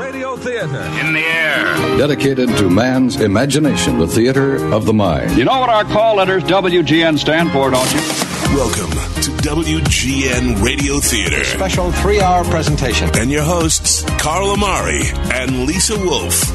Radio Theater. In the air. Dedicated to man's imagination, the theater of the mind. You know what our call letters WGN stand for, don't you? Welcome to WGN Radio Theater. Special three hour presentation. And your hosts, Carl Amari and Lisa Wolf.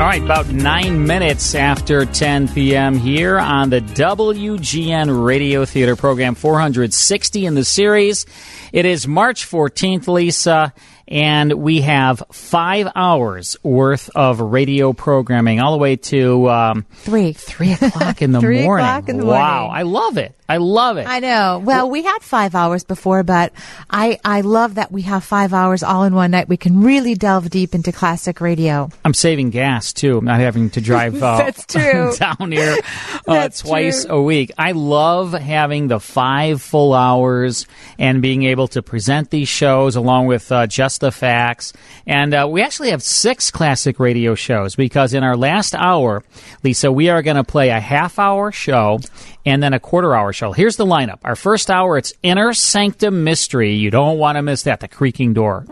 All right, about nine minutes after 10 p.m. here on the WGN Radio Theater program 460 in the series. It is March 14th, Lisa, and we have five hours worth of radio programming all the way to um, three three o'clock in the three morning. O'clock in the wow, morning. I love it. I love it. I know. Well, we had five hours before, but I, I love that we have five hours all in one night. We can really delve deep into classic radio. I'm saving gas too. I'm not having to drive uh, That's true. down here uh, twice true. a week. I love having the five full hours and being able to present these shows along with uh, just the facts. And uh, we actually have six classic radio shows because in our last hour, Lisa, we are going to play a half hour show and then a quarter hour show. Here's the lineup. Our first hour, it's Inner Sanctum Mystery. You don't want to miss that. The creaking door.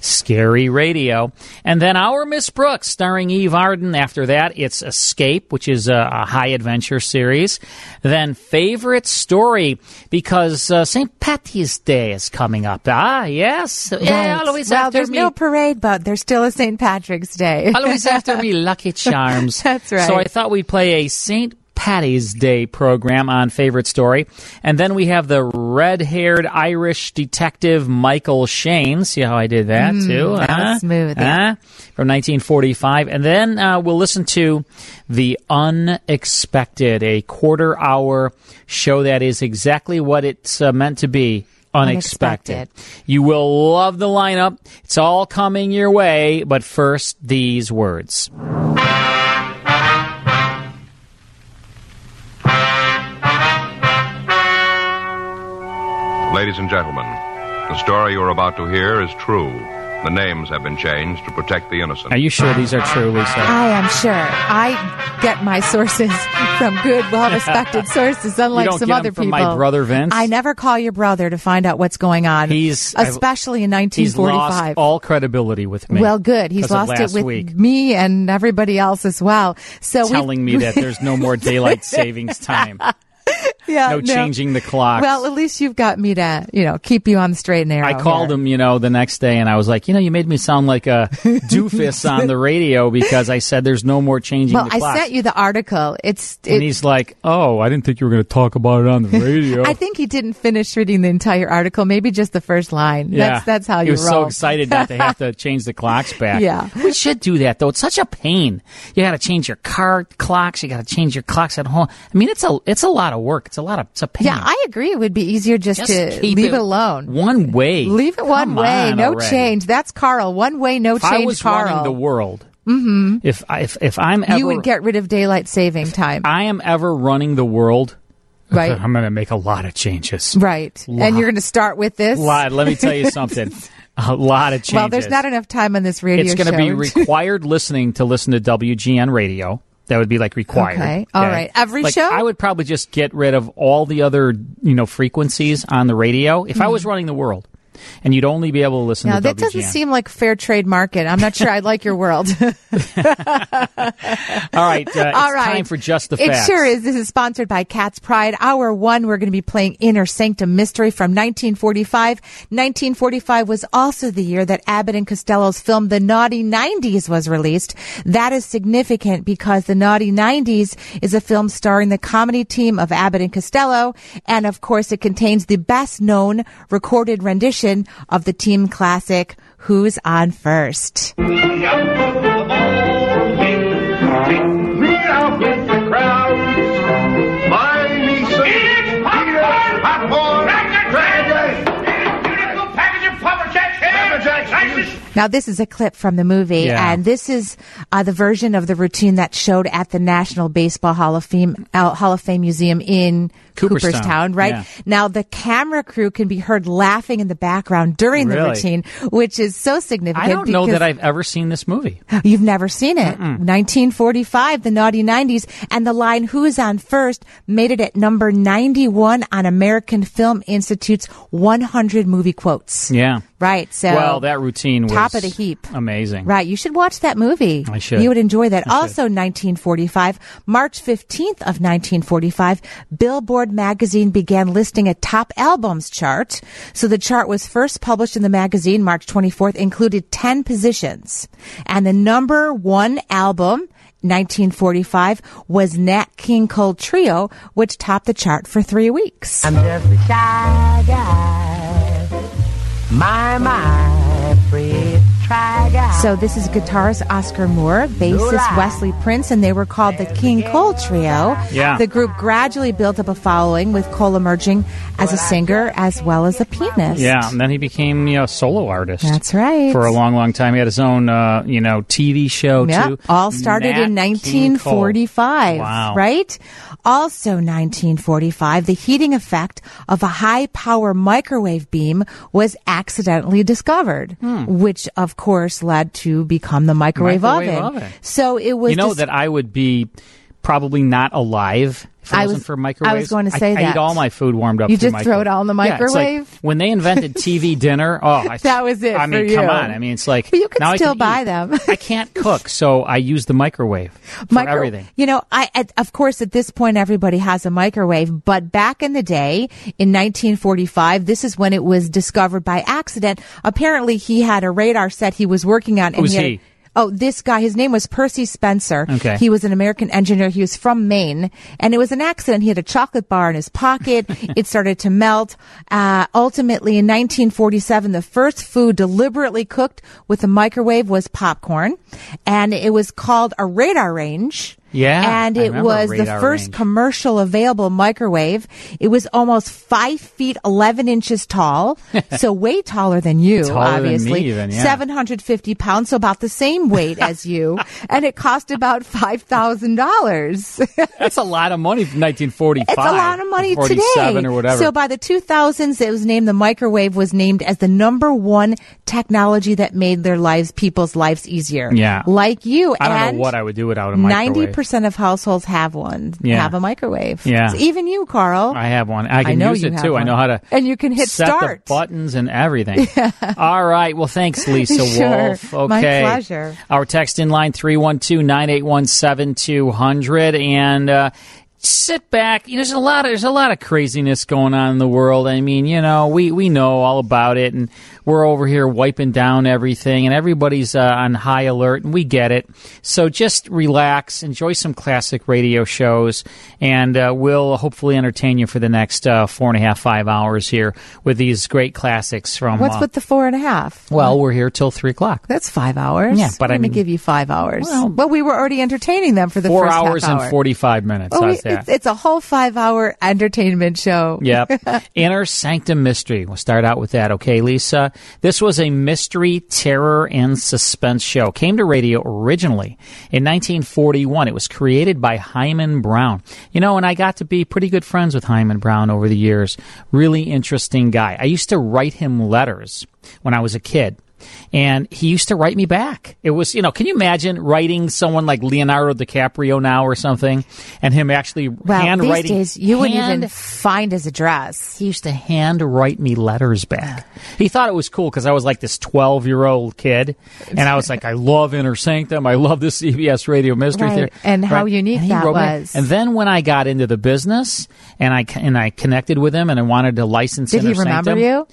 Scary Radio. And then Our Miss Brooks, starring Eve Arden. After that, it's Escape, which is a, a high adventure series. Then Favorite Story, because uh, St. Patty's Day is coming up. Ah, yes. Yeah, always well, after there's me. no parade, but there's still a St. Patrick's Day. always after me, Lucky Charms. That's right. So I thought we'd play a St. Patty's Day program on Favorite Story. And then we have the red haired Irish detective Michael Shayne. See how I did that, too? that was Huh? smooth, Huh? From 1945. And then uh, we'll listen to The Unexpected, a quarter hour show that is exactly what it's uh, meant to be. Unexpected. Unexpected. You will love the lineup. It's all coming your way. But first, these words. Ladies and gentlemen, the story you're about to hear is true. The names have been changed to protect the innocent. Are you sure these are true, Lisa? I am sure. I get my sources from good, well-respected sources, unlike you don't some get other them from people. my brother Vince. I never call your brother to find out what's going on. He's- I've- especially in He's lost 1945. all credibility with me. well, good. He's 'cause of lost it with week. me and everybody else as well. So telling me that there's no more daylight savings time. Yeah, No changing the clock. Well, at least you've got me to, you know, keep you on the straight and narrow. I called here. him, you know, the next day, and I was like, you know, you made me sound like a doofus on the radio because I said there's no more changing Well, I sent you the article. It's and he's like, oh, I didn't think you were going to talk about it on the radio. I think he didn't finish reading the entire article. Maybe just the first line. yeah, That's that's how he you was roll. so excited not to have to change the clocks back. Yeah. we should do that though. It's such a pain. You got to change your car clocks. You got to change your clocks at home. I mean, it's a it's a lot of work. It's a lot of it's a pain. Yeah, I agree. It would be easier just, Just to leave it, alone. one way. Leave it one Come way, on no already. change. That's Carl. One way, no If I change. was Carl. running the world, mm-hmm. if I, if if I'm ever you would get rid of daylight saving time, I am ever running the world, right? I'm going to make a lot of changes. right. And you're going to start with this. lot. Let me tell you something. a lot of changes. Well, there's not enough time on this radio It's going to be required listening to listen to WGN radio. That would be like required. Okay. All right. Every Like, show? I would probably just get rid of all the other, you know, frequencies on the radio if I hmm. was running the world. And you'd only be able to listen now to that WGN. doesn't seem like fair trade market. I'm not sure I'd like your world. all right. Uh, it's All right. time for just the facts. It sure is. This is sponsored by Cat's Pride. Hour one, we're going to be playing Inner Sanctum Mystery from 1945. 1945 was also the year that Abbott and Costello's film The Naughty 90s was released. That is significant because The Naughty 90s is a film starring the comedy team of Abbott and Costello. And of course, it contains the best known recorded rendition of the team classic, Who's on First? Now, this is a clip from the movie, Yeah. and this is uh, the version of the routine that showed at the National Baseball Hall of Fame uh, Hall of Fame Museum in Cooperstown. Cooperstown, right? Yeah. Now, the camera crew can be heard laughing in the background during the routine, which is so significant. I don't know that I've ever seen this movie. You've never seen it. 1945, the naughty 90s, and the line Who's on First made it at number 91 on American Film Institute's 100 movie quotes. Yeah. Right. So well, that routine was top of the heap. Amazing. Right. You should watch that movie. I should. You would enjoy that. I should. also, 1945, March 15th of 1945, Billboard magazine began listing a top albums chart. So the chart was first published in the magazine March 24th, included 10 positions. And the number one album 1945 was Nat King Cole Trio, which topped the chart for three weeks. I'm just a shy guy. My, my. So this is guitarist Oscar Moore, bassist Wesley Prince, and they were called the King Cole Trio. Yeah. The group gradually built up a following, with Cole emerging as a singer as well as a pianist. Yeah, and then he became you know, a solo artist. That's right. For a long, long time, he had his own uh, you know TV show Yeah, too. all started Nat in 1945. Wow. Right? Also 1945, the heating effect of a high power microwave beam was accidentally discovered, which of course led to become the microwave. Microwave oven. oven. So it was You know dis- that I would be probably not alive if it I wasn't was- for I was going to say I, I that. eat all my food warmed up. You just throw it microwave. all in the Yeah, it's like microwave? when they invented TV dinner, oh, I, That was it I mean, come on. I mean, it's like But you can still can buy eat. them. I can't cook, so I use the microwave for Micro- everything. You know, I at, of course at this point everybody has a microwave, but back in the day in 1945, this is when it was discovered by accident. Apparently, he had a radar set he was working on. And Who's had- he? Oh, this guy, his name was Percy Spencer. Okay. He was an American engineer. He was from Maine and it was an accident. He had a chocolate bar in his pocket. it started to melt. Uh, ultimately in 1947, the first food deliberately cooked with a microwave was popcorn and it was called a Radarange. Yeah, And it was the first range. commercial available microwave. It was almost five feet, 11 inches tall. so way taller than you, Taller than me obviously. even, yeah. 750 pounds, so about the same weight as you. And it cost about $5,000. That's a lot of money from 1945. It's a lot of money or 47 today. or whatever. So by the 2000s, it was named the microwave was named as the number one technology that made their lives, people's lives easier. Yeah. Like you. I don't and know what I would do without a microwave. Percent of households have one. Yeah. Have a microwave. Yeah. So even you, Carl. I have one. I can know use it too. I know how to. And you can hit start. the buttons and everything. All right. Well, thanks, Lisa Sure. Wolf. Okay. My pleasure. Our text in line 312-981-7200 and uh sit back. You know, there's a lot of there's a lot of craziness going on in the world. I mean, you know, we we know all about it and we're over here wiping down everything and everybody's uh, on high alert and we get it. So just relax, enjoy some classic radio shows and uh, we'll hopefully entertain you for the next uh, four and a half, five hours here with these great classics from. What's uh, with the four and a half? well, we're here till three o'clock. That's five hours. Yeah, but I'm going to give you five hours. Well- Well, we were already entertaining them for the Four hours and forty-five minutes. Oh, How's we- that? it's, it's a whole five-hour entertainment show. Yep. Inner Sanctum Mystery. We'll start out with that, okay, Lisa? This was a mystery, terror, and suspense show. Came to radio originally in 1941. It was created by Himan Brown. You know, and I got to be pretty good friends with Himan Brown over the years. Really interesting guy. I used to write him letters when I was a kid. And he used to write me back. It was, you know, can you imagine writing someone like Leonardo DiCaprio now or something, and him actually Well, handwriting? these days you wouldn't even find his address. he used to hand write me letters back. He thought it was cool because I was like this 12 year old kid. And I was like, I love Inner Sanctum. I love this CBS radio mystery Right. theater. And how unique he that wrote me- was. And then when I got into the business and I, and I connected with him and I wanted to license Did he Inner remember Sanctum- you?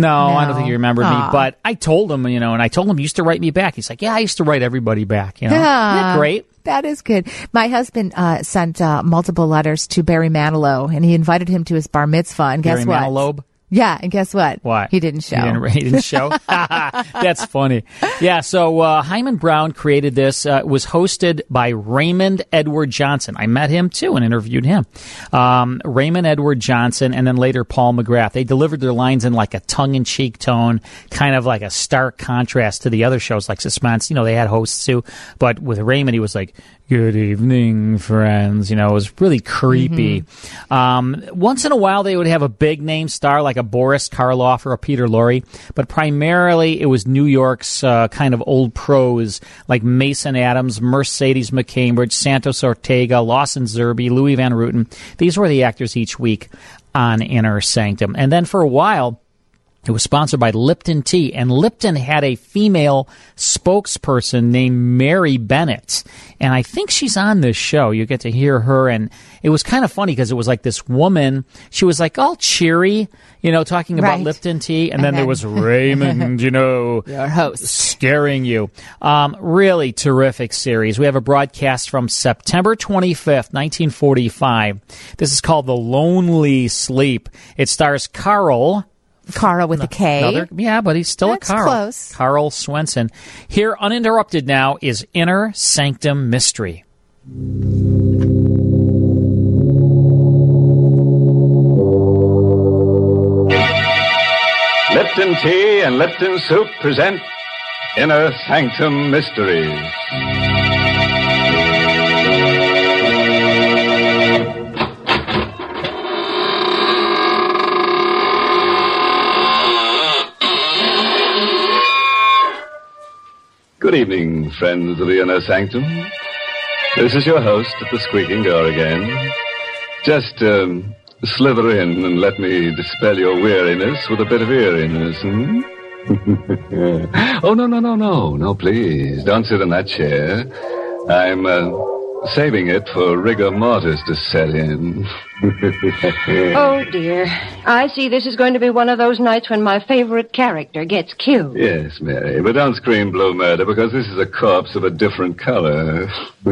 No, I don't think he remembered Aw. me. But I told him, you know, and I told him he used to write me back. He's like, yeah, I used to write everybody back. You know, Yeah. Great. That is good. My husband uh, sent uh, multiple letters to Barry Manilow, and he invited him to his bar mitzvah. And guess Barry what? Manilow? Yeah, and guess what? What? He didn't show. He didn't, he didn't show. That's funny. Yeah. So uh, Himan Brown created this. Uh, it was hosted by Raymond Edward Johnson. I met him too and interviewed him. Um, Raymond Edward Johnson, and then later Paul McGrath. They delivered their lines in like a tongue-in-cheek tone, kind of like a stark contrast to the other shows like Suspense. You know, they had hosts too, but with Raymond, he was like, "Good evening, friends." You know, it was really creepy. Um, once in a while, they would have a big name star like a Boris Karloff or a Peter Lorre, but primarily it was New York's uh, kind of old pros like Mason Adams, Mercedes McCambridge, Santos Ortega, Lawson Zerbe, Louis Van Rooten. These were the actors each week on Inner Sanctum. And then for a while, It was sponsored by Lipton Tea, and Lipton had a female spokesperson named Mary Bennett. And I think she's on this show. You get to hear her, and it was kind of funny because it was like this woman. She was like all cheery, you know, talking about Right. Lipton Tea, and, And then, there was Raymond, you know, Your host. scaring you. Um, really terrific series. We have a broadcast from September 25th, 1945. This is called The Lonely Sleep. It stars Carl. Carl with a K. Another, yeah, but he's still That's a Carl. close. Karl Swenson. Here, uninterrupted now, is Inner Sanctum Mystery. Lipton Tea and Lipton Soup present Inner Sanctum Mysteries. Good evening, friends of the Inner Sanctum. This is your host at the squeaking door again. Just um, slither in and let me dispel your weariness with a bit of eeriness, hmm? oh, no, no, no, no. No, please. Don't sit in that chair. I'm uh, saving it for rigor mortis to set in. Oh, dear. I see this is going to be one of those nights when my favorite character gets killed. Yes, Mary, but don't scream blue murder because this is a corpse of a different color.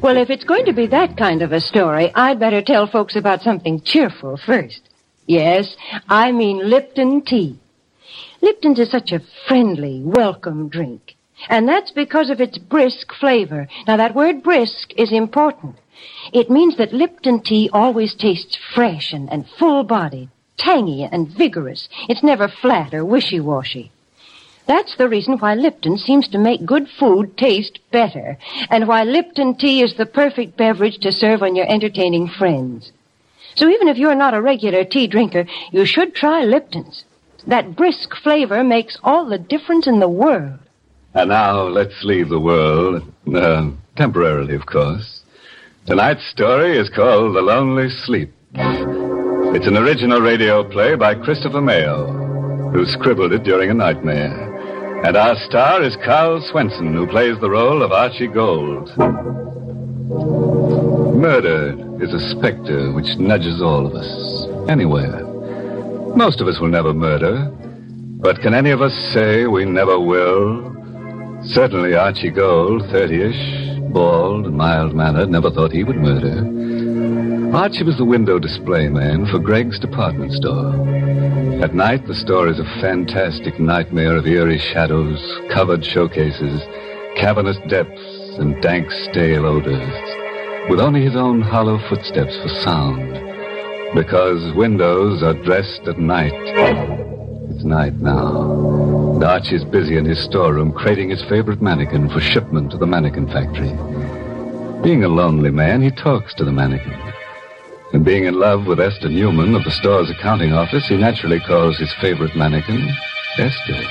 Well, if it's going to be that kind of a story, I'd better tell folks about something cheerful first. Yes, I mean Lipton tea. Lipton's is such a friendly, welcome drink. And that's because of its brisk flavor. Now, that word brisk is important. It means that Lipton tea always tastes fresh and, and full-bodied, tangy and vigorous. It's never flat or wishy-washy. That's the reason why Lipton seems to make good food taste better, and why Lipton tea is the perfect beverage to serve when you're entertaining friends. So even if you're not a regular tea drinker, you should try Lipton's. That brisk flavor makes all the difference in the world. And now let's leave the world, uh, temporarily, of course. Tonight's story is called The Lonely Sleep. It's an original radio play by Christopher Mayo, who scribbled it during a nightmare. And our star is Karl Swenson, who plays the role of Archie Gold. Murder is a specter which nudges all of us, anywhere. Most of us will never murder, but can any of us say we never will? Certainly Archie Gold, 30-ish, bald mild-mannered, never thought he would murder. Archie was the window display man for Greg's department store. At night, the store is a fantastic nightmare of eerie shadows, covered showcases, cavernous depths, and dank, stale odors, with only his own hollow footsteps for sound. Because windows are dressed at night. It's night now. And Archie's busy in his storeroom crating his favorite mannequin for shipment to the mannequin factory. Being a lonely man, he talks to the mannequin. And being in love with Esther Newman of the store's accounting office, he naturally calls his favorite mannequin Esther.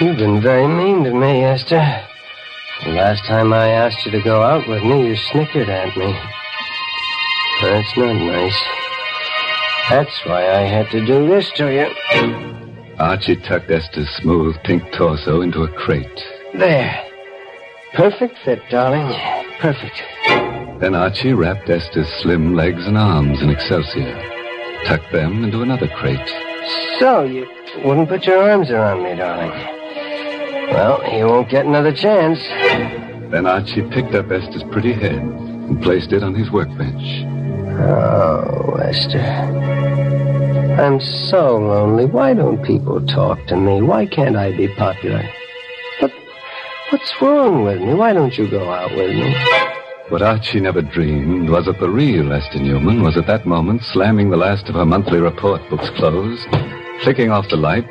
You've been very mean to me, Esther. The last time I asked you to go out with me, you snickered at me. That's not nice. That's why I had to do this to you. Archie tucked Esther's smooth pink torso into a crate. There. Perfect fit, darling. Perfect. Then Archie wrapped Esther's slim legs and arms in excelsior, tucked them into another crate. So, you wouldn't put your arms around me, darling. Well, you won't get another chance. Then Archie picked up Esther's pretty head and placed it on his workbench. Oh, Esther. I'm so lonely. Why don't people talk to me? Why can't I be popular? But what's wrong with me? Why don't you go out with me? What Archie never dreamed was that the real Esther Newman was at that moment slamming the last of her monthly report books closed, flicking off the light,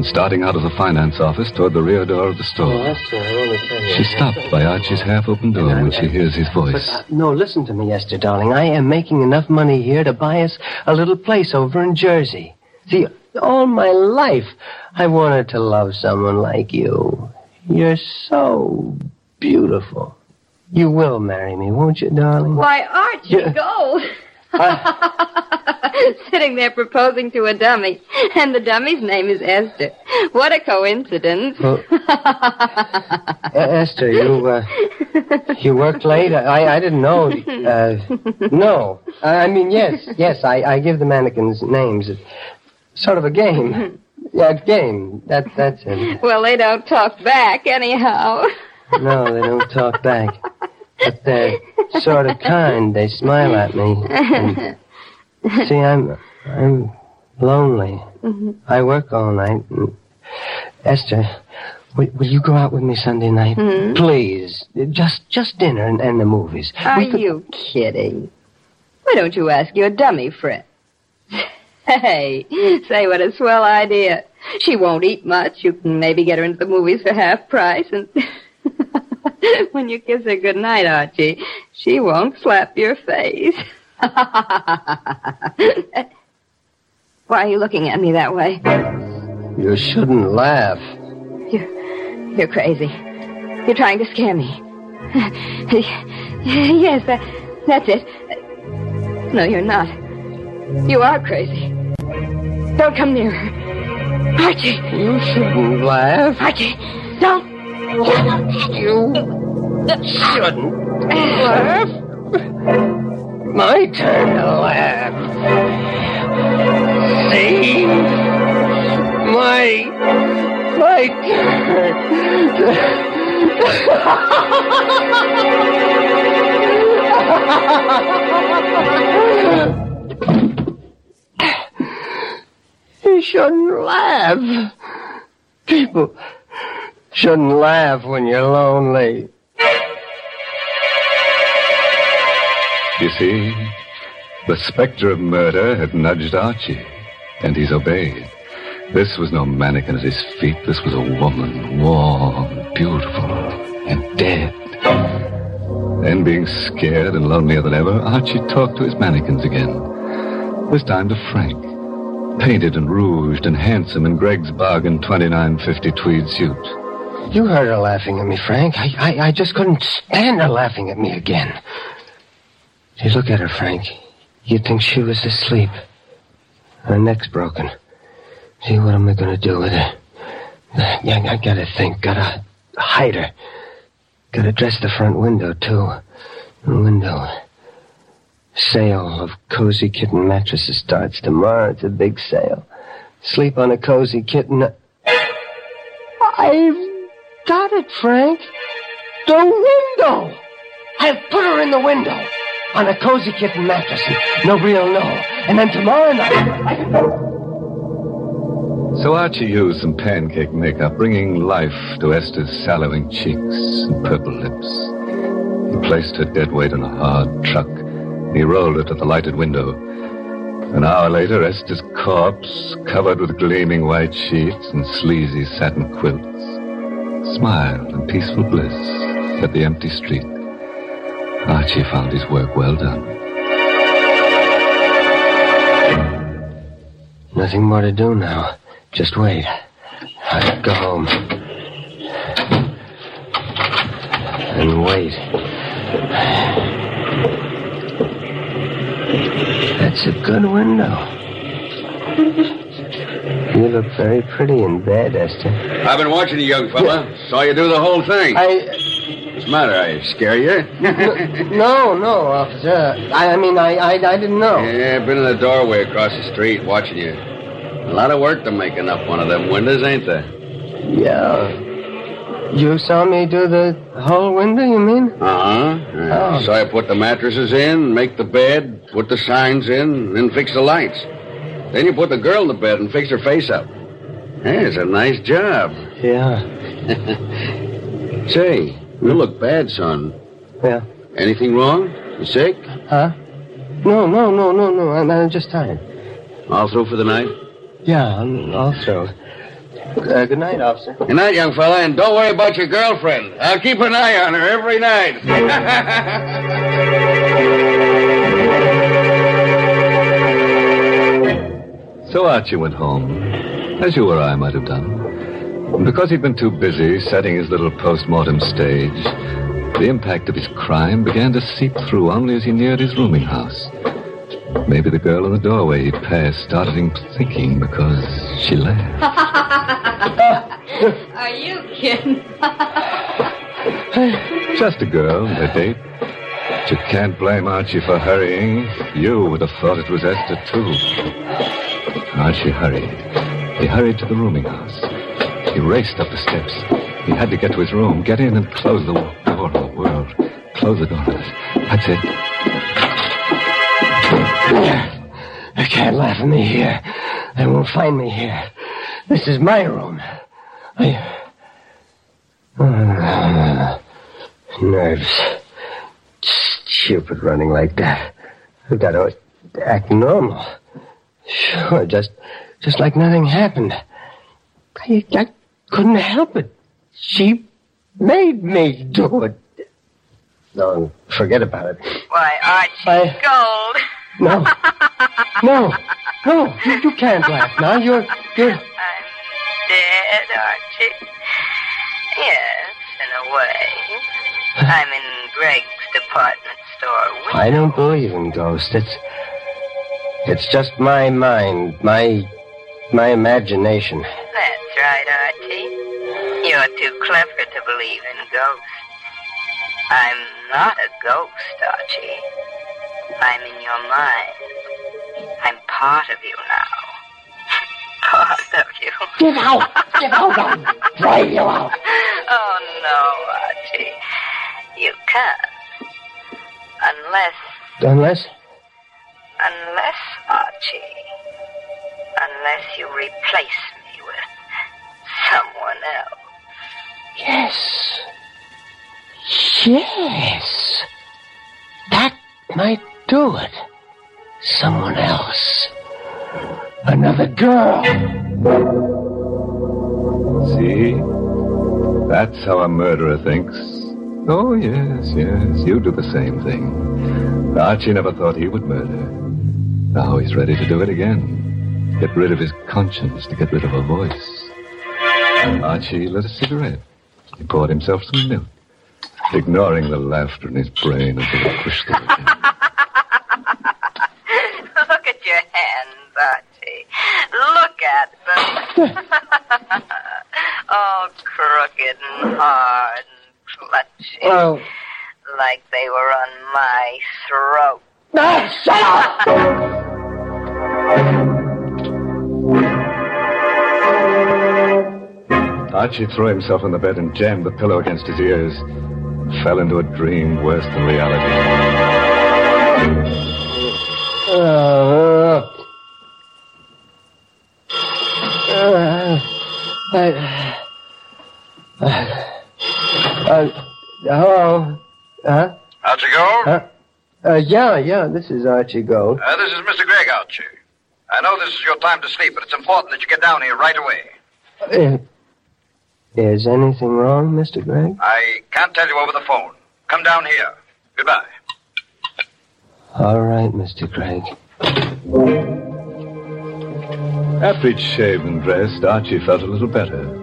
and starting out of the finance office toward the rear door of the store. Esther, I want tell you. She stopped by Archie's half-open door when she hears his But, voice. uh, no, listen to me, Esther, darling. I am making enough money here to buy us a little place over in Jersey. See, all my life I wanted to love someone like you. You're so beautiful. You will marry me, won't you, darling? Why, Archie, Yeah. go. Sitting there proposing to a dummy. And the dummy's name is Esther. What a coincidence. Well, Esther, you uh, you worked late. I I didn't know. Uh, no, I mean yes, yes. I I give the mannequins names. It's sort of a game. Yeah, game. That that's it. well, they don't talk back anyhow. No, they don't talk back. But they're sort of kind. They smile at me. And, see, I'm I'm lonely. I work all night. Esther, will, will you go out with me Sunday night? Hmm? Please, just just dinner and, and the movies. Are could- you kidding? Why don't you ask your dummy friend? Hey, say what a swell idea. She won't eat much. You can maybe get her into the movies for half price and when you kiss her goodnight, Archie, she won't slap your face. Why are you looking at me that way? You shouldn't laugh. You're, you're crazy. You're trying to scare me. yes, that, that's it. No, you're not. You are crazy. Don't come near her. Archie! You shouldn't laugh. Archie! Don't! You shouldn't laugh. My turn to laugh. See? My. My turn. you shouldn't laugh. People shouldn't laugh when you're lonely. You see, the specter of murder had nudged Archie, and he's obeyed. This was no mannequin at his feet. This was a woman, warm, beautiful, and dead. Then, being scared and lonelier than ever, Archie talked to his mannequins again. This time to Frank, painted and rouged and handsome in Greg's bargain 2950 tweed suit. You heard her laughing at me, Frank. I, I, I just couldn't stand her laughing at me again. You look at her, Frank. You'd think she was asleep. Her neck's broken. See, what am I going to do with her? Yeah, I gotta think. Gotta hide her. Gotta dress the front window, too. The window. Sale of cozy kitten mattresses starts tomorrow. It's a big sale. Sleep on a cozy kitten. I've it, Frank. The window! I've put her in the window on a cozy kitten mattress. and Nobody will know. And then tomorrow night. So Archie used some pancake makeup, bringing life to Esther's sallowing cheeks and purple lips. He placed her dead weight on a hard truck. He rolled her to the lighted window. An hour later, Esther's corpse, covered with gleaming white sheets and sleazy satin quilts, smiled in peaceful bliss at the empty street. Archie found his work well done. Nothing more to do now. Just wait. I'll go home. And wait. That's a good window. You look very pretty in bed, Esther. I've been watching you, young fella. Saw you do the whole thing. I. What's the matter? I scare you? No, no, officer. I, I mean, I, I, I didn't know. Yeah, I've been in the doorway across the street watching you. A lot of work to making up one of them windows, ain't there? Yeah. You saw me do the whole window, you mean? Uh-huh. Yeah. Oh. So I put the mattresses in, make the bed, put the signs in, then fix the lights. Then you put the girl in the bed and fix her face up. Hey, it's a nice job. Yeah. Say, you look bad, son. Yeah. Anything wrong? You sick? Huh? No, no, no, no, no. I'm, I'm just tired. All through for the night? Yeah, I'm all through. Uh, good night, officer. Good night, young fella, and don't worry about your girlfriend. I'll keep an eye on her every night. So Archie went home, as you or I might have done. And because he'd been too busy setting his little post-mortem stage, the impact of his crime began to seep through only as he neared his rooming house. Maybe the girl in the doorway he passed started him thinking because she laughed. Are you kidding? Just a girl, a date. But you can't blame Archie for hurrying. You would have thought it was Esther, too. Archie hurried. He hurried to the rooming house. He raced up the steps. He had to get to his room, get in and close the door of the world. Close the door. That's it. They can't laugh at me here. They won't find me here. This is my room. I. Ah, nerves. Stupid running like that. I've got to act normal. Sure, just, just like nothing happened. I, I couldn't help it. She made me do it. No, forget about it. Why, Archie Gold. No. No. No. You, you can't laugh now. You're, you're. I'm dead, Archie. Yes, in a way. I'm in Greg's department store. With I don't believe in ghosts. It's, it's just my mind, my, my imagination. That's right, Archie. You're too clever to believe in ghosts. I'm not a ghost, Archie. I'm in your mind. I'm part of you now. Part of you. Get out! Get out! I'll drive you out. Oh, no, Archie. You can't. Unless, Unless, unless, Archie, unless you replace me with someone else. yes. Yes. That might do it. Someone else. Another girl. See? That's how a murderer thinks. Oh, yes, yes, you do the same thing. Archie never thought he would murder. Now he's ready to do it again. Get rid of his conscience to get rid of a voice. And Archie lit a cigarette. He poured himself some milk, ignoring the laughter in his brain until it pushed through again. Look at your hands, Archie. Look at them. All oh, crooked and hard and clutching. Well, Like they were on my throat. Ah, shut up! Archie threw himself on the bed and jammed the pillow against his ears. Fell into a dream worse than reality. Uh, uh, I, uh, uh, hello? Huh? Archie Gold? Huh? Uh, yeah, yeah, this is Archie Gold. Uh, this is Mr. Gregg, Archie. I know this is your time to sleep, but it's important that you get down here right away. Uh, is anything wrong, Mr. Gregg? I can't tell you over the phone. Come down here. Goodbye. All right, Mr. Gregg. After he'd shaved and dressed, Archie felt a little better.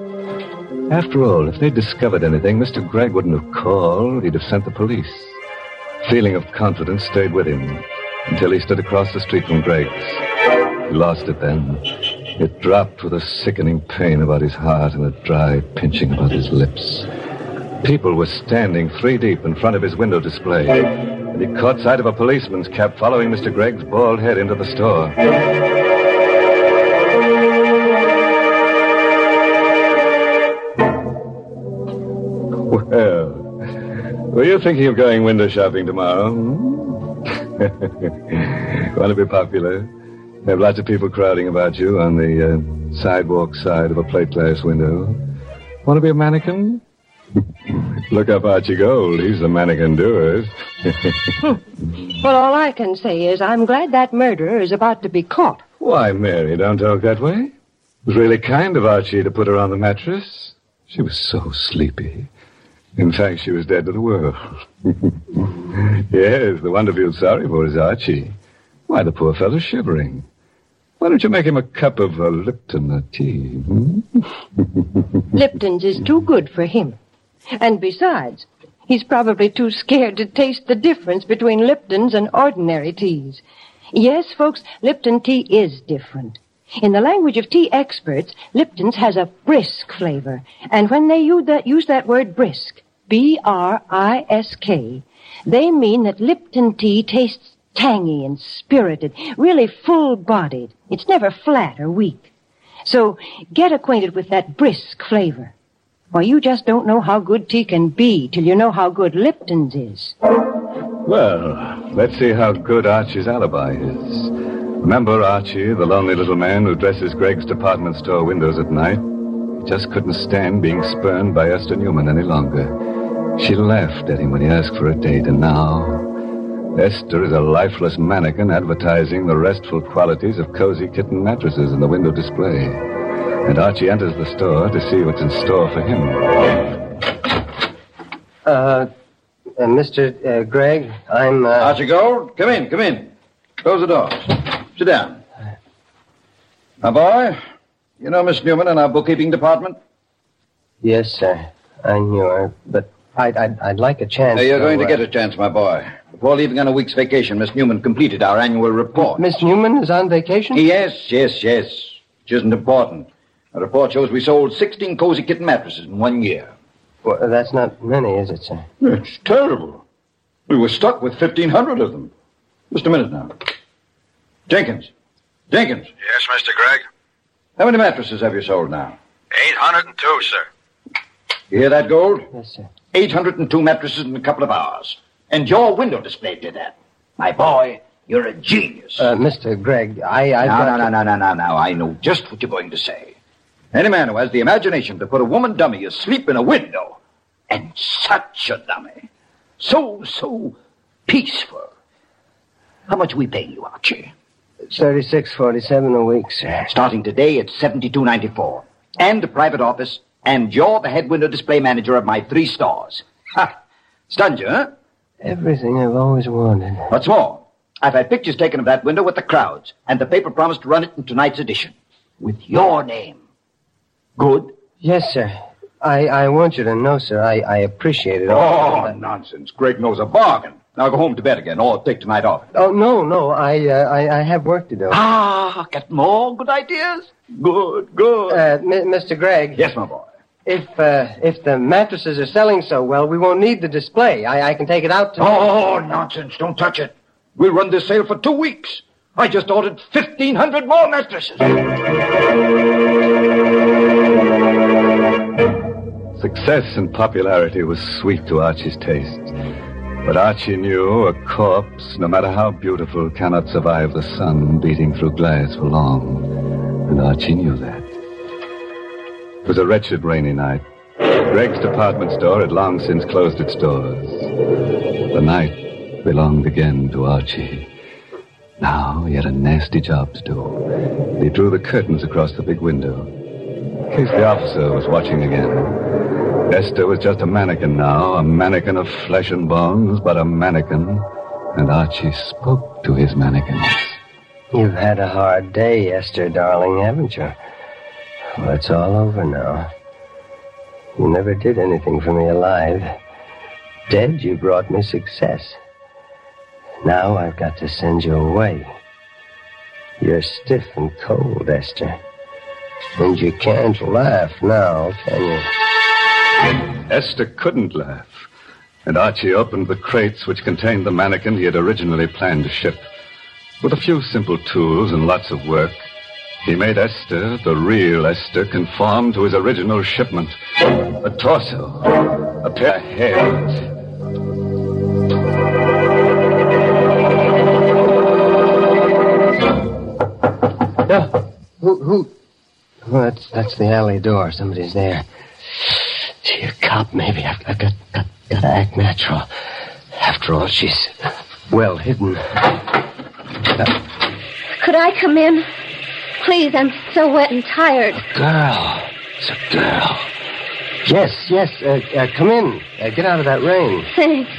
After all, if they'd discovered anything, Mr. Gregg wouldn't have called. He'd have sent the police. Feeling of confidence stayed with him until he stood across the street from Gregg's. He lost it then. It dropped with a sickening pain about his heart and a dry pinching about his lips. People were standing three deep in front of his window display, and he caught sight of a policeman's cap following Mr. Gregg's bald head into the store. Well, were you thinking of going window shopping tomorrow? hmm? Want to be popular? Have lots of people crowding about you on the uh, sidewalk side of a plate glass window. Want to be a mannequin? Look up Archie Gold. He's the mannequin doer. Well, all I can say is I'm glad that murderer is about to be caught. Why, Mary, don't talk that way. It was really kind of Archie to put her on the mattress. She was so sleepy. In fact, she was dead to the world. yes, the one to feel sorry for is Archie. Why, the poor fellow's shivering. Why don't you make him a cup of uh, Lipton tea? hmm? Lipton's is too good for him. And besides, he's probably too scared to taste the difference between Lipton's and ordinary teas. Yes, folks, Lipton tea is different. In the language of tea experts, Lipton's has a brisk flavor. And when they use that, use that word brisk, B-R-I-S-K, they mean that Lipton tea tastes tangy and spirited, really full-bodied. It's never flat or weak. So get acquainted with that brisk flavor. Why, you just don't know how good tea can be till you know how good Lipton's is. Well, let's see how good Archie's alibi is. Remember Archie, the lonely little man who dresses Greg's department store windows at night? He just couldn't stand being spurned by Esther Newman any longer. She laughed at him when he asked for a date, and now Esther is a lifeless mannequin advertising the restful qualities of cozy kitten mattresses in the window display. And Archie enters the store to see what's in store for him. Uh, uh Mr. Uh, Gregg, I'm. Uh... Archie Gold, come in, come in. Close the door. Sit down. My boy, you know Miss Newman in our bookkeeping department? Yes, sir. I knew her, but I'd, I'd, I'd like a chance. Now, you're to, going to uh, get a chance, my boy. Before leaving on a week's vacation, Miss Newman completed our annual report. Miss Newman is on vacation? Yes, yes, yes. Which isn't important. The report shows we sold 16 cozy kitten mattresses in one year. Well, that's not many, is it, sir? It's terrible. We were stuck with 1,500 of them. Just a minute now. Jenkins. Jenkins. Yes, Mr. Gregg? How many mattresses have you sold now? 802, sir. You hear that, Gold? Yes, sir. 802 mattresses in a couple of hours. And your window display did that. My boy, you're a genius. Uh, Mr. Gregg, I... I've no, no, no, no, no, no, no. I know just what you're going to say. Any man who has the imagination to put a woman dummy asleep in a window, and such a dummy, so, so peaceful. How much are we paying you, Archie? Thirty-six forty-seven a week, sir. Starting today, it's seventy-two ninety-four, and a private office, and you're the head window display manager of my three stores. Ha! Stunned you, huh? Everything I've always wanted. What's more, I've had pictures taken of that window with the crowds, and the paper promised to run it in tonight's edition. With your name. Good? Yes, sir. I, I want you to know, sir, I, I appreciate it. All. Oh, nonsense. Greg knows a bargain. Now go home to bed again, or take tonight off. Oh, no, no. I, uh, I, I have work to do. Ah, get more good ideas? Good, good. Uh, M- Mr. Gregg. Yes, my boy. If, uh, if the mattresses are selling so well, we won't need the display. I, I can take it out to... Oh, nonsense. Don't touch it. We'll run this sale for two weeks. I just ordered 1,500 more mattresses. Success and popularity was sweet to Archie's taste. But Archie knew a corpse, no matter how beautiful, cannot survive the sun beating through glass for long. And Archie knew that. It was a wretched rainy night. Greg's department store had long since closed its doors. The night belonged again to Archie. Now he had a nasty job to do. He drew the curtains across the big window. In case the officer was watching again. Esther was just a mannequin now, a mannequin of flesh and bones, but a mannequin. And Archie spoke to his mannequins. You've had a hard day, Esther, darling, haven't you? Well, it's all over now. You never did anything for me alive. Dead, you brought me success. Now I've got to send you away. You're stiff and cold, Esther. And you can't laugh now, can you? Esther couldn't laugh. And Archie opened the crates which contained the mannequin he had originally planned to ship. With a few simple tools and lots of work, he made Esther, the real Esther, conform to his original shipment. A torso, a pair of hands. No. Who, who? Oh, that's, that's the alley door. Somebody's there. Gee, a cop, maybe. I've, I've got, got, got to act natural. After all, she's well hidden. Could I come in? Please, I'm so wet and tired. Girl. It's a girl. Yes, yes. Uh, uh, come in. Uh, get out of that rain. Thanks.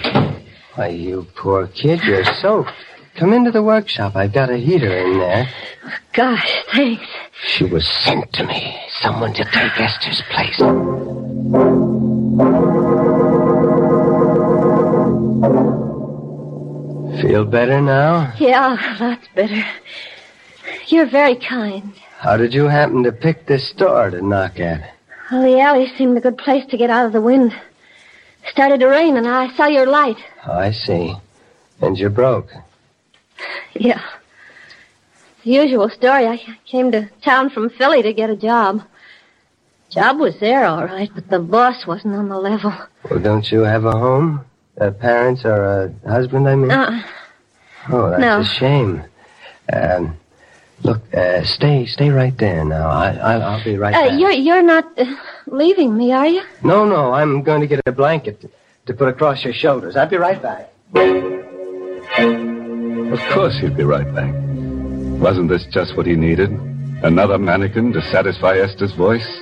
Why, you poor kid, you're soaked. Come into the workshop. I've got a heater in there. Gosh, thanks. She was sent to me. Someone to take Esther's place. Feel better now? Yeah, lots better. You're very kind. How did you happen to pick this store to knock at? Well, the alley seemed a good place to get out of the wind. Started to rain, and I saw your light. Oh, I see. And you're broke. Yeah. The usual story. I came to town from Philly to get a job. Job was there, all right, but the boss wasn't on the level. Well, don't you have a home? Uh, parents or a husband, I mean? Uh, oh, that's no. a shame. Um, look, uh, stay, stay right there now. I, I, I'll be right uh, back. you're you're not uh, leaving me, are you? No, no, I'm going to get a blanket to, to put across your shoulders. I'll be right back. Of course he'd be right back. Wasn't this just what he needed? Another mannequin to satisfy Esther's voice?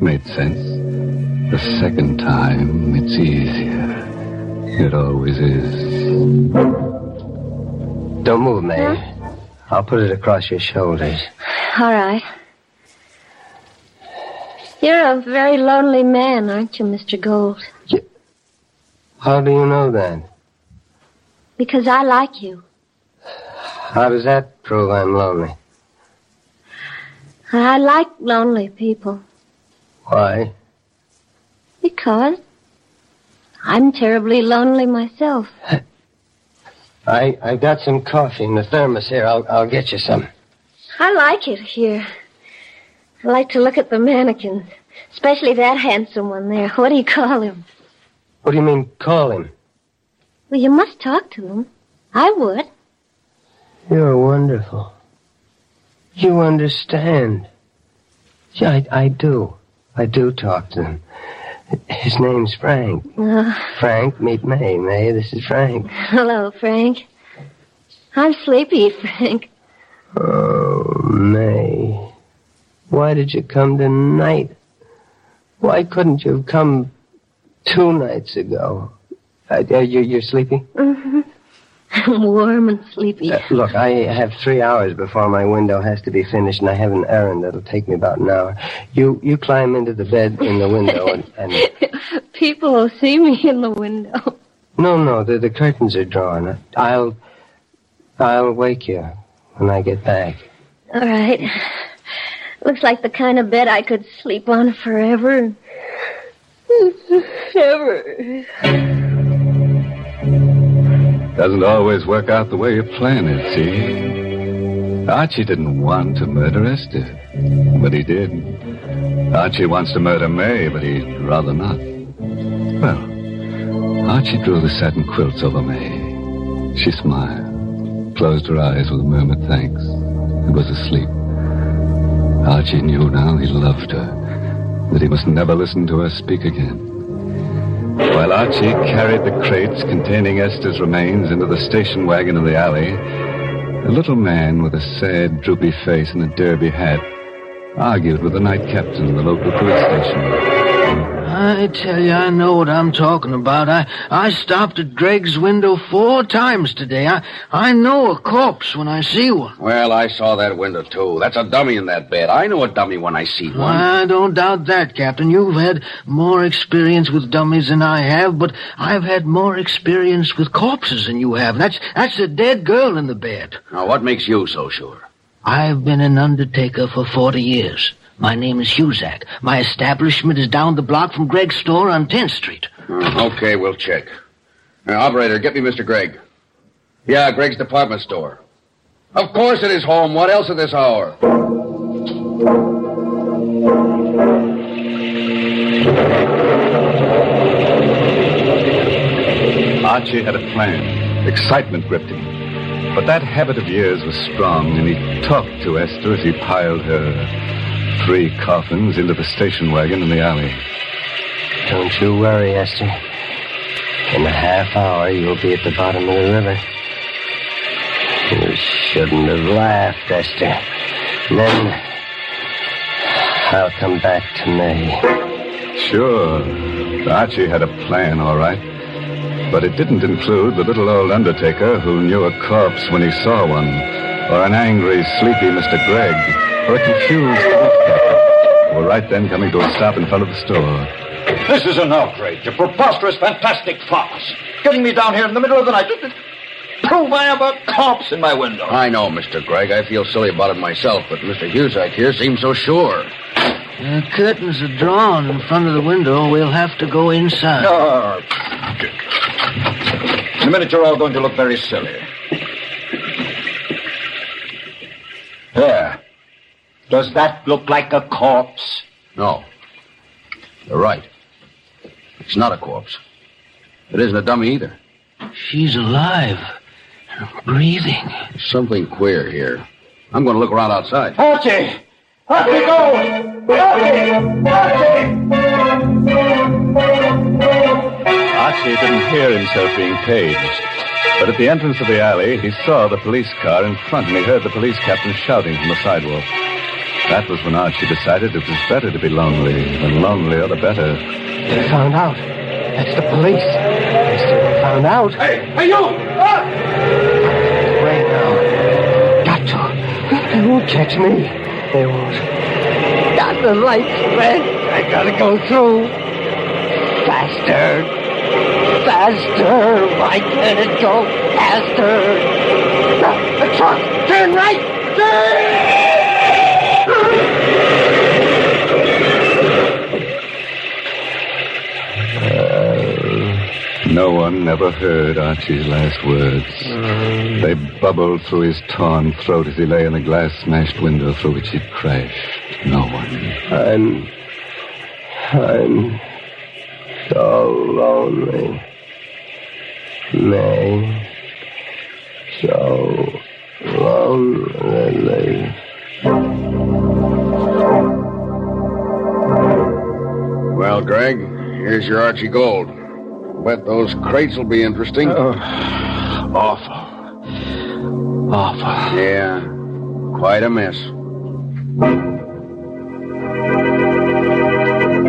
Made sense. The second time, it's easier. It always is. Don't move, May. I'll put it across your shoulders. All right. You're a very lonely man, aren't you, Mr. Gold? How do you know that? Because I like you. How does that prove I'm lonely? I like lonely people. Why? Because I'm terribly lonely myself. I I got some coffee in the thermos here. I'll I'll get you some. I like it here. I like to look at the mannequins, especially that handsome one there. What do you call him? What do you mean, call him? Well, you must talk to him. I would. You're wonderful. You understand. Yeah, I, I do. I do talk to him. His name's Frank. Uh, Frank, meet May. May, this is Frank. hello, Frank. I'm sleepy, Frank. Oh, May. Why did you come tonight? Why couldn't you have come two nights ago? Uh, you, you're sleepy? hmm I'm warm and sleepy. Uh, look, I have three hours before my window has to be finished, and I have an errand that'll take me about an hour. You you climb into the bed in the window, and, and People will see me in the window. no, no, the the curtains are drawn. I'll I'll wake you when I get back. All right. Looks like the kind of bed I could sleep on forever. Ever. Doesn't always work out the way you plan it, see? Archie didn't want to murder Esther, but he did. Archie wants to murder May, but he'd rather not. Well, Archie drew the satin quilts over May. She smiled, closed her eyes with a murmured thanks, and was asleep. Archie knew now he loved her, that he must never listen to her speak again. While Archie carried the crates containing Esther's remains into the station wagon in the alley, a little man with a sad, droopy face and a derby hat argued with the night captain in the local police station. I tell you, I know what I'm talking about. I I stopped at Gregg's window four times today. I I know a corpse when I see one. Well, I saw that window, too. That's a dummy in that bed. I know a dummy when I see one. I don't doubt that, Captain. You've had more experience with dummies than I have, but I've had more experience with corpses than you have. That's that's a dead girl in the bed. Now, what makes you so sure? I've been an undertaker for 40 years. My name is Husak. My establishment is down the block from Gregg's store on 10th Street. Hmm. Okay, we'll check. Now, operator, get me Mr. Gregg. Yeah, Gregg's department store. Of course it is home. What else at this hour? Archie had a plan. Excitement gripped him. But that habit of years was strong, and he talked to Esther as he piled her three coffins into the station wagon in the alley. Don't you worry, Esther. In a half hour, you'll be at the bottom of the river. You shouldn't have laughed, Esther. And then I'll come back to May. Sure, Archie had a plan, all right. But it didn't include the little old undertaker who knew a corpse when he saw one, or an angry, sleepy Mr. Gregg, or a confused police captain, who were right then coming to a stop in front of the store. This is an outrage, a preposterous, fantastic farce. Getting me down here in the middle of the night. prove I have a corpse in my window. I know, Mr. Gregg. I feel silly about it myself, but Mr. Husak here seems so sure. The curtains are drawn in front of the window. We'll have to go inside. Oh, in a minute, you're all going to look very silly. There. Does that look like a corpse? No. You're right. It's not a corpse. It isn't a dummy either. She's alive. Breathing. Something queer here. I'm going to look around outside. Archie! Archie, go! Archie! Archie didn't hear himself being paged. But at the entrance of the alley, he saw the police car in front, and he heard the police captain shouting from the sidewalk. That was when Archie decided it was better to be lonely. The lonelier, the better. They found out. That's the police. They still found out. Hey, hey, you! Right ah! now. Got to. They won't catch me. They won't. Got the lights red. I gotta go through. Faster. Faster. Why can't it go faster? The, the truck. Turn right. Turn! No one ever heard Archie's last words. They bubbled through his torn throat as he lay in the glass smashed window through which he'd crashed. No one. I'm. I'm so lonely. May. So here's your Archie Gold. Bet those crates will be interesting. Oh. awful. Awful. Yeah, quite a mess.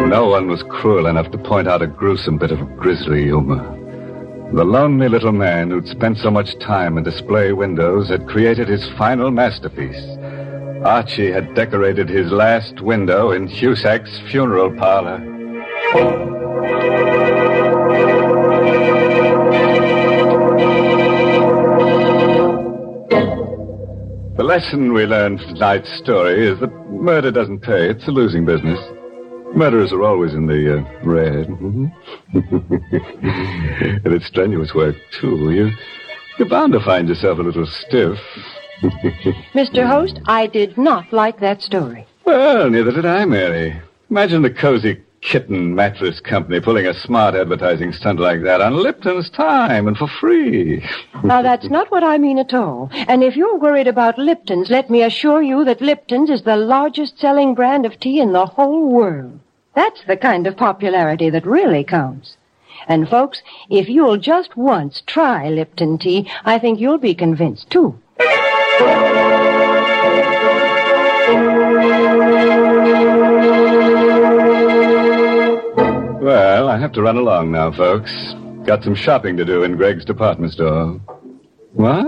No one was cruel enough to point out a gruesome bit of grisly humor. The lonely little man who'd spent so much time in display windows had created his final masterpiece. Archie had decorated his last window in Husak's funeral parlor. The lesson we learned from tonight's story is that murder doesn't pay. It's a losing business. Murderers are always in the uh, red. and it's strenuous work, too. You, you're bound to find yourself a little stiff. Mr. Host, I did not like that story. Well, neither did I, Mary. Imagine the cozy kitten mattress company pulling a smart advertising stunt like that on Lipton's time and for free. Now, that's not what I mean at all. And if you're worried about Lipton's, let me assure you that Lipton's is the largest selling brand of tea in the whole world. That's the kind of popularity that really counts. And folks, if you'll just once try Lipton tea, I think you'll be convinced too. Well, I have to run along now, folks. Got some shopping to do in Gregg's department store. What?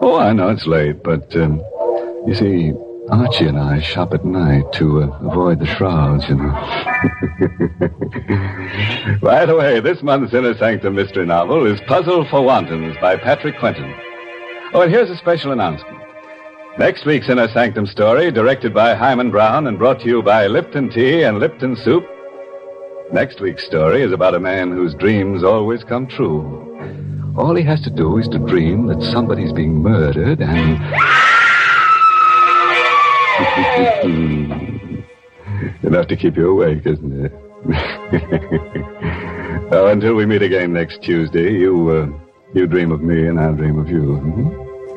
Oh, I know it's late, but, um, you see, Archie and I shop at night to uh, avoid the shrouds, you know. by the way, this month's Inner Sanctum mystery novel is Puzzle for Wantons by Patrick Quentin. Oh, and here's a special announcement. Next week's Inner Sanctum story, directed by Himan Brown and brought to you by Lipton Tea and Lipton Soup. Next week's story is about a man whose dreams always come true. All he has to do is to dream that somebody's being murdered and. Enough to keep you awake, isn't it? oh, until we meet again next Tuesday, you uh, you dream of me and I'll dream of you.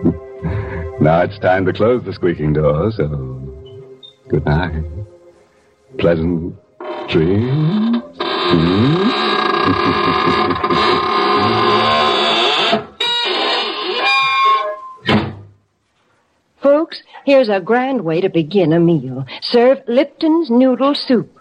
now it's time to close the squeaking door, so good night. Pleasant dreams. Folks, here's a grand way to begin a meal. Serve Lipton's noodle soup.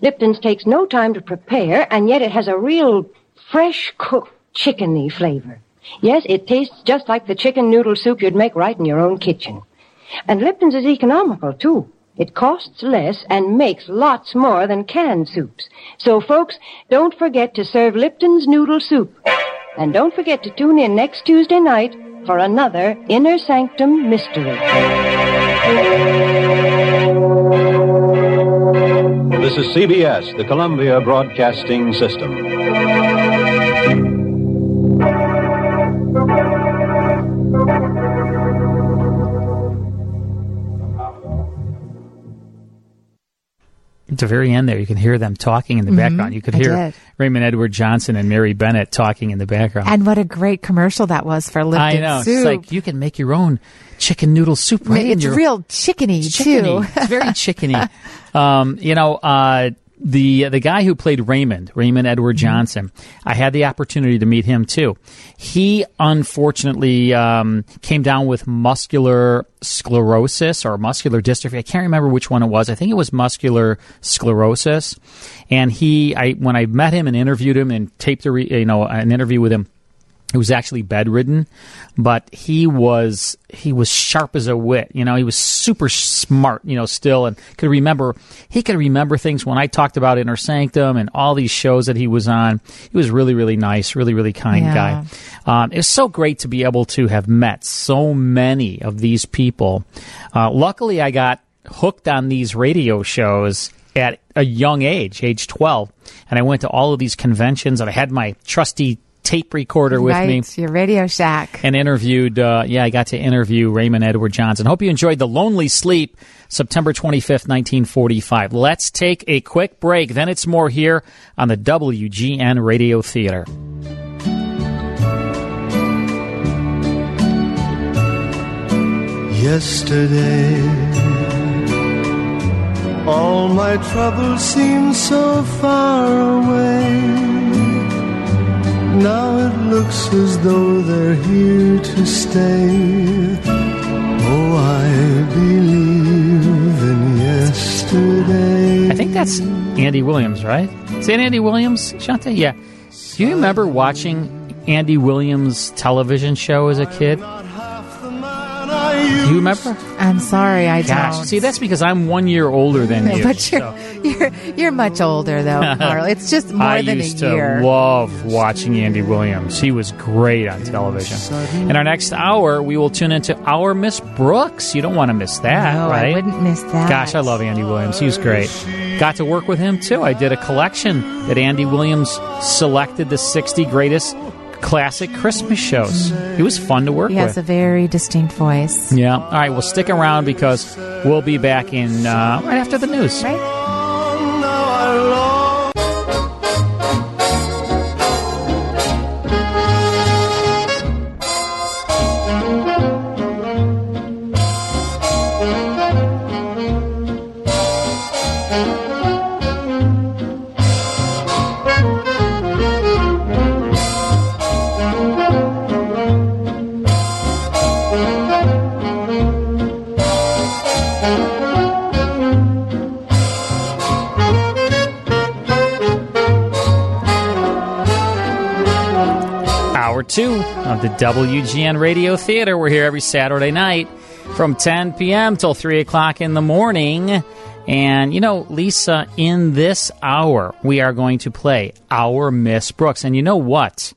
Lipton's takes no time to prepare, and yet it has a real fresh cooked chickeny flavor. Yes, it tastes just like the chicken noodle soup you'd make right in your own kitchen. And Lipton's is economical, too. It costs less and makes lots more than canned soups. So, folks, don't forget to serve Lipton's noodle soup. And don't forget to tune in next Tuesday night for another Inner Sanctum Mystery. This is CBS, the Columbia Broadcasting System. At the very end there, you can hear them talking in the Mhm, background. You could I hear did. Raymond Edward Johnson and Mary Bennett talking in the background. And what a great commercial that was for Lipton I know. soup. It's like you can make your own chicken noodle soup, right? it's your- real chickeny, It's too. it's very chickeny. Um, you know, uh, the the guy who played Raymond, Raymond Edward Mm-hmm. Johnson, I had the opportunity to meet him too. He unfortunately um, came down with muscular sclerosis or muscular dystrophy. I can't remember which one it was. I think it was muscular sclerosis. And he, I when I met him and interviewed him and taped a re, you know an interview with him. He was actually bedridden, but he was he was sharp as a wit. You know, he was super smart. You know, still and could remember. He could remember things when I talked about Inner Sanctum and all these shows that he was on. He was really really nice, really really kind Yeah. guy. Um, it was so great to be able to have met so many of these people. Uh, luckily, I got hooked on these radio shows at a young age, age 12. And I went to all of these conventions and I had my trusty tape recorder with right, me your Radio Shack. and interviewed, uh, yeah, I got to interview Raymond Edward Johnson. Hope you enjoyed The Lonely Sleep, September 25th, 1945. Let's take a quick break. Then it's more here on the WGN Radio Theater. Yesterday, all my troubles seem so far away. Now it looks as though they're here to stay. Oh, I believe in yesterday. I think that's Andy Williams, right? Is that Andy Williams, Shante? Yeah. Do you remember watching Andy Williams' television show as a kid? Do you remember? I'm sorry, I Gosh, don't. see, that's because I'm one year older than you. but you're, so. you're you're much older though, Carl. It's just more I than a year. I used to love watching Andy Williams. He was great on television. In our next hour, we will tune into Our Miss Brooks. You don't want to miss that, no, right? I wouldn't miss that. Gosh, I love Andy Williams. He was great. Got to work with him too. I did a collection that Andy Williams selected the 60 greatest classic Christmas shows. It was fun to work He with. He has a very distinct voice. yeah. All right. Well, stick around because we'll be back in uh, right after the news. Right. Two of the WGN Radio Theater. We're here every Saturday night from 10 p.m. till 3 o'clock in the morning. And, you know, Lisa, in this hour, we are going to play Our Miss Brooks. And you know what?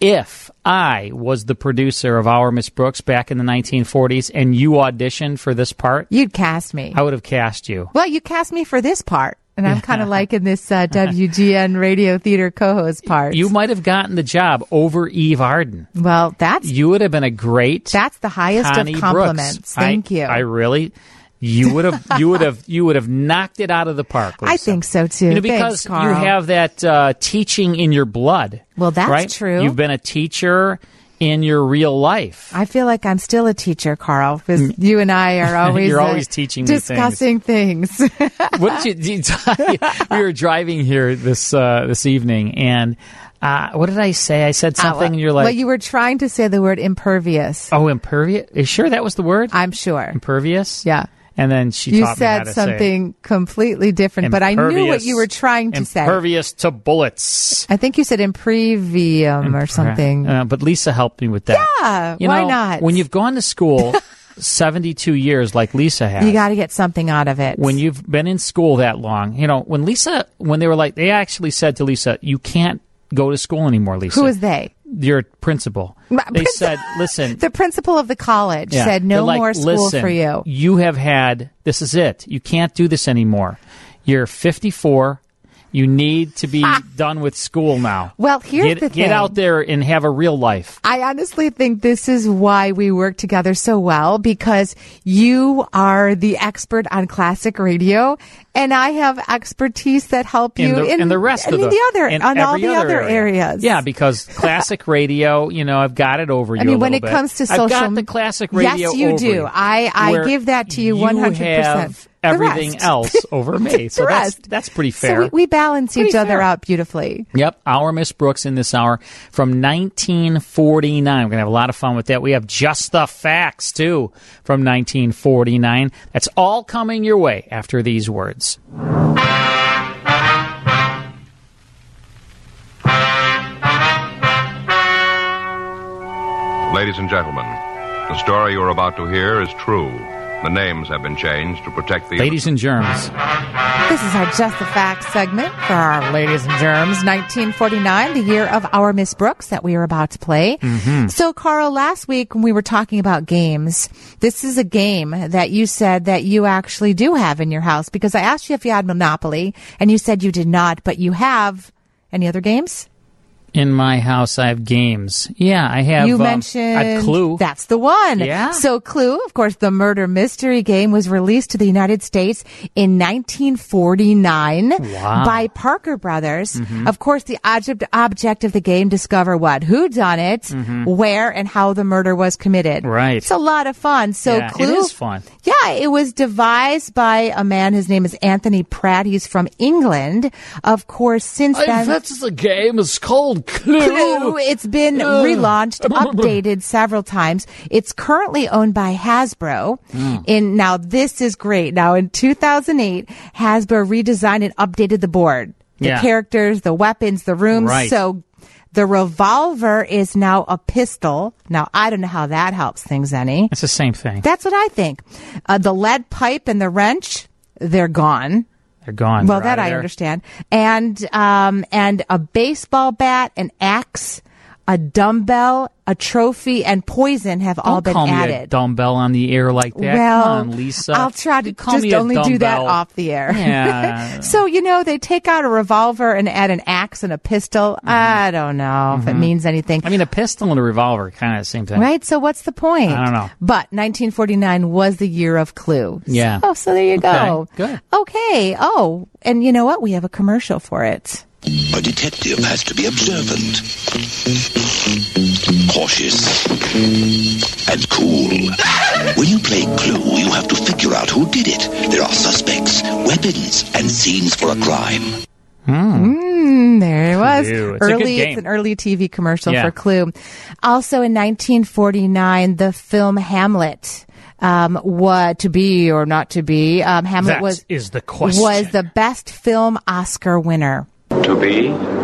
If I was the producer of Our Miss Brooks back in the 1940s and you auditioned for this part, You'd cast me. I would have cast you. Well, you cast me for this part, and I'm kind of liking this uh, WGN Radio Theater co-host part. You might have gotten the job over Eve Arden. well, that's You would have been a great that's the highest Connie of compliments. Brooks. Thank I, you. I really, you would have, you would have, you would have knocked it out of the park. I think so too. You know, Thanks, because Carl. you have that uh, teaching in your blood. Well, that's right? true. You've been a teacher in your real life. I feel like I'm still a teacher, Carl, because you and I are always Mm. You're uh, always teaching me things. discussing things. what did you? Did you we were driving here this uh, this evening, and uh, what did I say? I said something, and you're like, well, you were trying to say the word impervious. "Oh, impervious." Are you sure that was the word? I'm sure. Impervious. Yeah. And then she You taught me how said something completely different, but I knew what you were trying to say. Impervious to bullets. I think you said imprevium or something. Uh, but Lisa helped me with that. Yeah, You why know, not? When you've gone to school 72 years like Lisa has. You got to get something out of it. when you've been in school that long, you know, when Lisa, when they were like, they actually said to Lisa, you can't go to school anymore, Lisa. Who is they? Your principal. My They princi- said, "Listen, The principal of the college Yeah. said no like, more school "Listen, for you. You have had this is it. You can't do this anymore. You're 54. You need to be ah. done with school now. Well, here's get, the get out there and have a real life. I honestly think this is why we work together so well because you are the expert on classic radio and I have expertise that help you in the, in, in the rest I of the, the other in on all the other area. areas. Yeah, because classic radio, you know, I've got it over you. I mean, when it bit. comes to I've social, got the classic radio. Yes, you do. you, I I give that to you one hundred percent. Everything else over me, so that's that's pretty fair. So we, we balance each Pretty other out beautifully. Yep, our Miss Brooks in this hour from 1949. We're going to have a lot of fun with that. We have just the facts, too, from 1949. That's all coming your way after these words. Ladies and gentlemen, the story you're about to hear is true. The names have been changed to protect the Ladies and germs. This is our Just the Facts segment for our Ladies and Germs 1949, the year of our Miss Brooks that we are about to play. Mm-hmm. So, Carl, last week when we were talking about games, this is a game that you said that you actually do have in your house because I asked you if you had Monopoly and you said you did not, but you have any other games? In my house, I have games. Yeah, I have. you um, mentioned I Clue. That's the one. Yeah. So Clue, of course, the murder mystery game was released to the United States in 1949 Wow. by Parker Brothers. Mhm. Of course, the object object of the game discover what, who done it, Mhm. where, and how the murder was committed. Right. It's a lot of fun. So Yeah, Clue it is fun. yeah, it was devised by a man. His name is Anthony Pratt. He's from England. Of course, since then. That's the game is called Clue. Clue. It's been Ugh. relaunched, updated several times. It's currently owned by Hasbro. Mm. In now, this is great. Now, in 2008, Hasbro redesigned and updated the board, the Yeah. characters, the weapons, the rooms. Right. So. The revolver is now a pistol. Now, I don't know how that helps things any. It's the same thing. That's what I think. Uh, the lead pipe and the wrench, they're gone. They're gone. Well, They're that I understand. And um, and a baseball bat, an axe, a dumbbell, a trophy, and poison have all Don't been call me a added. dumbbell on the air like that. Well, on, Lisa. I'll try to You call just me only do that off the air. Yeah. so you know they take out a revolver and add an axe and a pistol. I don't know if it Mhm. means anything. I mean, a pistol and a revolver, kind of the same thing. Right, so what's the point? I don't know. But 1949 was the year of Clue. Yeah. Oh, so there you go. Okay, good. Okay. Oh, and you know what? We have a commercial for it. A detective has to be observant, cautious, and cool. When you play Clue, you have to figure out who did it. There are suspects, weapons, and scenes for a crime. Mm, there it was. Clue. It's a good early, game. it's an early TV commercial Yeah. for Clue. Also in 1949, the film Hamlet. Um, what to be or not to be? Um, Hamlet That was is the question. was the best film Oscar winner. To be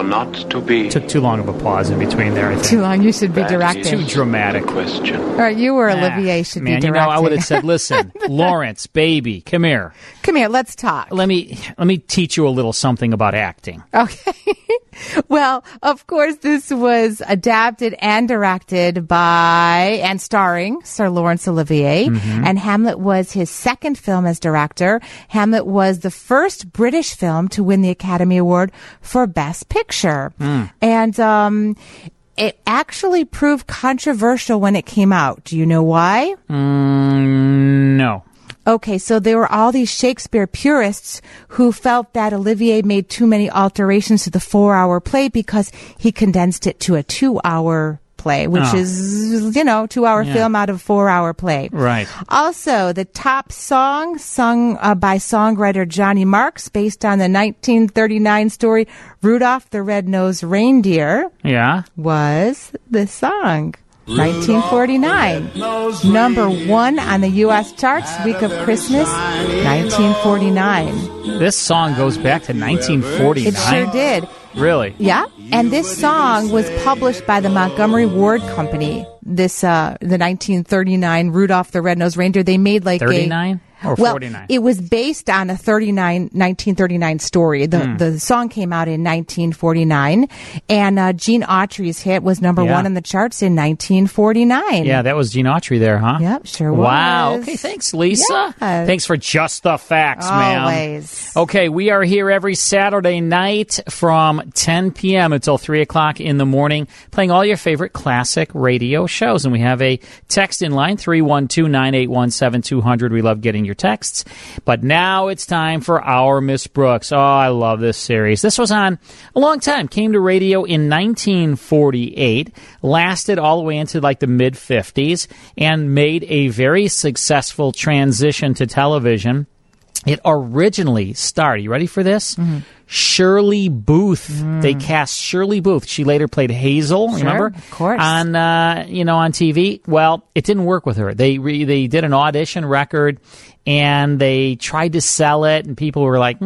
or not to be? Took too long of a pause in between there. I think. Too long. You should be That directing. Too dramatic. Question. All right, you were Ah, Olivier should Man, be you know, I would have said, "Listen, Laurence, baby, come here. Come here, let's talk. Let me let me teach you a little something about acting." Okay. well, of course, this was adapted and directed by and starring Sir Laurence Olivier. Mhm. And Hamlet was his second film as director. Hamlet was the first British film to win the Academy Award for Best Picture. Mm. And, um, it actually proved controversial when it came out. Do you know why? Mm, no. Okay, so there were all these Shakespeare purists who felt that Olivier made too many alterations to the four hour play because he condensed it to a two hour play, which Oh. is, you know, two hour Yeah. film out of four hour play. Right. Also, the top song sung uh, by songwriter Johnny Marks based on the 1939 story Rudolph the Red-Nosed Reindeer Yeah. was this song. 1949. Number one on the U.S. charts, week of Christmas, 1949. This song goes back to 1949. It sure did. Really? Yeah. And this song was published by the Montgomery Ward Company. This, uh, the 1939 Rudolph the Red-Nosed Reindeer. They made like 39? a, or well, 49? it was based on a 39, 1939 story. The Hmm. the song came out in 1949, and uh, Gene Autry's hit was number Yeah. one in the charts in 1949. Yeah, that was Gene Autry there, huh? Yep, sure Wow. was. Okay, thanks, Lisa. Yes. Thanks for just the facts, ma'am. Always. Okay, we are here every Saturday night from 10 p.m. until 3 o'clock in the morning, playing all your favorite classic radio shows. And we have a text in line, 312-981-7200. We love getting your texts. But now it's time for our Miss Brooks. Oh, I love this series. This was on a long time. Came to radio in 1948, lasted all the way into like the mid 50s, and made a very successful transition to television. It originally starred, you ready for this? Shirley Booth. They cast Shirley Booth. She later played Hazel, Sure, remember? of course. On, uh, you know, on TV. Well, it didn't work with her. They, re- they did an audition record and they tried to sell it and people were like.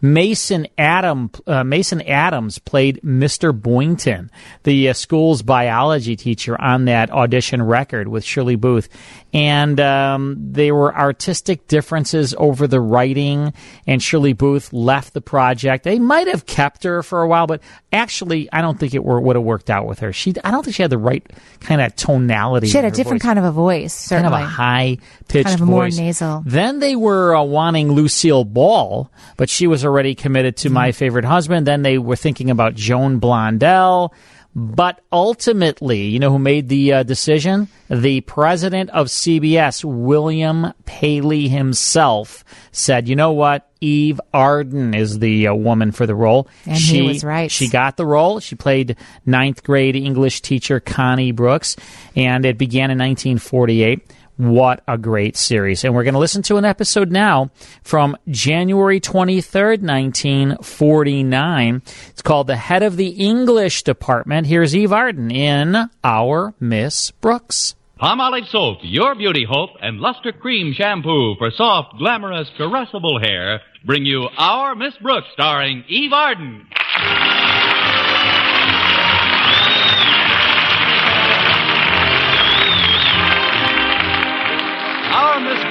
Mason Adam, uh, Mason Adams played Mr. Boynton, the uh, school's biology teacher on that audition record with Shirley Booth. And, um, there were artistic differences over the writing and Shirley Booth left the project. They might have kept her for a while, but actually, I don't think it were, would have worked out with her. She, I don't think she had the right kind of tonality. She had a different voice. kind of a voice, certainly. kind of a high pitched Kind of more voice. nasal. Then they were uh, wanting Lucille Ball, but she was already committed to my favorite husband. Then they were thinking about Joan Blondell. But ultimately, you know who made the uh, decision? The president of CBS, William Paley himself, said, "You know what? Eve Arden is the uh, woman for the role." And he she was right. She got the role. She played ninth grade English teacher Connie Brooks, and it began in 1948. What a great series. And we're going to listen to an episode now from January 23rd, 1949. It's called The Head of the English Department. Here's Eve Arden in Our Miss Brooks. Palmolive Soap, your beauty hope, and Lustre-Creme Shampoo for soft, glamorous, caressable hair bring you Our Miss Brooks, starring Eve Arden.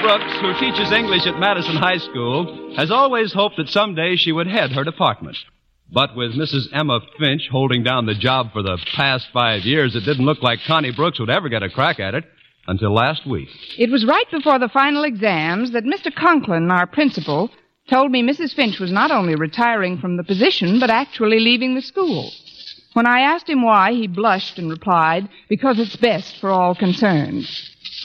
Brooks, who teaches English at Madison High School, has always hoped that someday she would head her department. But with Mrs. Emma Finch holding down the job for the past five years, it didn't look like Connie Brooks would ever get a crack at it until last week. It was right before the final exams that Mr. Conklin, our principal, told me Mrs. Finch was not only retiring from the position, but actually leaving the school. When I asked him why, he blushed and replied, because it's best for all concerned.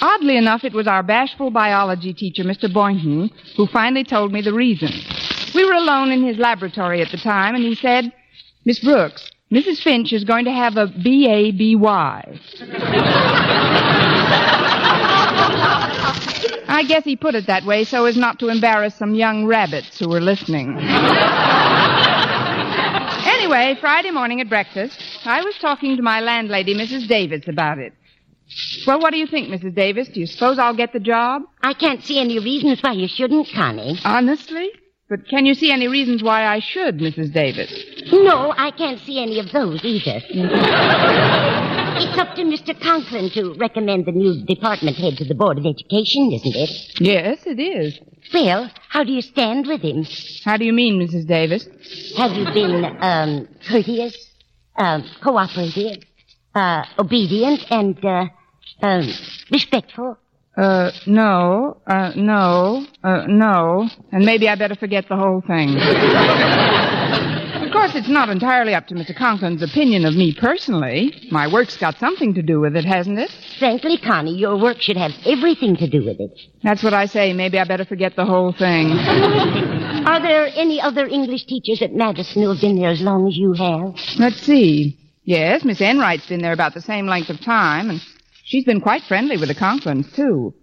Oddly enough, it was our bashful biology teacher, Mr. Boynton, who finally told me the reason. We were alone in his laboratory at the time, and he said, Miss Brooks, Mrs. Finch is going to have a B-A-B-Y. I guess he put it that way so as not to embarrass some young rabbits who were listening. anyway, Friday morning at breakfast, I was talking to my landlady, Mrs. Davis, about it. Well, what do you think, Mrs. Davis? Do you suppose I'll get the job? I can't see any reasons why you shouldn't, Connie. Honestly? But can you see any reasons why I should, Mrs. Davis? No, I can't see any of those either. it's up to Mr. Conklin to recommend the new department head to the Board of Education, isn't it? Yes, it is. Well, how do you stand with him? How do you mean, Mrs. Davis? Have you been, um, courteous, um, cooperative, uh, obedient, and, uh, um, respectful? Uh, no, uh, no, uh, no. And maybe I better forget the whole thing. of course, it's not entirely up to Mr. Conklin's opinion of me personally. My work's got something to do with it, hasn't it? Frankly, Connie, your work should have everything to do with it. That's what I say. Maybe I better forget the whole thing. Are there any other English teachers at Madison who have been there as long as you have? Let's see. Yes, Miss Enright's been there about the same length of time, and she's been quite friendly with the Conklins, too.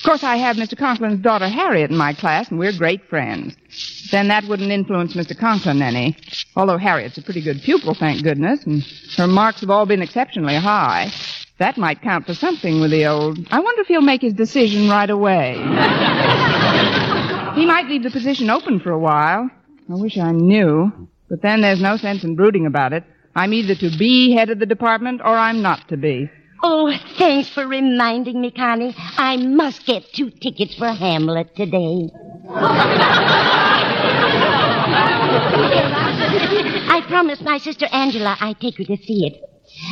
Of course, I have Mr. Conklin's daughter Harriet in my class, and we're great friends. Then that wouldn't influence Mr. Conklin any. Although Harriet's a pretty good pupil, thank goodness, and her marks have all been exceptionally high. That might count for something with the old. I wonder if he'll make his decision right away. he might leave the position open for a while. I wish I knew. But then there's no sense in brooding about it. I'm either to be head of the department or I'm not to be. Oh, thanks for reminding me, Connie. I must get two tickets for Hamlet today. I promised my sister Angela I'd take her to see it.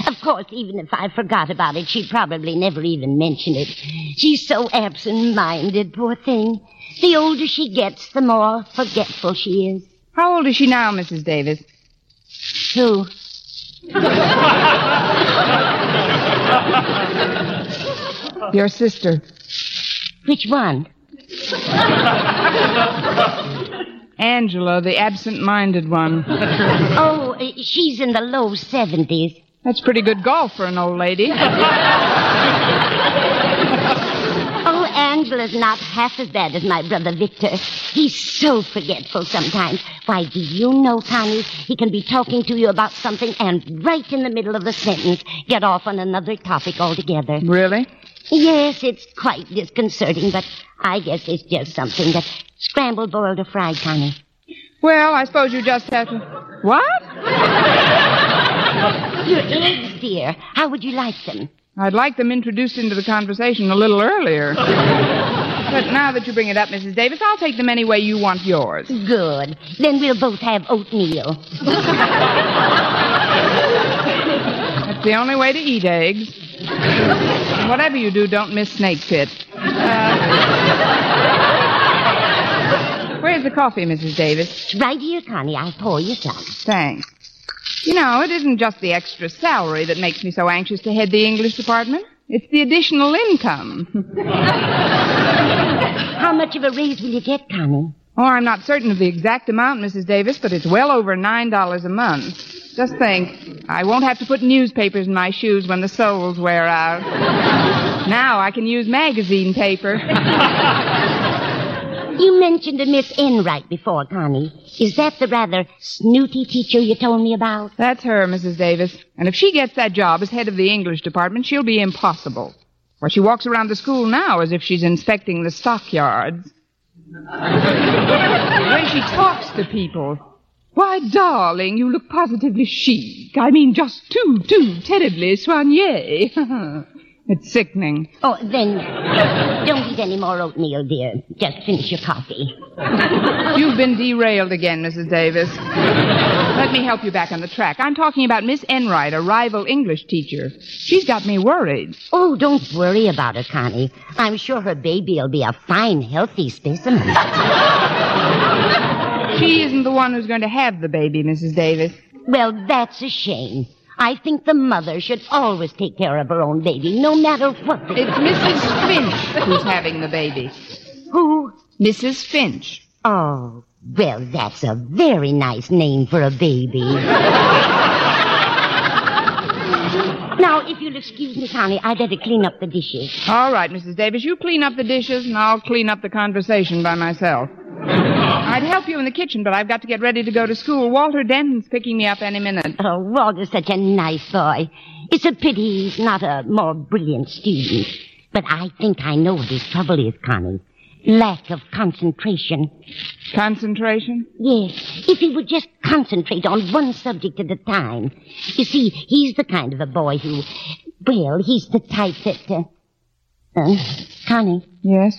Of course, even if I forgot about it, she'd probably never even mention it. She's so absent-minded, poor thing. The older she gets, the more forgetful she is. How old is she now, Mrs. Davis? Who? Your sister. Which one? Angela, the absent-minded one. Oh, she's in the low 70s. That's pretty good golf for an old lady. Oh, Angela's not half as bad as my brother Victor. He's so forgetful sometimes. Why, do you know, Connie, he can be talking to you about something and right in the middle of the sentence get off on another topic altogether. Really? Yes, it's quite disconcerting, but I guess it's just something that scrambled, boiled, or fried, Connie. Well, I suppose you just have to. What? Your eggs, dear. How would you like them? I'd like them introduced into the conversation a little earlier. but now that you bring it up, Mrs. Davis, I'll take them any way you want yours. Good. Then we'll both have oatmeal. That's the only way to eat eggs. Whatever you do, don't miss snake pit. Uh, where's the coffee, Mrs. Davis? Right here, Connie. I'll pour you some. Thanks. You know, it isn't just the extra salary that makes me so anxious to head the English department. It's the additional income. How much of a raise will you get, Connie? Oh, I'm not certain of the exact amount, Mrs. Davis, but it's well over $9 a month. Just think, I won't have to put newspapers in my shoes when the soles wear out. now I can use magazine paper. You mentioned a Miss Enright before, Connie. Is that the rather snooty teacher you told me about? That's her, Mrs. Davis. And if she gets that job as head of the English department, she'll be impossible. For she walks around the school now as if she's inspecting the stockyards. when she talks to people, why, darling, you look positively chic. I mean, just too, too terribly soigné. it's sickening. Oh, then don't eat any more oatmeal, dear. Just finish your coffee. You've been derailed again, Mrs. Davis. Let me help you back on the track. I'm talking about Miss Enright, a rival English teacher. She's got me worried. Oh, don't worry about her, Connie. I'm sure her baby'll be a fine, healthy specimen. She isn't the one who's going to have the baby, Mrs. Davis. Well, that's a shame. I think the mother should always take care of her own baby, no matter what. It's Mrs. Finch who's having the baby. Who? Mrs. Finch. Oh, well, that's a very nice name for a baby. now, if you'll excuse me, Connie, I'd better clean up the dishes. All right, Mrs. Davis, you clean up the dishes, and I'll clean up the conversation by myself. I'd help you in the kitchen, but I've got to get ready to go to school. Walter Denton's picking me up any minute. Oh, Walter's such a nice boy. It's a pity he's not a more brilliant student. But I think I know what his trouble is, Connie. Lack of concentration. Concentration? Yes. If he would just concentrate on one subject at a time. You see, he's the kind of a boy who, well, he's the type that, uh, uh Connie. Yes?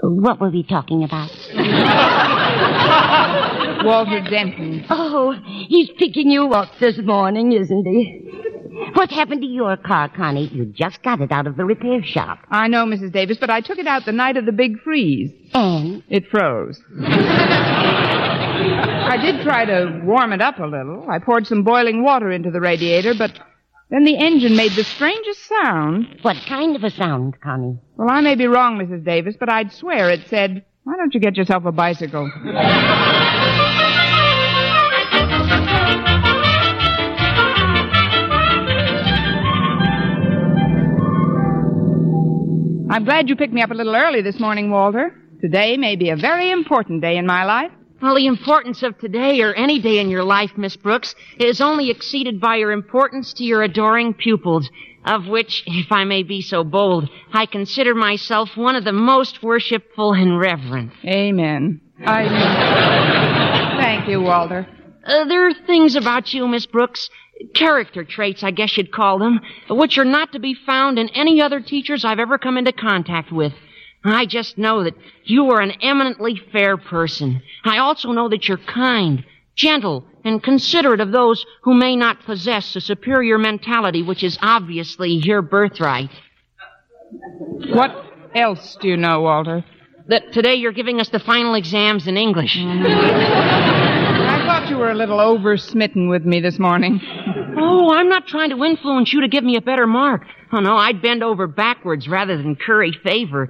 What were we talking about? Walter Denton. Oh, he's picking you up this morning, isn't he? What happened to your car, Connie? You just got it out of the repair shop. I know, Mrs. Davis, but I took it out the night of the big freeze. And? It froze. I did try to warm it up a little. I poured some boiling water into the radiator, but then the engine made the strangest sound. What kind of a sound, Connie? Well, I may be wrong, Mrs. Davis, but I'd swear it said, why don't you get yourself a bicycle? I'm glad you picked me up a little early this morning, Walter. Today may be a very important day in my life. Well, the importance of today or any day in your life, Miss Brooks, is only exceeded by your importance to your adoring pupils, of which, if I may be so bold, I consider myself one of the most worshipful and reverent. Amen. I. Thank you, Walter. Uh, there are things about you, Miss Brooks, character traits, I guess you'd call them, which are not to be found in any other teachers I've ever come into contact with. I just know that you are an eminently fair person. I also know that you're kind, gentle, and considerate of those who may not possess a superior mentality, which is obviously your birthright. What else do you know, Walter? That today you're giving us the final exams in English. Thought you were a little oversmitten with me this morning. Oh, I'm not trying to influence you to give me a better mark. Oh, no, I'd bend over backwards rather than curry favor.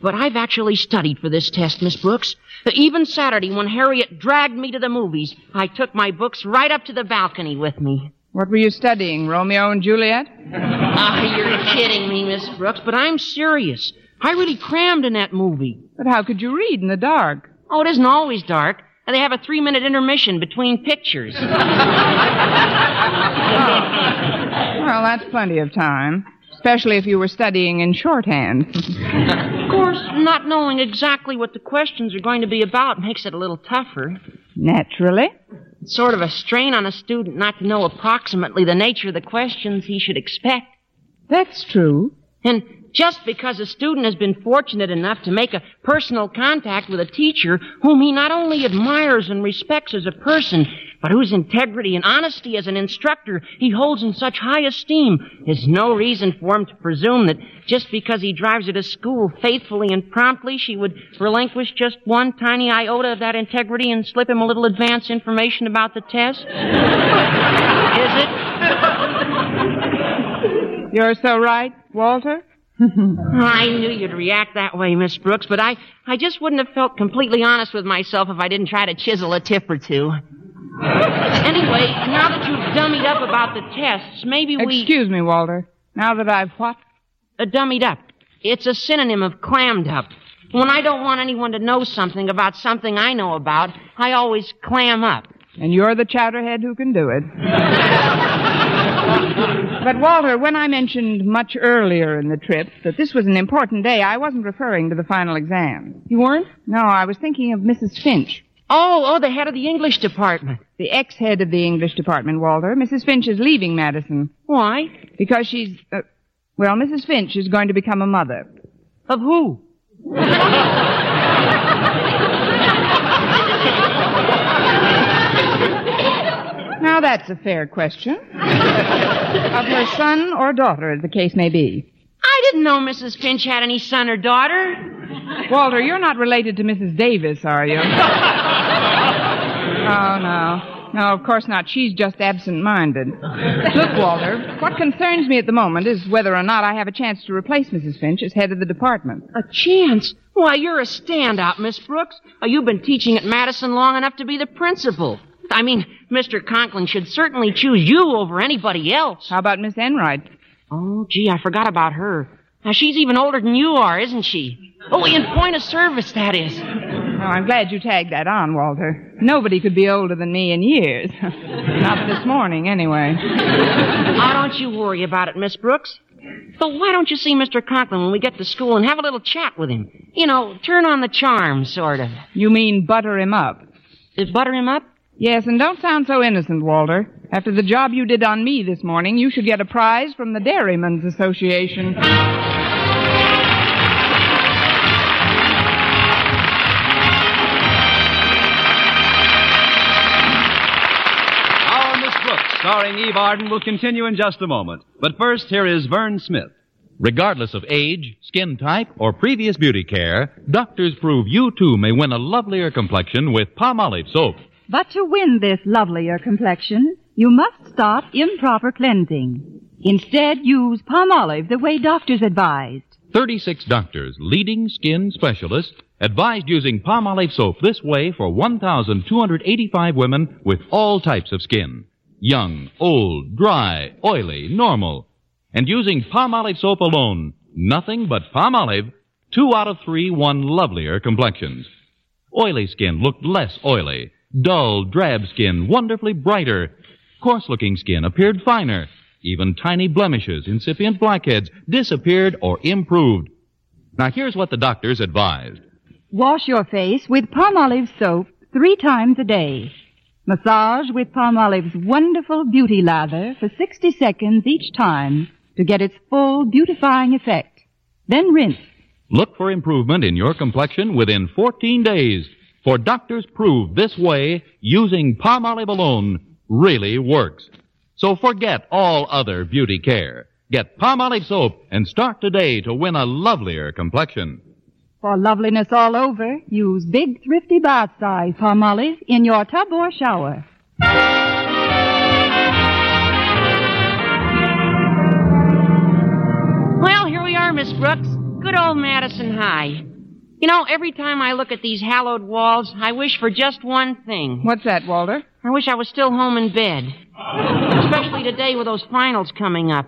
But I've actually studied for this test, Miss Brooks. Even Saturday, when Harriet dragged me to the movies, I took my books right up to the balcony with me. What were you studying, Romeo and Juliet? Ah, you're kidding me, Miss Brooks, but I'm serious. I really crammed in that movie. But how could you read in the dark? Oh, it isn't always dark. They have a three minute intermission between pictures. Well, that's plenty of time, especially if you were studying in shorthand. of course, not knowing exactly what the questions are going to be about makes it a little tougher. Naturally. It's sort of a strain on a student not to know approximately the nature of the questions he should expect. That's true. And just because a student has been fortunate enough to make a personal contact with a teacher whom he not only admires and respects as a person, but whose integrity and honesty as an instructor he holds in such high esteem, is no reason for him to presume that just because he drives her to school faithfully and promptly, she would relinquish just one tiny iota of that integrity and slip him a little advance information about the test. is it? You're so right, Walter. I knew you'd react that way, Miss Brooks, but I, I just wouldn't have felt completely honest with myself if I didn't try to chisel a tip or two. anyway, now that you've dummied up about the tests, maybe we. Excuse me, Walter. Now that I've what? Uh, dummied up. It's a synonym of clammed up. When I don't want anyone to know something about something I know about, I always clam up. And you're the chowderhead who can do it. But, Walter, when I mentioned much earlier in the trip that this was an important day, I wasn't referring to the final exam. You weren't? No, I was thinking of Mrs. Finch. Oh, oh, the head of the English department. The ex-head of the English department, Walter. Mrs. Finch is leaving Madison. Why? Because she's, uh, well, Mrs. Finch is going to become a mother. Of who? Now that's a fair question. of her son or daughter, as the case may be. I didn't know Mrs. Finch had any son or daughter. Walter, you're not related to Mrs. Davis, are you? oh, no. No, of course not. She's just absent-minded. Look, Walter, what concerns me at the moment is whether or not I have a chance to replace Mrs. Finch as head of the department. A chance? Why, you're a standout, Miss Brooks. You've been teaching at Madison long enough to be the principal. I mean, Mr. Conklin should certainly choose you over anybody else. How about Miss Enright? Oh, gee, I forgot about her. Now, she's even older than you are, isn't she? Oh, in point of service, that is. Oh, I'm glad you tagged that on, Walter. Nobody could be older than me in years. Not this morning, anyway. Oh, don't you worry about it, Miss Brooks. But why don't you see Mr. Conklin when we get to school and have a little chat with him? You know, turn on the charm, sort of. You mean butter him up? Is butter him up? Yes, and don't sound so innocent, Walter. After the job you did on me this morning, you should get a prize from the Dairymen's Association. Our Miss Brooks, starring Eve Arden, will continue in just a moment. But first, here is Verne Smith. Regardless of age, skin type, or previous beauty care, doctors prove you too may win a lovelier complexion with Palmolive soap. But to win this lovelier complexion, you must stop improper cleansing. Instead, use Palmolive the way doctors advised. 36 doctors, leading skin specialists, advised using Palmolive soap this way for 1,285 women with all types of skin. Young, old, dry, oily, normal. And using Palmolive soap alone, nothing but Palmolive, two out of three won lovelier complexions. Oily skin looked less oily. Dull, drab skin wonderfully brighter. Coarse looking skin appeared finer. Even tiny blemishes, incipient blackheads disappeared or improved. Now here's what the doctors advised. Wash your face with Palmolive soap three times a day. Massage with Palmolive's wonderful beauty lather for 60 seconds each time to get its full beautifying effect. Then rinse. Look for improvement in your complexion within 14 days. For doctors prove this way, using Palmolive alone really works. So forget all other beauty care. Get Palmolive soap and start today to win a lovelier complexion. For loveliness all over, use big thrifty bath size Palmolive in your tub or shower. Well, here we are, Miss Brooks. Good old Madison High. You know, every time I look at these hallowed walls, I wish for just one thing. What's that, Walter? I wish I was still home in bed. Especially today with those finals coming up.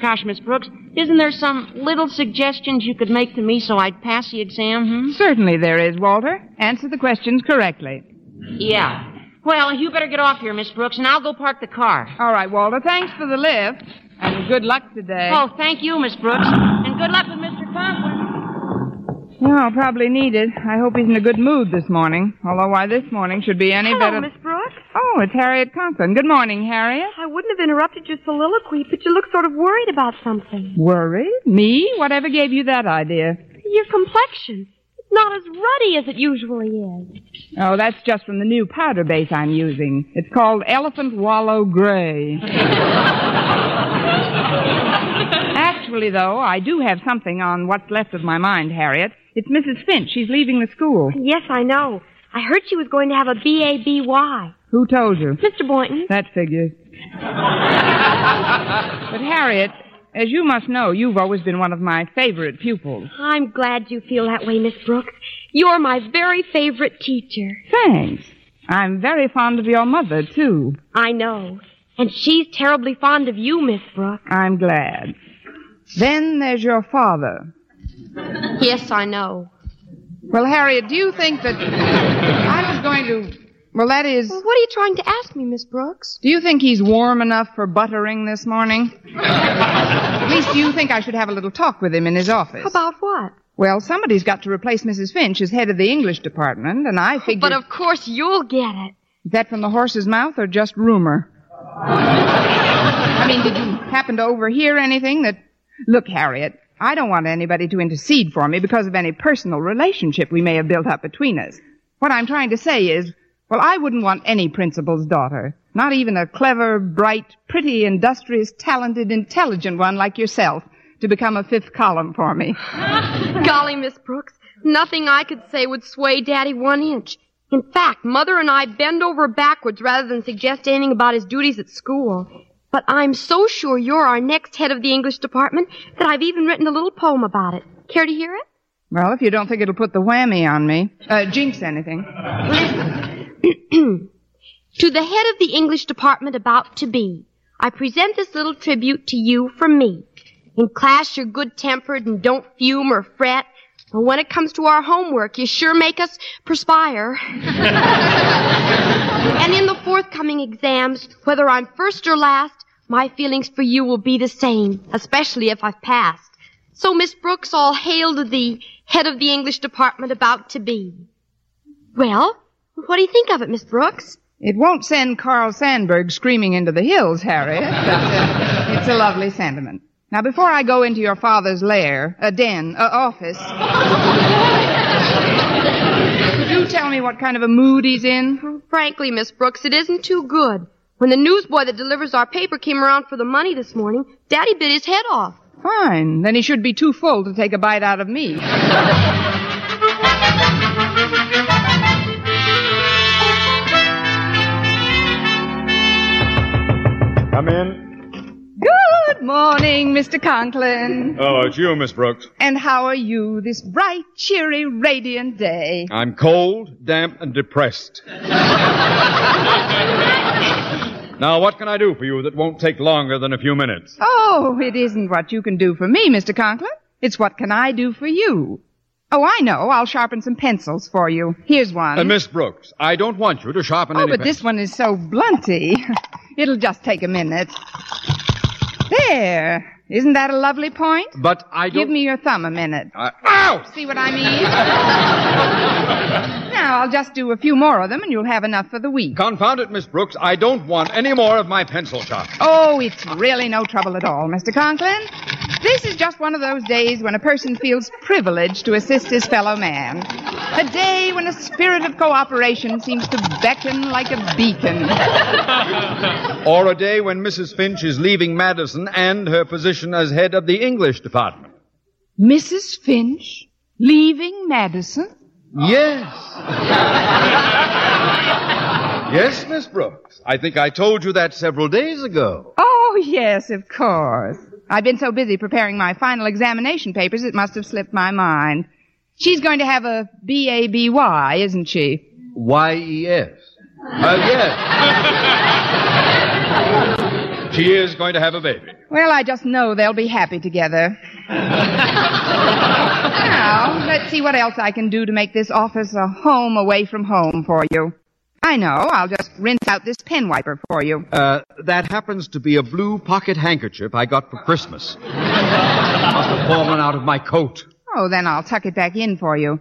Gosh, Miss Brooks, isn't there some little suggestions you could make to me so I'd pass the exam, hmm? Certainly there is, Walter. Answer the questions correctly. Yeah. Well, you better get off here, Miss Brooks, and I'll go park the car. All right, Walter. Thanks for the lift. And good luck today. Oh, thank you, Miss Brooks. And good luck with Mr. Conklin. Well, I'll probably need it. I hope he's in a good mood this morning. Although why this morning should be any Hello, better. Miss Brooks. Oh, it's Harriet Conklin. Good morning, Harriet. I wouldn't have interrupted your soliloquy, but you look sort of worried about something. Worried? Me? Whatever gave you that idea? Your complexion. It's not as ruddy as it usually is. Oh, that's just from the new powder base I'm using. It's called Elephant Wallow Gray. Actually, though, I do have something on what's left of my mind, Harriet. It's Mrs. Finch. She's leaving the school. Yes, I know. I heard she was going to have a B-A-B-Y. Who told you? Mr. Boynton. That figures. but Harriet, as you must know, you've always been one of my favorite pupils. I'm glad you feel that way, Miss Brooks. You're my very favorite teacher. Thanks. I'm very fond of your mother, too. I know. And she's terribly fond of you, Miss Brooks. I'm glad. Then there's your father. Yes, I know. Well, Harriet, do you think that I was going to. Well, that is. Well, what are you trying to ask me, Miss Brooks? Do you think he's warm enough for buttering this morning? At least, do you think I should have a little talk with him in his office? About what? Well, somebody's got to replace Mrs. Finch as head of the English department, and I figured. But of course you'll get it. Is that from the horse's mouth or just rumor? I mean, did you happen to overhear anything that. Look, Harriet, I don't want anybody to intercede for me because of any personal relationship we may have built up between us. What I'm trying to say is, well, I wouldn't want any principal's daughter. Not even a clever, bright, pretty, industrious, talented, intelligent one like yourself to become a fifth column for me. Golly, Miss Brooks, nothing I could say would sway Daddy one inch. In fact, Mother and I bend over backwards rather than suggest anything about his duties at school. But I'm so sure you're our next head of the English department that I've even written a little poem about it. Care to hear it? Well, if you don't think it'll put the whammy on me, uh, jinx anything. To the head of the English department about to be, I present this little tribute to you from me. In class, you're good tempered and don't fume or fret. But when it comes to our homework, you sure make us perspire. and in the forthcoming exams, whether I'm first or last, my feelings for you will be the same, especially if I've passed. So, Miss Brooks, all hail to the head of the English department about to be. Well, what do you think of it, Miss Brooks? It won't send Carl Sandburg screaming into the hills, Harriet. But, uh, it's a lovely sentiment. Now, before I go into your father's lair, a den, a office, could you tell me what kind of a mood he's in? Frankly, Miss Brooks, it isn't too good. When the newsboy that delivers our paper came around for the money this morning, Daddy bit his head off. Fine. Then he should be too full to take a bite out of me. Come in. Morning, Mr. Conklin. Oh, it's you, Miss Brooks. And how are you this bright, cheery, radiant day? I'm cold, damp, and depressed. now, what can I do for you that won't take longer than a few minutes? Oh, it isn't what you can do for me, Mr. Conklin. It's what can I do for you. Oh, I know. I'll sharpen some pencils for you. Here's one. Uh, Miss Brooks, I don't want you to sharpen oh, any but pen- this one is so blunty. It'll just take a minute. There. Isn't that a lovely point? But I don't... Give me your thumb a minute. I... Ow! See what I mean? Now, I'll just do a few more of them and you'll have enough for the week. Confound it, Miss Brooks. I don't want any more of my pencil sharp. Oh, it's really no trouble at all, Mr. Conklin. This is just one of those days when a person feels privileged to assist his fellow man. A day when a spirit of cooperation seems to beckon like a beacon. Or a day when Mrs. Finch is leaving Madison and her position as head of the English department. Mrs. Finch leaving Madison? Yes. yes, Miss Brooks. I think I told you that several days ago. Oh, yes, of course. I've been so busy preparing my final examination papers, it must have slipped my mind. She's going to have a B-A-B-Y, isn't she? Y-E-S. Uh, yes. she is going to have a baby. Well, I just know they'll be happy together. Now, let's see what else I can do to make this office a home away from home for you. I know. I'll just rinse out this pen wiper for you. Uh, that happens to be a blue pocket handkerchief I got for Christmas. Must have fallen out of my coat. Oh, then I'll tuck it back in for you.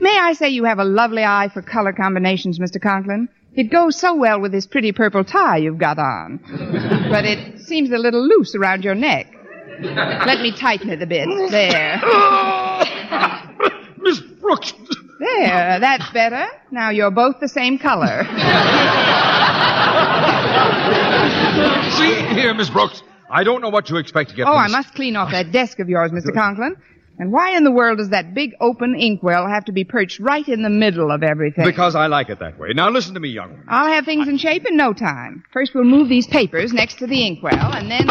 May I say you have a lovely eye for color combinations, Mr. Conklin? It goes so well with this pretty purple tie you've got on. But it seems a little loose around your neck. Let me tighten it a bit. There. Miss Brooks. There, that's better. Now you're both the same color. See here, Miss Brooks. I don't know what you expect to get Oh, I must clean off that desk of yours, Mr. Conklin. And why in the world does that big open inkwell have to be perched right in the middle of everything? Because I like it that way. Now listen to me, young woman. I'll have things in shape in no time. First, we'll move these papers next to the inkwell, and then.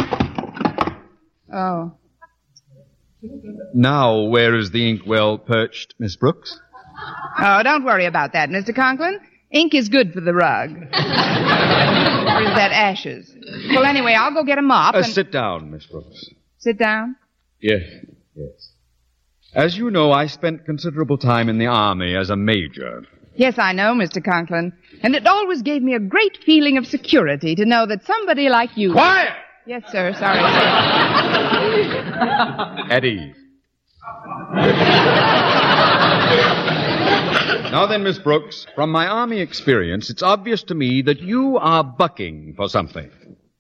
Oh. Now, where is the inkwell perched, Miss Brooks? Oh, don't worry about that, Mr. Conklin. Ink is good for the rug. or is that ashes? Well, anyway, I'll go get a mop Uh, and. sit down, Miss Brooks. Sit down. Yes, yes. As you know, I spent considerable time in the army as a major. Yes, I know, Mr. Conklin. And it always gave me a great feeling of security to know that somebody like you. Quiet! Yes, sir. Sorry. At ease. now then, Miss Brooks, from my army experience, it's obvious to me that you are bucking for something.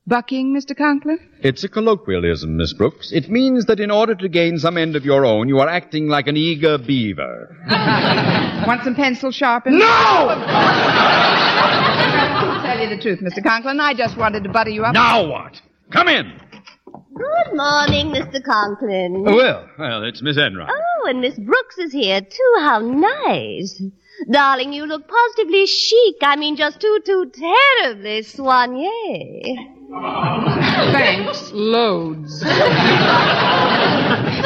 Bucking, Mr. Conklin? It's a colloquialism, Miss Brooks. It means that in order to gain some end of your own, you are acting like an eager beaver. Want some pencil sharpened? No! Tell you the truth, Mr. Conklin. I just wanted to butter you up. Now what? Come in. Good morning, Mr. Conklin. Oh, well, well, it's Miss Enright. Oh, and Miss Brooks is here, too. How nice. Darling, you look positively chic. I mean, just too, too terribly soigné. Thanks, loads. But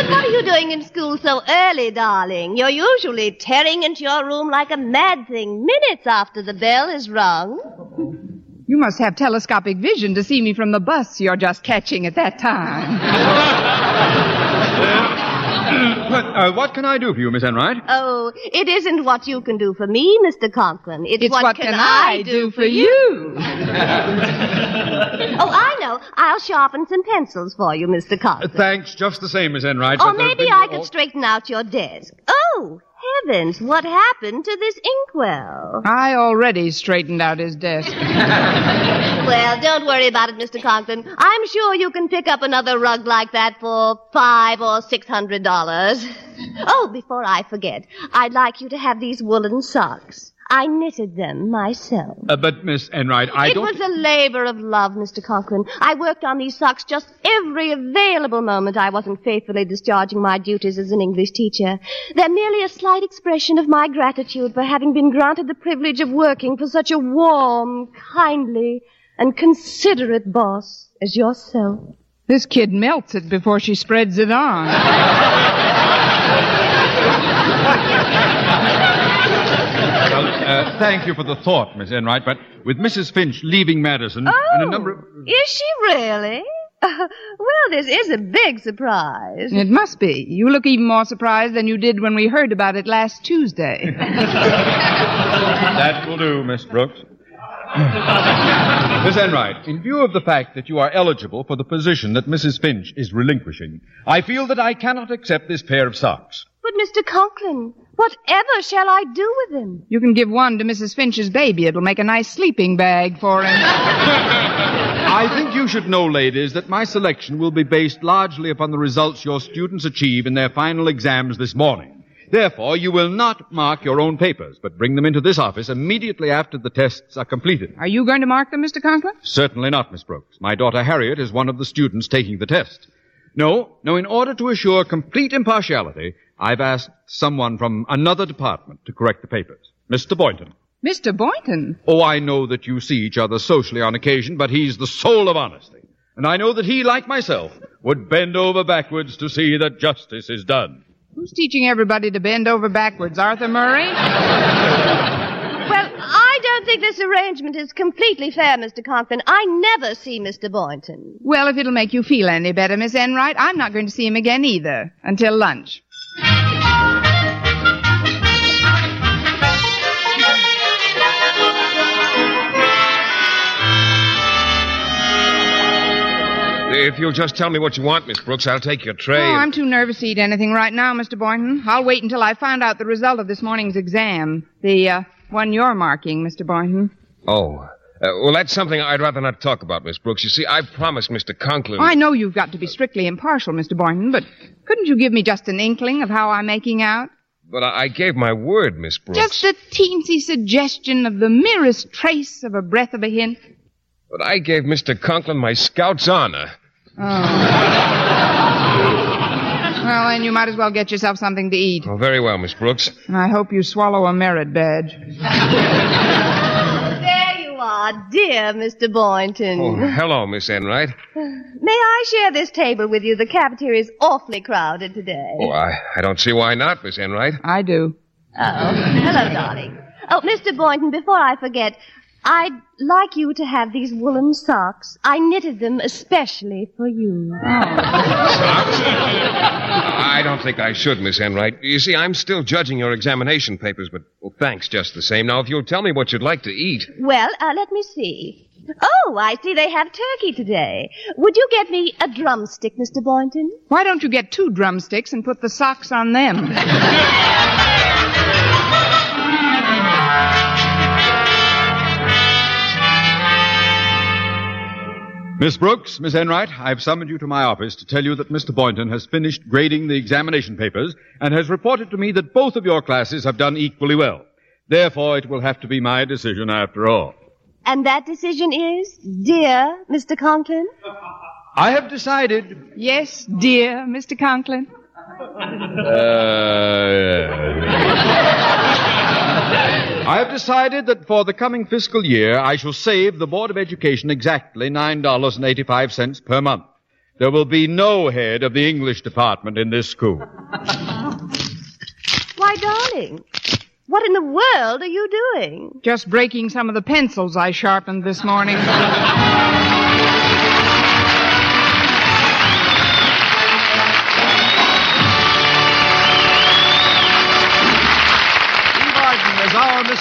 what are you doing in school so early, darling? You're usually tearing into your room like a mad thing minutes after the bell is rung. You must have telescopic vision to see me from the bus you're just catching at that time. But, uh, what can I do for you, Miss Enright? Oh, it isn't what you can do for me, Mr. Conklin. It's, It's what can I do for you? oh, I know. I'll sharpen some pencils for you, Mr. Conklin. Thanks, just the same, Miss Enright. Or maybe I could straighten out your desk. Oh, heavens, what happened to this inkwell? I already straightened out his desk. Well, don't worry about it, Mr. Conklin. I'm sure you can pick up another rug like that for five or six hundred dollars. Oh, before I forget, I'd like you to have these woolen socks. I knitted them myself. Uh, but, Miss Enright, I it don't... was a labor of love, Mr. Conklin. I worked on these socks just every available moment I wasn't faithfully discharging my duties as an English teacher. They're merely a slight expression of my gratitude for having been granted the privilege of working for such a warm, kindly, and considerate boss as yourself. This kid melts it before she spreads it on. uh, thank you for the thought, Miss Enright, but with Mrs. Finch leaving Madison and a number of... Is she really? well, this is a big surprise. It must be. You look even more surprised than you did when we heard about it last Tuesday. That will do, Miss Brooks. Miss Enright, in view of the fact that you are eligible for the position that Mrs. Finch is relinquishing, I feel that I cannot accept this pair of socks. But, Mr. Conklin, whatever shall I do with him? You can give one to Mrs. Finch's baby. It'll make a nice sleeping bag for him. I think you should know, ladies, that my selection will be based largely upon the results your students achieve in their final exams this morning. Therefore, you will not mark your own papers, but bring them into this office immediately after the tests are completed. Are you going to mark them, Mr. Conklin? Certainly not, Miss Brooks. My daughter Harriet is one of the students taking the test. No, no, in order to assure complete impartiality, I've asked someone from another department to correct the papers. Mr. Boynton. Mr. Boynton? Oh, I know that you see each other socially on occasion, but he's the soul of honesty. And I know that he, like myself, would bend over backwards to see that justice is done. Who's teaching everybody to bend over backwards? Arthur Murray? Well, I don't think this arrangement is completely fair, Mr. Conklin. I never see Mr. Boynton. Well, if it'll make you feel any better, Miss Enright, I'm not going to see him again either. Until lunch. If you'll just tell me what you want, Miss Brooks, I'll take your tray. Oh, and- I'm too nervous to eat anything right now, Mr. Boynton. I'll wait until I find out the result of this morning's exam. The, uh, one you're marking, Mr. Boynton. Oh. Uh, well, that's something I'd rather not talk about, Miss Brooks. You see, I promised Mr. Conklin. I know you've got to be strictly impartial, Mr. Boynton, but couldn't you give me just an inkling of how I'm making out? But I, I gave my word, Miss Brooks. Just a teensy suggestion of the merest trace of a breath of a hint. But I gave Mr. Conklin my scout's honor. Oh. well, then you might as well get yourself something to eat. Oh, very well, Miss Brooks. And I hope you swallow a merit badge. There you are, dear Mr. Boynton. Oh, hello, Miss Enright. May I share this table with you? The cafeteria is awfully crowded today. Oh, I, I don't see why not, Miss Enright. I do. Oh, hello, darling. Oh, Mr. Boynton, before I forget, I'd like you to have these woolen socks. I knitted them especially for you. Socks? I don't think I should, Miss Enright. You see, I'm still judging your examination papers, but well, thanks just the same. Now, if you'll tell me what you'd like to eat. Well, uh, let me see. Oh, I see they have turkey today. Would you get me a drumstick, Mr. Boynton? Why don't you get two drumsticks and put the socks on them? Miss Brooks, Miss Enright, I've summoned you to my office to tell you that Mr. Boynton has finished grading the examination papers and has reported to me that both of your classes have done equally well. Therefore, it will have to be my decision after all. And that decision is, dear Mr. Conklin? I have decided. Yes, dear Mr. Conklin. Uh, I have decided that for the coming fiscal year, I shall save the Board of Education exactly $9.85 per month. There will be no head of the English department in this school. Why, darling, what in the world are you doing? Just breaking some of the pencils I sharpened this morning.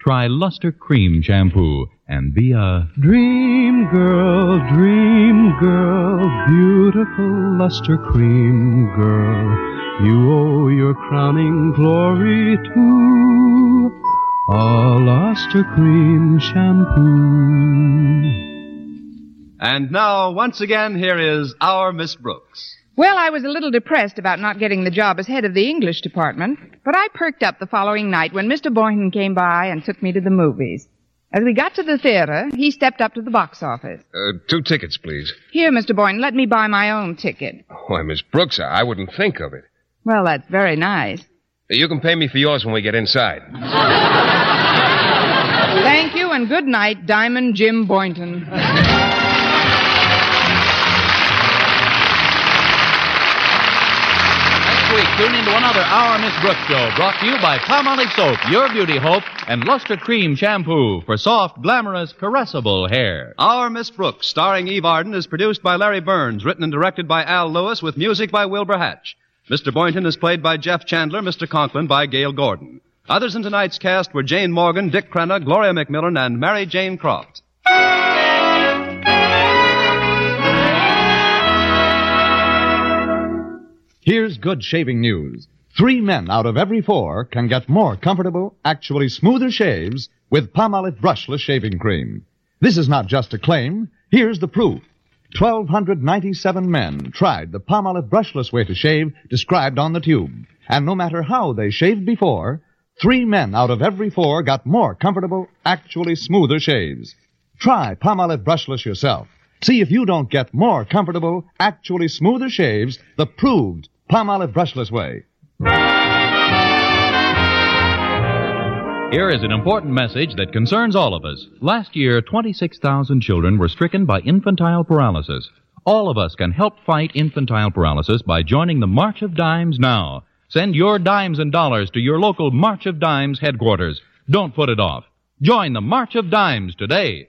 try Lustre-Creme Shampoo and be a Dream girl, dream girl, beautiful Lustre-Creme girl. You owe your crowning glory to a luster cream shampoo. And now, once again, here is our Miss Brooks. Well, I was a little depressed about not getting the job as head of the English department, but I perked up the following night when Mr. Boynton came by and took me to the movies. As we got to the theater, he stepped up to the box office. Uh, two tickets, please. Here, Mr. Boynton, let me buy my own ticket. Why, Miss Brooks, I wouldn't think of it. Well, that's very nice. You can pay me for yours when we get inside. Thank you and good night, Diamond Jim Boynton. Week, tune into another Our Miss Brooks show brought to you by Palmolive Soap, Your Beauty Hope, and Lustre-Creme Shampoo for soft, glamorous, caressable hair. Our Miss Brooks, starring Eve Arden, is produced by Larry Burns, written and directed by Al Lewis, with music by Wilbur Hatch. Mr. Boynton is played by Jeff Chandler, Mr. Conklin by Gale Gordon. Others in tonight's cast were Jane Morgan, Dick Crenna, Gloria McMillan, and Mary Jane Croft. Here's good shaving news. Three men out of every four can get more comfortable, actually smoother shaves with Palmolive brushless shaving cream. This is not just a claim. Here's the proof. 1,297 men tried the Palmolive brushless way to shave described on the tube. And no matter how they shaved before, three men out of every four got more comfortable, actually smoother shaves. Try Palmolive brushless yourself. See if you don't get more comfortable, actually smoother shaves the proved Palmolive brushless way. Here is an important message that concerns all of us. Last year, 26,000 children were stricken by infantile paralysis. All of us can help fight infantile paralysis by joining the March of Dimes now. Send your dimes and dollars to your local March of Dimes headquarters. Don't put it off. Join the March of Dimes today.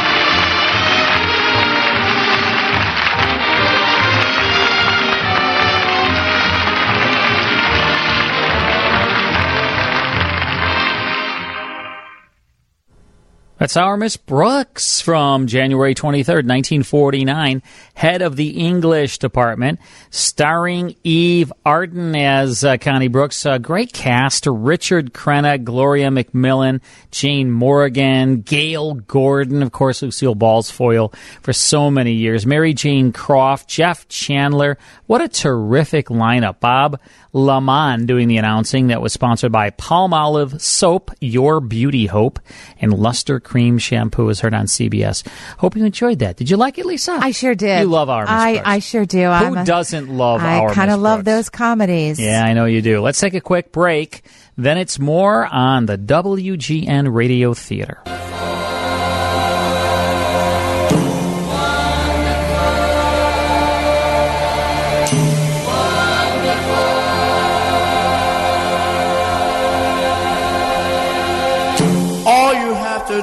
That's our Miss Brooks from January 23rd, 1949, head of the English department, starring Eve Arden as uh, Connie Brooks. A great cast. Richard Crenna, Gloria McMillan, Jane Morgan, Gale Gordon, of course, Lucille Ball's foil for so many years, Mary Jane Croft, Jeff Chandler. What a terrific lineup. Bob LeMond doing the announcing that was sponsored by Palmolive Soap, Your Beauty Hope, and Lustre-Creme Shampoo is heard on CBS. Hope you enjoyed that. Did you like it, Lisa? I sure did. You love our Miss I, Brooks. I sure do. Who I'm doesn't love I our kind of love those comedies. Yeah, I know you do. Let's take a quick break. Then it's more on the WGN Radio Theater.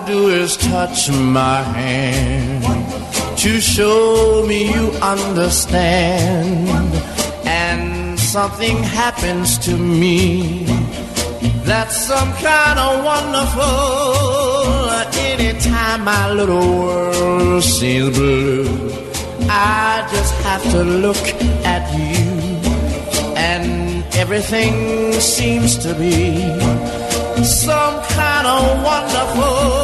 Do is touch my hand to show me you understand. And something happens to me that's some kind of wonderful. Anytime my little world seems blue, I just have to look at you, and everything seems to be some kind of wonderful.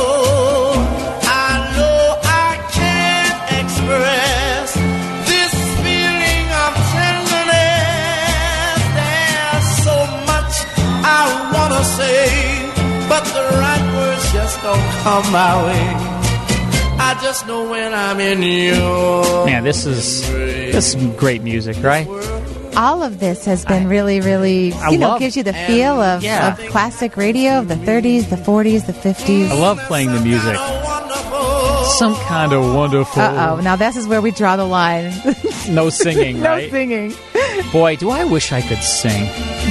Come my way. I just know when I'm in your Man, this is this is great music, right? All of this has been really, really, I you know, love- gives you the feel of, Yeah. of classic radio of the 30s, the 40s, the 50s. I love playing the music. Some kind of wonderful. Uh oh. Now this is where we draw the line. No singing, no right? singing. Boy, do I wish I could sing.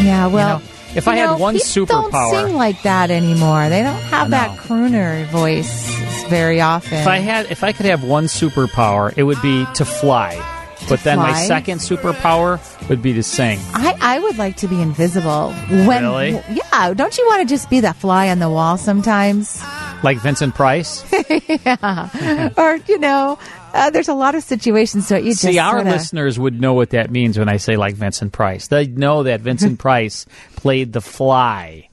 Yeah, well, You know, if I you had know, one people superpower- don't sing like that anymore. They don't have that crooner voice very often. If I had, if I could have one superpower, it would be to fly. But then my second superpower would be to sing. I, I would like to be invisible. When, Really? Yeah. Don't you want to just be that fly on the wall sometimes? Like Vincent Price. yeah. or, you know, Uh, there's a lot of situations, so you just See, our sorta- listeners would know what that means when I say like Vincent Price. They know that Vincent Price played The Fly.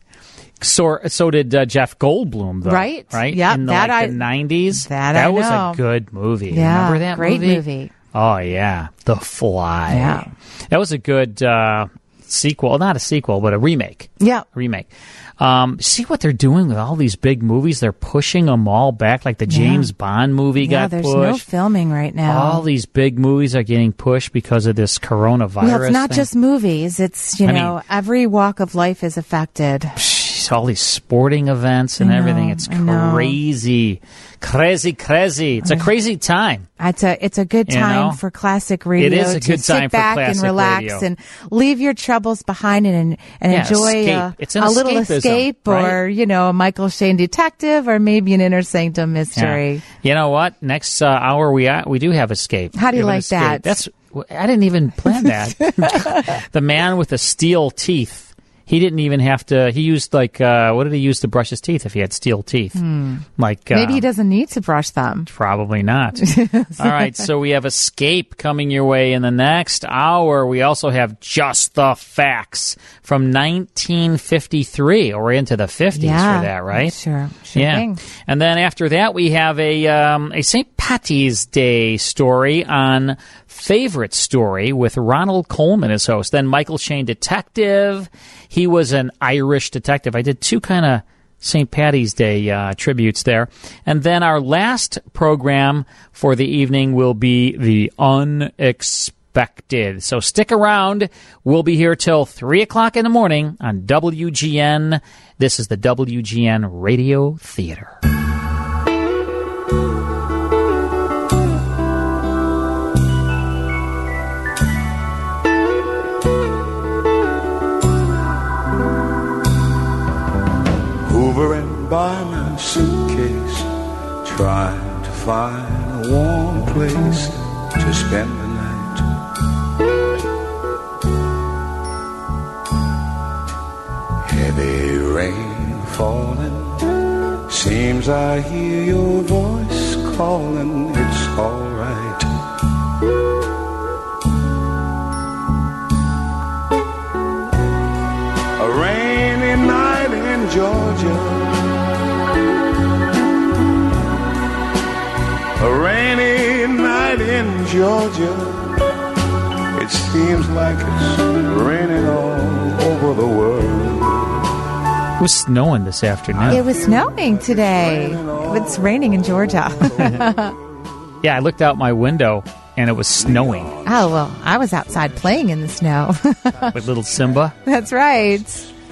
So, so did uh, Jeff Goldblum, though. Right. Right? Yep, In the, that like, I- the 90s. that that was a good movie. Yeah, Remember that great movie? movie. Oh, yeah. The Fly. Yeah. That was a good uh, sequel. Not a sequel, but a remake. Yeah. remake. Um, see what they're doing with all these big movies? They're pushing them all back. Like the James Bond movie Yeah, got there's pushed. no filming right now. All these big movies are getting pushed because of this coronavirus. well, it's not thing. just movies. It's, you I know, mean- every walk of life is affected. Jeez, all these sporting events and know, everything. It's crazy, crazy, crazy. It's a crazy time. It's a it's a good You time know? for classic radio. It is a to good sit time for back and relax radio. and leave your troubles behind and and Yeah, enjoy a, a little escape or right? you know a Michael Shayne detective or maybe an inner sanctum mystery. Yeah. You know what? Next uh, hour we uh, we do have escape. How do you like that? That's I didn't even plan that. the man with the steel teeth. He didn't even have to. He used like uh, what did he use to brush his teeth if he had steel teeth? Hmm. Like uh, Maybe he doesn't need to brush them. Probably not. All right, so we have Escape coming your way in the next hour. We also have Just the Facts from 1953. We're into the 50s Yeah, for that, right? Sure, sure yeah. thing. And then after that, we have a um, a St. Patty's Day story on Favorite Story with Ronald Colman as host. Then Michael Shayne Detective. He was an Irish detective. I did two kind of St. Patty's Day uh, tributes there. And then our last program for the evening will be The Unexpected. So stick around. We'll be here till 3 o'clock in the morning on WGN. This is the WGN Radio Theater. By my suitcase, trying to find a warm place to spend the night. Heavy rain falling, seems I hear your voice calling. It's alright. A rainy night in Georgia. In Georgia. It seems like it's raining all over the world. It was snowing this afternoon. It was snowing today. It's raining in Georgia. Yeah, I looked out my window and it was snowing oh well, I was outside playing in the snow. with little Simba. That's right.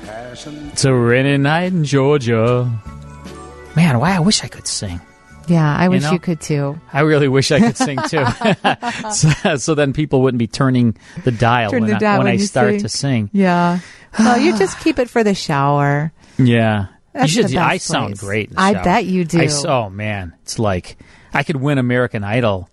It's a rainy night in Georgia. Man, why I wish I could sing. Yeah, I You wish know? you could too. I really wish I could sing too. so, so then people wouldn't be turning the dial Turn when, the I, dial when when I start sing. to sing. Yeah. well, you just keep it for the shower. Yeah. That's you should, I sound place. great. In the I bet you do. I oh man, it's like I could win American Idol.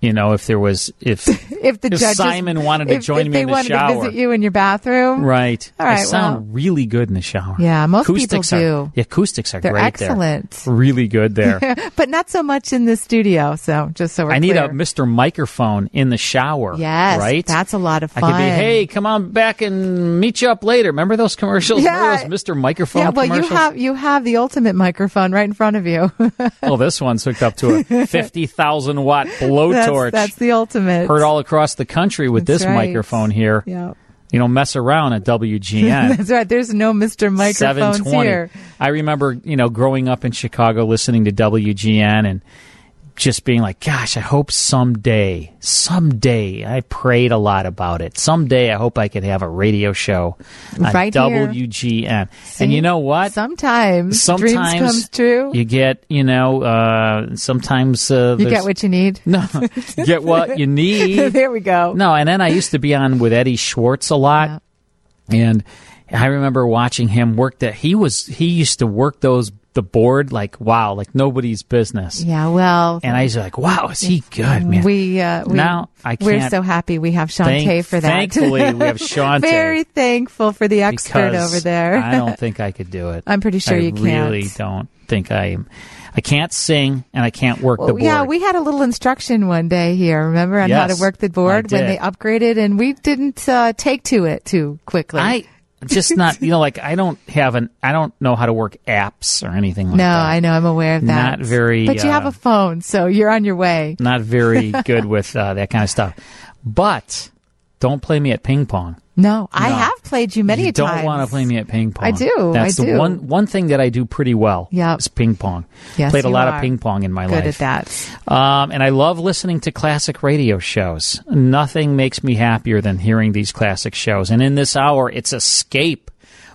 You know, if there was if If the if judges, Simon wanted to if, join if me in the wanted shower, to visit you in your bathroom, right? All right, I sound really good in the shower. Yeah, most people acoustics Are, do. the acoustics are They're great excellent. there. Really good there. but not so much in the studio. So just so we're I need clear. a Mr. Microphone in the shower. Yes, right. that's a lot of fun. I could be, hey, come on back and meet you up later. Remember those commercials? Yeah. Those Mr. Microphone yeah, well, you have you have the ultimate microphone right in front of you. well, this one's hooked up to a 50,000 watt blowtorch. That's, that's the ultimate. Heard all across the country with That's this right. microphone here. Yeah. You know, mess around at WGN. That's right. There's no Mr. Microphones here. I remember, you know, growing up in Chicago listening to WGN and just being like, gosh, I hope someday, someday, I prayed a lot about it. Someday I hope I could have a radio show on Right. WGN. See? And you know what? Sometimes, Sometimes dreams comes true. You get, you know, uh, sometimes uh, You get what you need. No, get what you need. there we go. No, and then I used to be on with Eddie Schwartz a lot, and I remember watching him work. That he was he used to work those the board like wow, like nobody's business. Yeah, well, And I was like, wow, is he good, man? We, uh, we now I can't. We're so happy we have Shantae Thank- for that. thankfully, we have Shantae. Very thankful for the expert over there. I don't think I could do it. I'm pretty sure I you can't. I really don't think I am. I can't sing and I can't work the board. yeah, we had a little instruction one day here, remember, on how to work the board when they upgraded, and we didn't uh, take to it too quickly. I just not, you know, like I don't have an, I don't know how to work apps or anything like no, that. No, I know, I'm aware of that. Not very, But you have uh, a phone, so you're on your way. Not very good with uh, that kind of stuff. But don't play me at ping pong. No, I No. have played you many you don't want to play me at ping pong. I do, That's I the do. one one thing that I do pretty well. Yeah, is ping pong. Yes, Played a lot of ping pong in my Good life. Good at that. Um, and I love listening to classic radio shows. Nothing makes me happier than hearing these classic shows. And in this hour, it's Escape.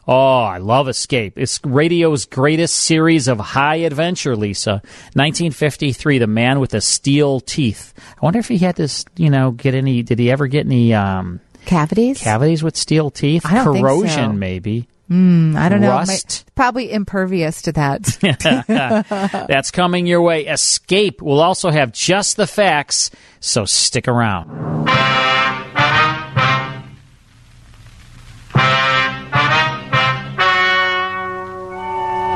Oh, I love Escape. It's radio's greatest series of high adventure, Lisa. 1953, The Man with the Steel Teeth. I wonder if he had this, you know, get any, did he ever get any, um, cavities? Cavities with steel teeth? I don't think Corrosion, so. maybe. Mm, I don't know. Rust. My- probably impervious to that. That's coming your way. Escape will also have just the facts, so stick around.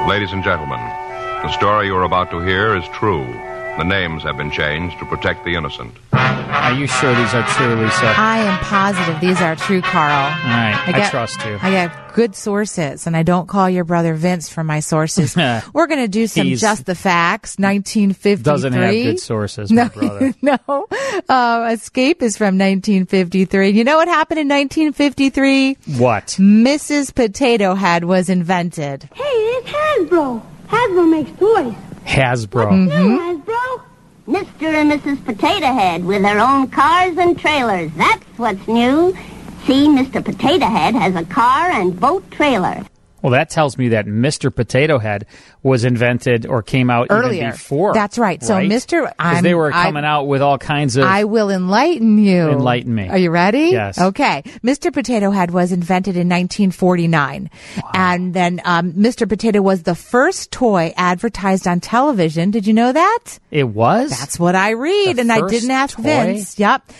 Ladies and gentlemen, the story you are about to hear is true. The names have been changed to protect the innocent. Are you sure these are true, Lisa? I am positive these are true, Carl. All right, I, get- trust you. I got good sources, and I don't call your brother Vince for my sources. We're going to do some He's- just the facts. 1953 Doesn't have good sources, No, brother. no. Uh, Escape is from 1953. You know what happened in 1953? What? Mrs. Potato Head was invented. Hey, it's Hasbro. Hasbro makes toys. Hasbro. Mm-hmm. New Hasbro. Mr. and Mrs. Potato Head with their own cars and trailers. That's what's new. See, Mr. Potato Head has a car and boat trailer. Well, that tells me that Mr. Potato Head was invented or came out even Earlier. before. That's right. So, Mr. Because they were I- coming out with all kinds of. I will enlighten you. Enlighten me. Are you ready? Yes. Okay. Mr. Potato Head was invented in 1949. And then um, Mr. Potato was the first toy advertised on television. Did you know that? it was? That's what I read. The and I didn't ask toy? Vince. Yep.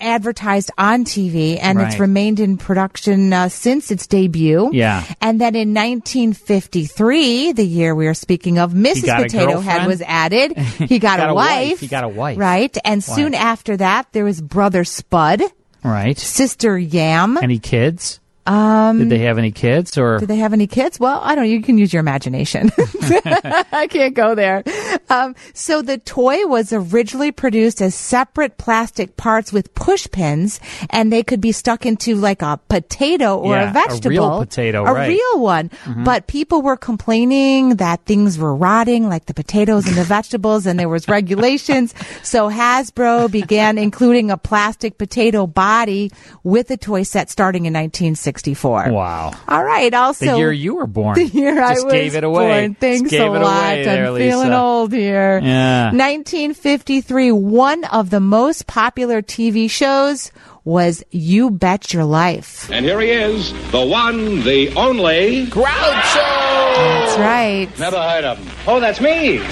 Advertised on TV, and it's remained in production uh, since its debut. Yeah. And then in 1953, the year we are speaking of, Mrs. Potato Head was added. He got, Got a, a wife. wife. He got a wife. Right. And Wife. soon after that, there was Brother Spud, Right. Sister Yam. Any kids? Um, Did they have any kids or? Did they have any kids? Well, I don't know. You can use your imagination. I can't go there. Um, so the toy was originally produced as separate plastic parts with push pins, and they could be stuck into like a potato or Yeah, a a vegetable. real potato, a right. real one. Mhm. But people were complaining that things were rotting, like the potatoes and the vegetables, and there was regulations. So Hasbro began including a plastic potato body with the toy set starting in 1964. Wow. All right. Also, the year you were born. the year I was gave it away. born. Thanks Just gave a it lot. away there, I'm Lisa. feeling old here. Yeah. 1953. One of the most popular TV shows was You Bet Your Life. And here he is, the one, the only. Groucho! That's right. Never heard of him. Oh, that's me.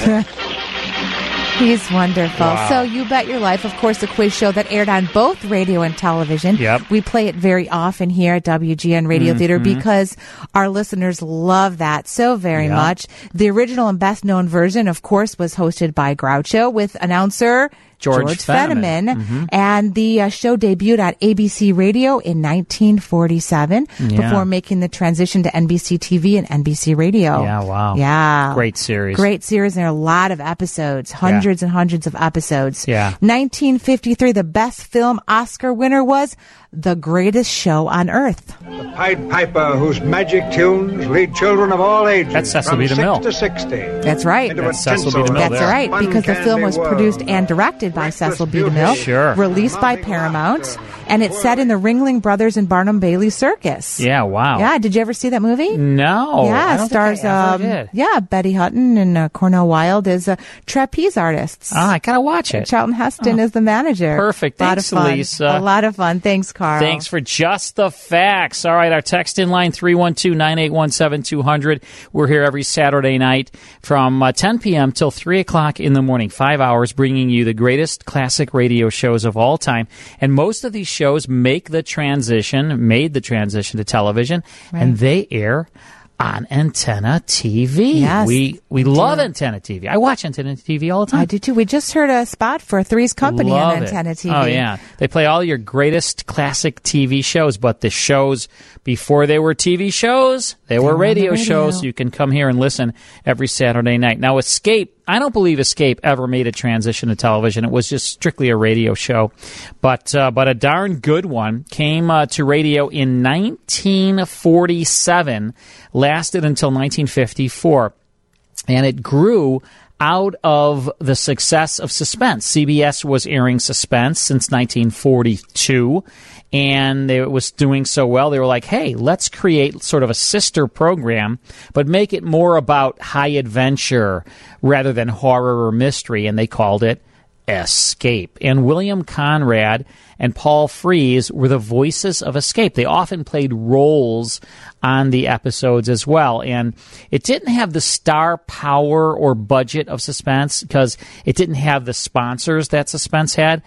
He's wonderful. Wow. So, You Bet Your Life, of course, a quiz show that aired on both radio and television. Yep. We play it very often here at WGN Radio Theater Mhm. because our listeners love that so very Yeah. much. The original and best known version, of course, was hosted by Groucho with announcer George Fenneman. Fenneman. Mhm. And the uh, show debuted at ABC Radio in 1947 Yeah. before making the transition to NBC TV and NBC Radio. Yeah, wow. Yeah. Great series. Great series. And there are a lot of episodes, hundreds and hundreds of episodes. Yeah. 1953, the best film Oscar winner was The Greatest Show on Earth. The Pied Piper, whose magic tunes lead children of all ages That's Cecil from B. DeMille. six to sixty. That's right. That's Cecil B. DeMille That's there. right, because the film was uncanny produced and directed directed by Cecil B. DeMille, Sure. released by Paramount, and it's set in the Ringling Brothers and Barnum Bailey Circus. Yeah, wow. Yeah, did you ever see that movie? No. yeah, I don't stars. think I ever um, did. Yeah, Betty Hutton and uh, Cornel Wilde as uh, trapeze artists. Ah, I gotta watch it. Charlton Heston is the manager. Perfect. A lot Thanks, of fun. Lisa. A lot of fun. Thanks, Carl. Thanks for just the facts. All right, our text in line 312-981-7200. We're here every Saturday night from uh, 10 p.m. till 3 o'clock in the morning. Five hours bringing you the greatest classic radio shows of all time. And most of these shows make the transition, made the transition to television, and they air on Antenna TV. Yes, we we love Antenna TV. I watch Antenna TV all the time. I do too. We just heard a spot for Three's Company Love on it. Antenna TV. Oh yeah, they play all your greatest classic TV shows, but the shows before they were TV shows, they, were were radio, radio. shows. You can come here and listen every Saturday night. Now, Escape. I don't believe Escape ever made a transition to television. It was just strictly a radio show, but uh, but a darn good one came uh, to radio in 1947, lasted until 1954 and it grew out of the success of Suspense. CBS was airing Suspense since 1942, and it was doing so well. They were like, "Hey, let's create sort of a sister program, but make it more about high adventure rather than horror or mystery." And they called it Escape. And William Conrad and Paul Frees were the voices of Escape. They often played roles on the episodes as well. And it didn't have the star power or budget of Suspense because it didn't have the sponsors that Suspense had,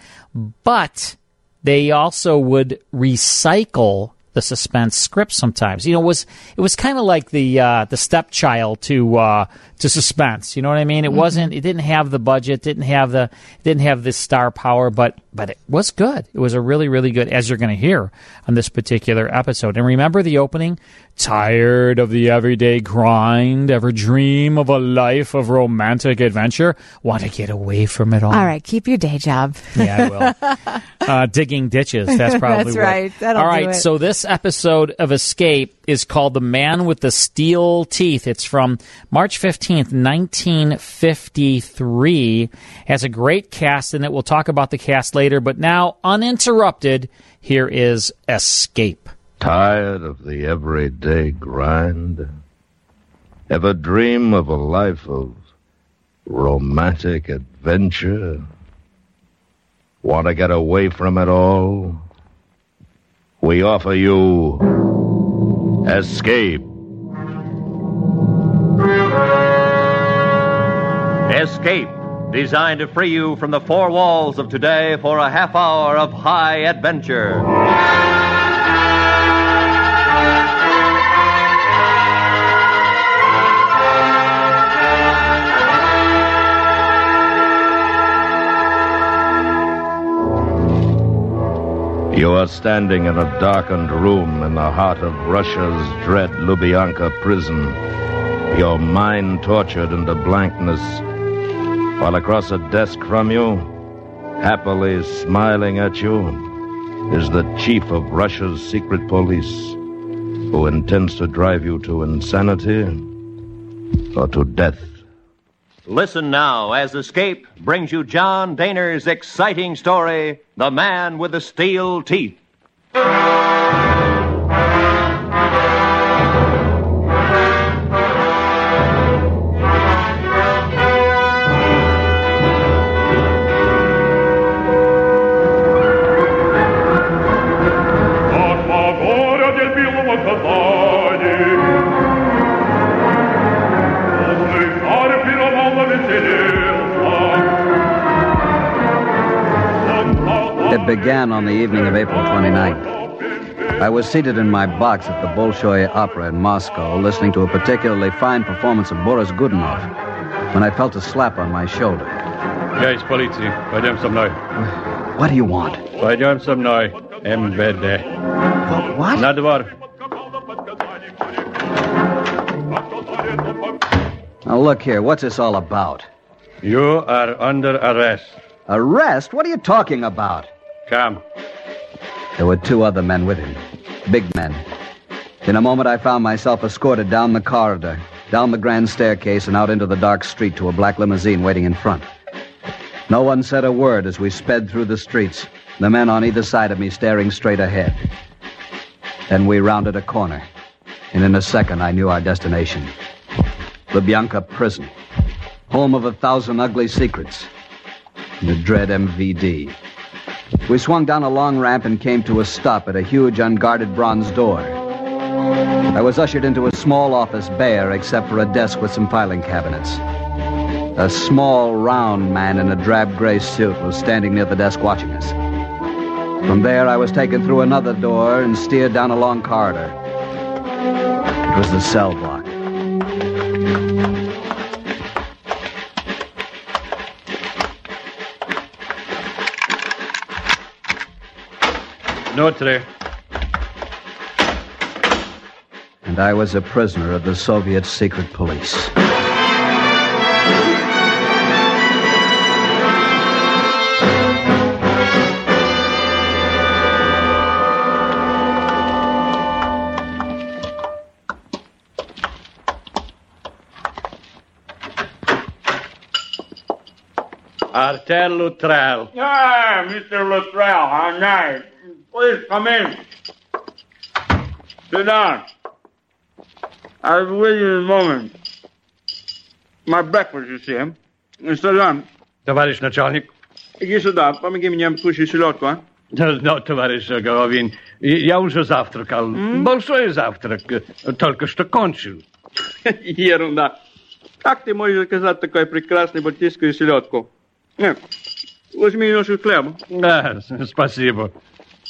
but they also would recycle the suspense script sometimes. You know, it was it was kind of like the uh, the stepchild to uh, to suspense. You know what I mean? It wasn't. It didn't have the budget. Didn't have the didn't have the star power. But but it was good. It was a really really good. As you're going to hear on this particular episode. And remember the opening. Tired of the everyday grind? Ever dream of a life of romantic adventure? Want to get away from it all? All right, keep your day job. Yeah, I will. uh, digging ditches. That's probably That's right. That'll All it. So this episode of Escape is called "The Man with the Steel Teeth." It's from March fifteenth, nineteen fifty-three. Has a great cast in it. We'll talk about the cast later. But now, uninterrupted, here is Escape. Tired of the everyday grind? Ever dream of a life of romantic adventure? Want to get away from it all? We offer you Escape. Escape, designed to free you from the four walls of today for a half hour of high adventure. You are standing in a darkened room in the heart of Russia's dread Lubyanka prison, your mind tortured into blankness, while across a desk from you, happily smiling at you, is the chief of Russia's secret police, who intends to drive you to insanity or to death. Listen now as Escape brings you John Daner's exciting story, The Man with the Steel Teeth. began on the evening of April 29th. I was seated in my box at the Bolshoi Opera in Moscow, listening to a particularly fine performance of Boris Godunov, when I felt a slap on my shoulder. Я из полиции. Пойдем со мной. What do you want? Пойдем со мной. МВД. What? На двор. Now, look here, what's this all about? You are under arrest. Arrest? What are you talking about? Come. There were two other men with him. Big men. In a moment, I found myself escorted down the corridor, down the grand staircase, and out into the dark street to a black limousine waiting in front. No one said a word as we sped through the streets, the men on either side of me staring straight ahead. Then we rounded a corner, and in a second I knew our destination. the Lubyanka Prison, home of a thousand ugly secrets, the dread MVD. We swung down a long ramp and came to a stop at a huge unguarded bronze door. I was ushered into a small office bare except for a desk with some filing cabinets. A small, round man in a drab gray suit was standing near the desk watching us. From there, I was taken through another door and steered down a long corridor. It was the cell block. Notre. And I was a prisoner of the Soviet secret police. Arthur Luttrell. Ah, Mr. Luttrell, how nice. Please come in. Sit down. I'll be with you in a moment. My breakfast, you see. Sit down. Товарищ начальник. Иди сюда, помоги мне кушать селедку, а? No, товарищ Головин, я уже завтракал. Большой завтрак. Только что кончил. Ерунда. Как ты можешь заказать такой прекрасный балтийскую селедку? Нет, возьми немножко хлеба. Да, спасибо.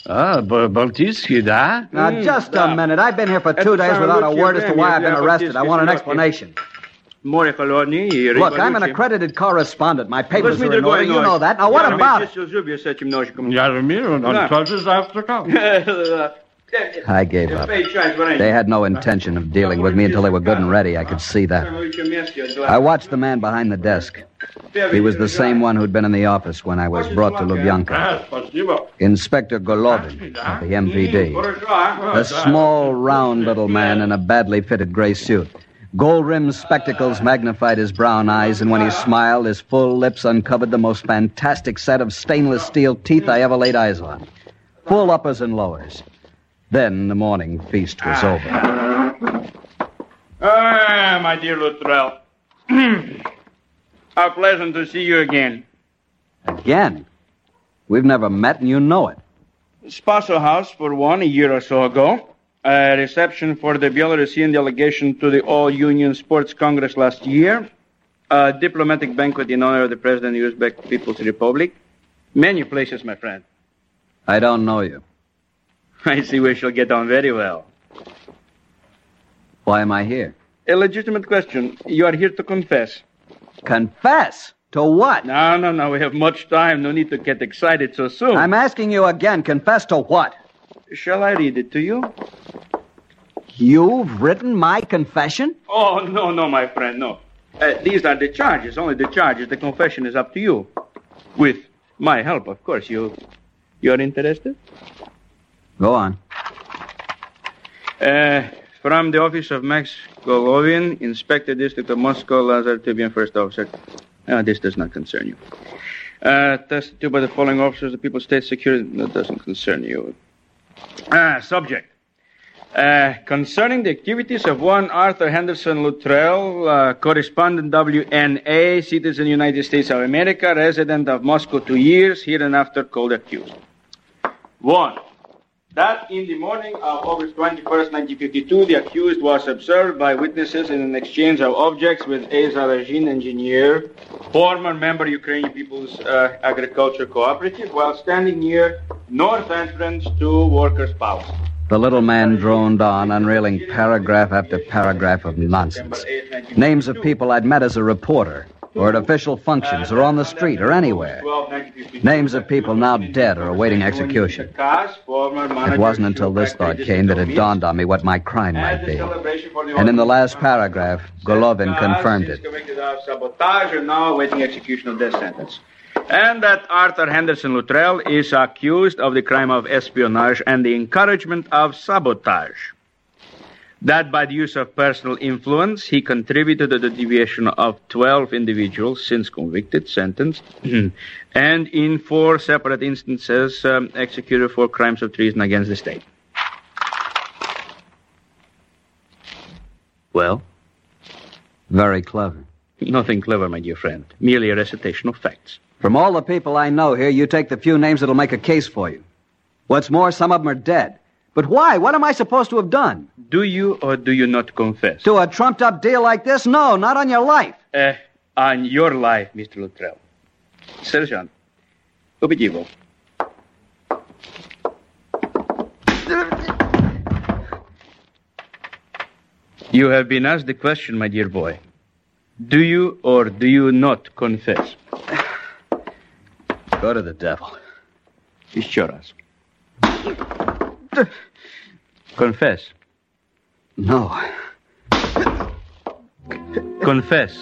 А, б- балтийский, да? Now, just a minute. I've been here for two days without a word as to why I've been arrested. I want an explanation. Море холодное и рыба Look, I'm an лучше. accredited correspondent. My papers Возьми are in order. другой You нож. know that. Now, what Я about it? чистил зубы с этим ножиком. Я разумею, он Да. тоже завтракал. I gave up. They had no intention of dealing with me until they were good and ready. I could see that. I watched the man behind the desk. He was the same one who'd been in the office when I was brought to Lubyanka. Inspector Golovin of the MVD. A small, round little man in a badly fitted gray suit. Gold rimmed spectacles magnified his brown eyes, and when he smiled, his full lips uncovered the most fantastic set of stainless steel teeth I ever laid eyes on. Full uppers and lowers. Then the morning feast was over. Ah, my dear Luttrell. How pleasant to see you again. Again? We've never met, and you know it. Spaso House for one a year or so ago. A reception for the Belarusian delegation to the All Union Sports Congress last year. A diplomatic banquet in honor of the President of the Uzbek People's Republic. Many places, my friend. I don't know you. I see we shall get on very well. Why am I here? A legitimate question. You are here to confess. Confess? To what? No, no, no. We have much time. No need to get excited so soon. I'm asking you again. Confess to what? Shall I read it to you? You've written my confession? Oh, no, no, my friend, no. Uh, these are the charges, only the charges. The confession is up to you. With my help, of course. You, you're interested? Go on. Uh, from the office of Max Golovin, Inspector District of Moscow, Lazar Tubian, First Officer. Uh, this does not concern you. Uh, tested to by the following officers of People's State Security. That doesn't concern you. Ah, subject. Uh, concerning the activities of one Arthur Henderson Luttrell, uh, correspondent WNA, citizen United States of America, resident of Moscow two years, hereinafter called accused. One. That in the morning of August 21st, 1952, the accused was observed by witnesses in an exchange of objects with a Zarajin engineer, former member Ukrainian People's uh, Agriculture Cooperative, while standing near north entrance to Workers' Palace. The little man droned on, unreeling paragraph after paragraph of nonsense. Names of people I'd met as a reporter, or at official functions, or on the street, or anywhere. Names of people now dead or awaiting execution. It wasn't until this thought came that it dawned on me what my crime might be. And in the last paragraph, Golovin confirmed it. Sabotage and now awaiting execution of death sentence. And that Arthur Henderson Luttrell is accused of the crime of espionage and the encouragement of sabotage. That by the use of personal influence, he contributed to the deviation of 12 individuals since convicted, sentenced, and in four separate instances um, executed for crimes of treason against the state. Well? Very clever. Nothing clever, my dear friend. Merely a recitation of facts. From all the people I know here, you take the few names that'll make a case for you. What's more, some of them are dead. But why? What am I supposed to have done? Do you or do you not confess? To a trumped up deal like this? No, not on your life. Eh, on your life, Mr. Luttrell. Sergeant, obidivo. You have been asked the question, my dear boy. Do you or do you not confess? Go to the devil. He sure us. Confess. No. Confess.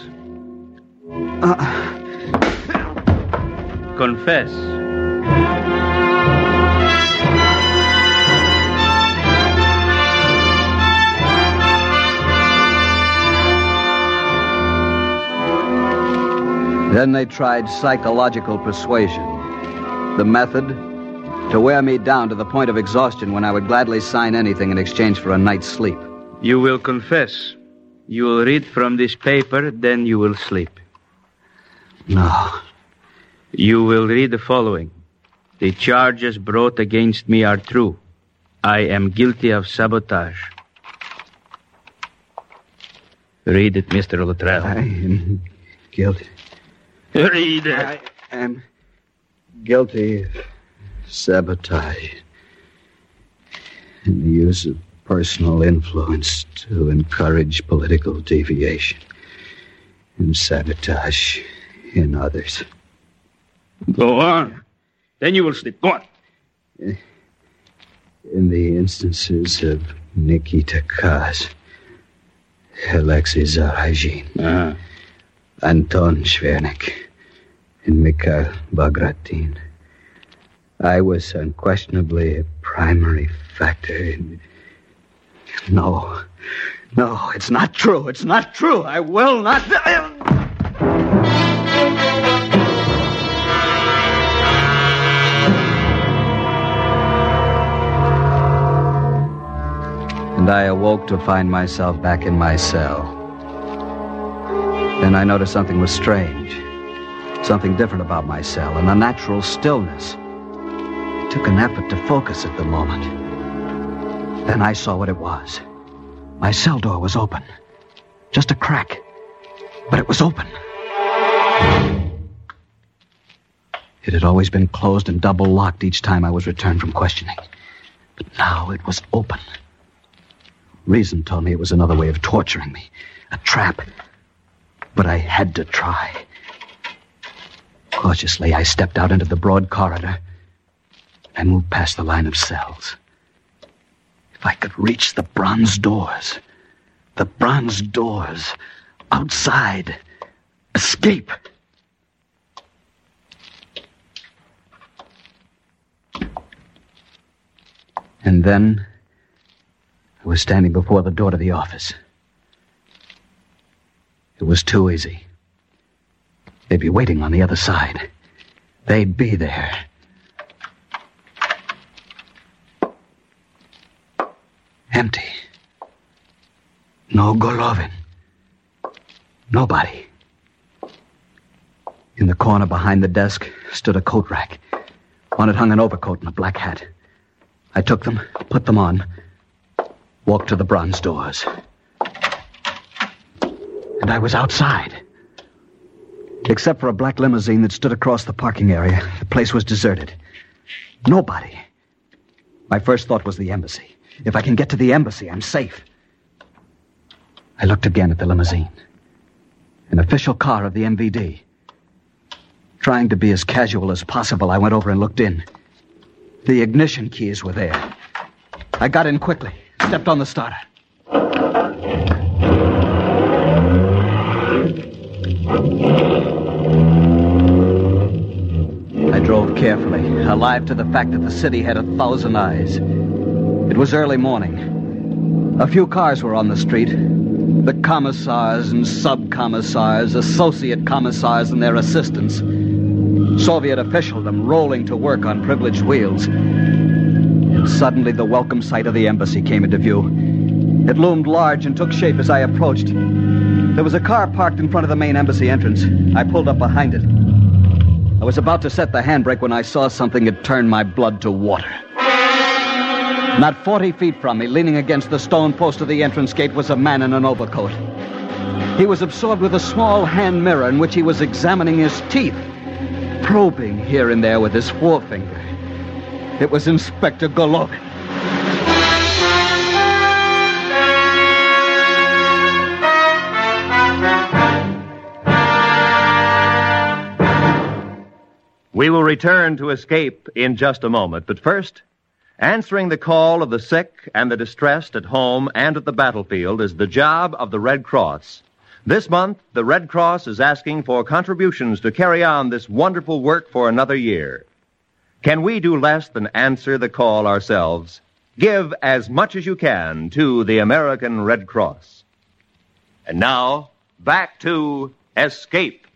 Uh. Confess. Then they tried psychological persuasion. The method? To wear me down to the point of exhaustion when I would gladly sign anything in exchange for a night's sleep. You will confess. You will read from this paper, then you will sleep. No. You will read the following The charges brought against me are true. I am guilty of sabotage. Read it, Mr. Luttrell. I am guilty. Read it. I am guilty of sabotage and the use of personal influence to encourage political deviation and sabotage in others. Go on. Then you will sleep. Go on. In the instances of Nikita Kaz, Alexei Zarajin, Uh-huh. Anton Shvernik, and Mikhail Bagratin, I was unquestionably a primary factor in. No. No, it's not true. It's not true. I will not. And I awoke to find myself back in my cell. Then I noticed something was strange. Something different about my cell, an unnatural stillness. Took an effort to focus at the moment. Then I saw what it was. My cell door was open. Just a crack. But it was open. It had always been closed and double locked each time I was returned from questioning. But now it was open. Reason told me it was another way of torturing me. A trap. But I had to try. Cautiously, I stepped out into the broad corridor. I moved past the line of cells. If I could reach the bronze doors. The bronze doors. Outside. Escape. And then I was standing before the door to the office. It was too easy. They'd be waiting on the other side. They'd be there. Empty. No Golovin. Nobody. In the corner behind the desk stood a coat rack. On it hung an overcoat and a black hat. I took them, put them on, walked to the bronze doors. And I was outside. Except for a black limousine that stood across the parking area, the place was deserted. Nobody. My first thought was the embassy. If I can get to the embassy, I'm safe. I looked again at the limousine. An official car of the MVD. Trying to be as casual as possible, I went over and looked in. The ignition keys were there. I got in quickly, stepped on the starter. I drove carefully, alive to the fact that the city had a thousand eyes. It was early morning. A few cars were on the street. The commissars and sub-commissars, associate commissars and their assistants. Soviet officialdom rolling to work on privileged wheels. And suddenly the welcome sight of the embassy came into view. It loomed large and took shape as I approached. There was a car parked in front of the main embassy entrance. I pulled up behind it. I was about to set the handbrake when I saw something that turned my blood to water. Not 40 feet from me, leaning against the stone post of the entrance gate, was a man in an overcoat. He was absorbed with a small hand mirror in which he was examining his teeth, probing here and there with his forefinger. It was Inspector Golovin. We will return to escape in just a moment, but first, answering the call of the sick and the distressed at home and at the battlefield is the job of the Red Cross. This month, the Red Cross is asking for contributions to carry on this wonderful work for another year. Can we do less than answer the call ourselves? Give as much as you can to the American Red Cross. And now, back to Escape.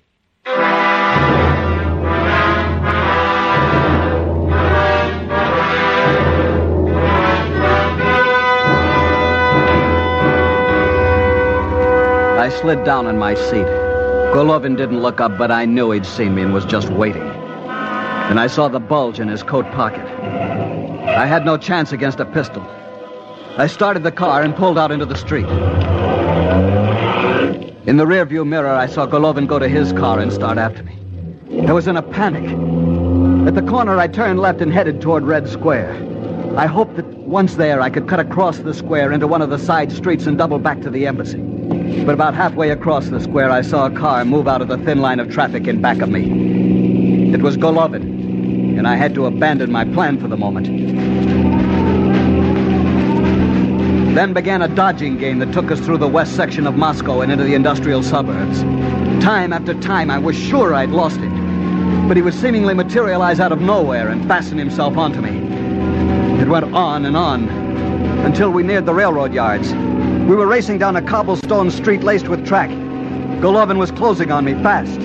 Slid down in my seat. Golovin didn't look up, but I knew he'd seen me and was just waiting. And I saw the bulge in his coat pocket. I had no chance against a pistol. I started the car and pulled out into the street. In the rearview mirror, I saw Golovin go to his car and start after me. I was in a panic. At the corner, I turned left and headed toward Red Square. I hoped that once there, I could cut across the square into one of the side streets and double back to the embassy. But about halfway across the square, I saw a car move out of the thin line of traffic in back of me. It was Golovin, and I had to abandon my plan for the moment. Then began a dodging game that took us through the west section of Moscow and into the industrial suburbs. Time after time, I was sure I'd lost it. But he would seemingly materialize out of nowhere and fasten himself onto me. It went on and on until we neared the railroad yards. We were racing down a cobblestone street laced with track. Golovin was closing on me fast.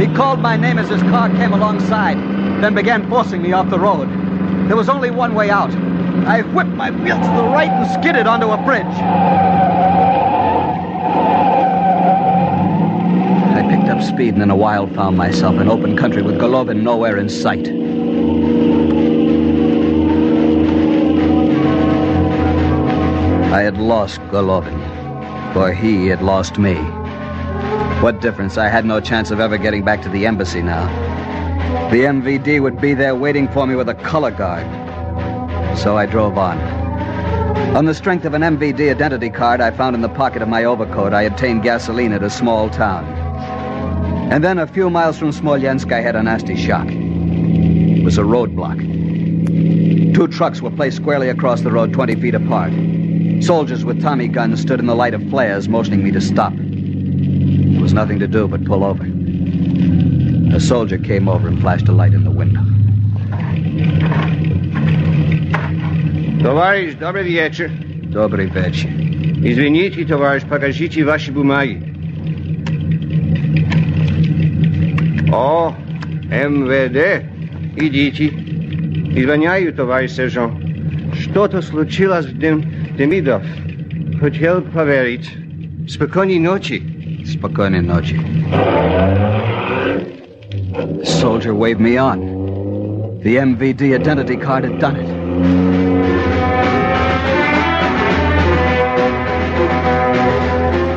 He called my name as his car came alongside, then began forcing me off the road. There was only one way out. I whipped my wheel to the right and skidded onto a bridge. I picked up speed and in a while found myself in open country with Golovin nowhere in sight. I had lost Golovin, for he had lost me. What difference? I had no chance of ever getting back to the embassy now. The MVD would be there waiting for me with a color guard. So I drove on. On the strength of an MVD identity card I found in the pocket of my overcoat, I obtained gasoline at a small town. And then a few miles from Smolensk, I had a nasty shock. It was a roadblock. Two trucks were placed squarely across the road, 20 feet apart. Soldiers with Tommy guns stood in the light of flares, motioning me to stop. There was nothing to do but pull over. A soldier came over and flashed a light in the window. Товарищ, добрый вечер. Добрый вечер. Извините, товарищ, покажите ваши бумаги. О, МВД. Идите. Извиняю, товарищ сержант. Что-то случилось в Дем... Demidow, Hotel Pawelicz. Spokojnej noci. Spokojnej noci. The soldier waved me on. The MVD identity card had done it.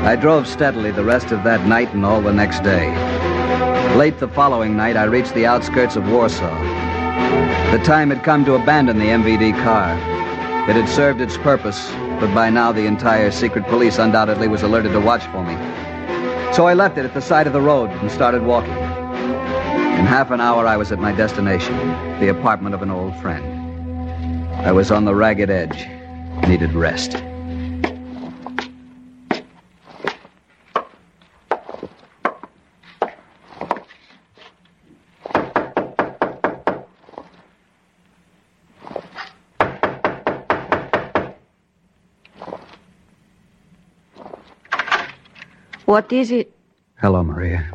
I drove steadily the rest of that night and all the next day. Late the following night, I reached the outskirts of Warsaw. The time had come to abandon the MVD car. It had served its purpose, but by now the entire secret police undoubtedly was alerted to watch for me. So I left it at the side of the road and started walking. In half an hour, I was at my destination, the apartment of an old friend. I was on the ragged edge, needed rest. What is it? Hello, Maria.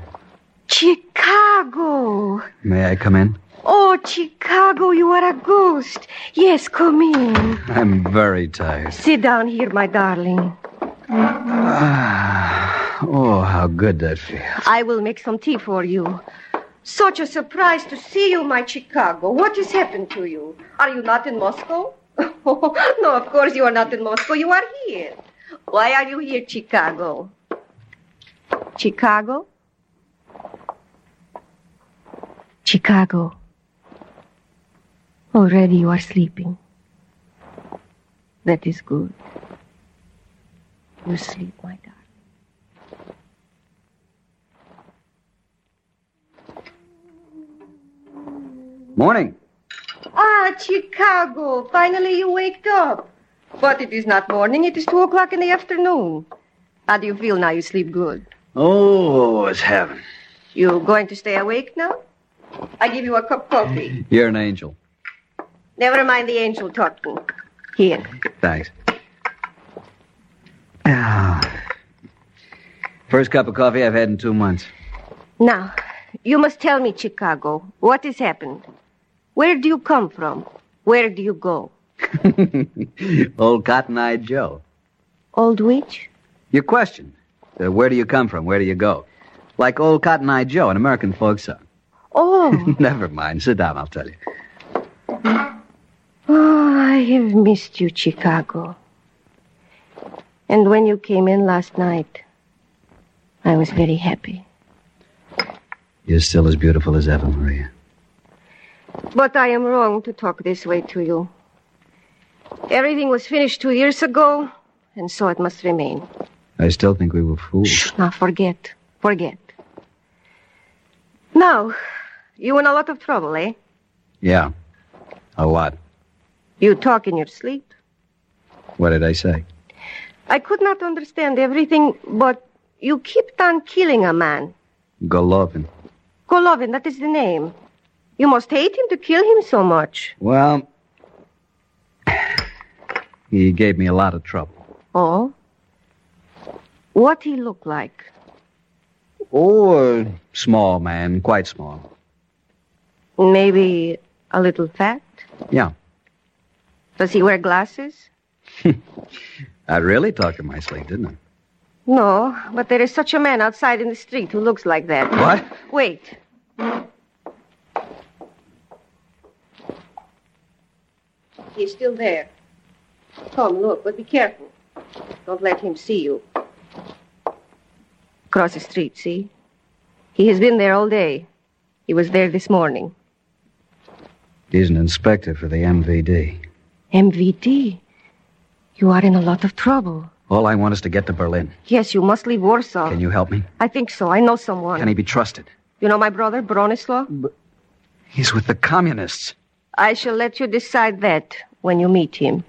Chicago. May I come in? Oh, Chicago, you are a ghost. Yes, come in. I'm very tired. Sit down here, my darling. Ah, oh, how good that feels. I will make some tea for you. Such a surprise to see you, my Chicago. What has happened to you? Are you not in Moscow? no, of course you are not in Moscow. You are here. Why are you here, Chicago? Chicago? Chicago. Already you are sleeping. That is good. You sleep, my darling. Morning. Ah, Chicago. Finally you waked up. But it is not morning. It is two o'clock in the afternoon. How do you feel now? You sleep good. Oh, it's heaven. You going to stay awake now? I give you a cup of coffee. You're an angel. Never mind the angel talking. Here. Thanks. Ah. First cup of coffee I've had in two months. Now, you must tell me, Chicago, what has happened? Where do you come from? Where do you go? Old Cotton Eyed Joe. Old which? Your question. Uh, where do you come from? Where do you go? Like Old Cotton Eye Joe, an American folk song. Oh. Never mind. Sit down, I'll tell you. Oh, I have missed you, Chicago. And when you came in last night, I was very happy. You're still as beautiful as ever, Maria. But I am wrong to talk this way to you. Everything was finished two years ago, and so it must remain. I still think we were fools. Now forget. Forget. Now, you in a lot of trouble, eh? Yeah. A lot. You talk in your sleep. What did I say? I could not understand everything, but you kept on killing a man. Golovin. Golovin, that is the name. You must hate him to kill him so much. Well, he gave me a lot of trouble. Oh? What he look like? Oh, a small man, quite small. Maybe a little fat? Yeah. Does he wear glasses? I really talked in my sleep, didn't I? No, but there is such a man outside in the street who looks like that. What? Wait. He's still there. Come, look, but be careful. Don't let him see you. Across the street, see? He has been there all day. He was there this morning. He's an inspector for the MVD. MVD? You are in a lot of trouble. All I want is to get to Berlin. Yes, you must leave Warsaw. Can you help me? I think so. I know someone. Can he be trusted? You know my brother, Bronislaw? He's with the communists. I shall let you decide that when you meet him.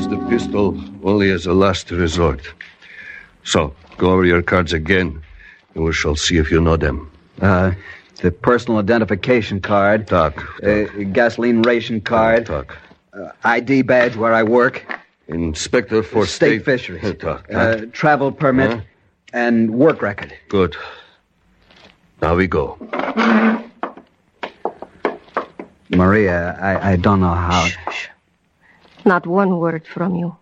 Use the pistol only as a last resort. So, go over your cards again, and we shall see if you know them. Uh, the personal identification card. Talk. Uh, gasoline ration card. Talk. Uh, ID badge where I work. Inspector for State- State fisheries. Talk. Uh, travel permit. Huh? And work record. Good. Now we go. Maria, I, I don't know how. Not one word from you.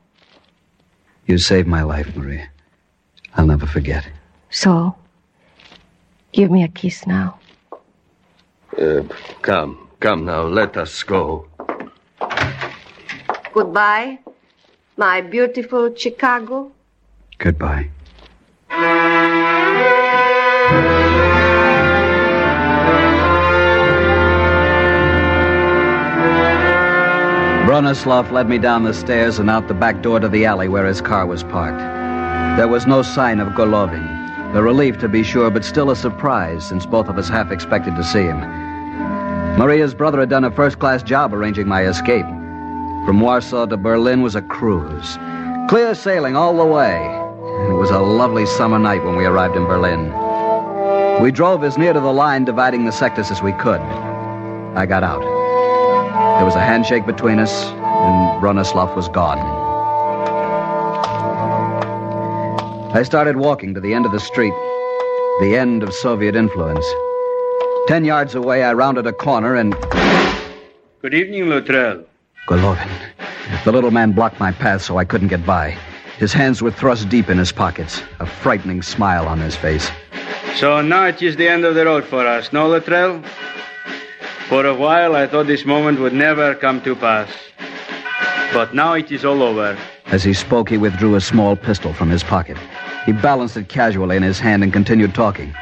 You saved my life, Maria. I'll never forget. So, give me a kiss now. Uh, come, come now, let us go. Goodbye, my beautiful Chicago. Goodbye. Bronislav led me down the stairs and out the back door to the alley where his car was parked. There was no sign of Golovin. A relief, to be sure, but still a surprise, since both of us half expected to see him. Maria's brother had done a first class job arranging my escape. From Warsaw to Berlin was a cruise. Clear sailing all the way. It was a lovely summer night when we arrived in Berlin. We drove as near to the line dividing the sectors as we could. I got out. There was a handshake between us, and Bronislav was gone. I started walking to the end of the street, the end of Soviet influence. Ten yards away, I rounded a corner and. Good evening, Luttrell. Golovin. The little man blocked my path so I couldn't get by. His hands were thrust deep in his pockets, a frightening smile on his face. So now it is the end of the road for us, no, Luttrell? For a while, I thought this moment would never come to pass. But now it is all over. As he spoke, he withdrew a small pistol from his pocket. He balanced it casually in his hand and continued talking.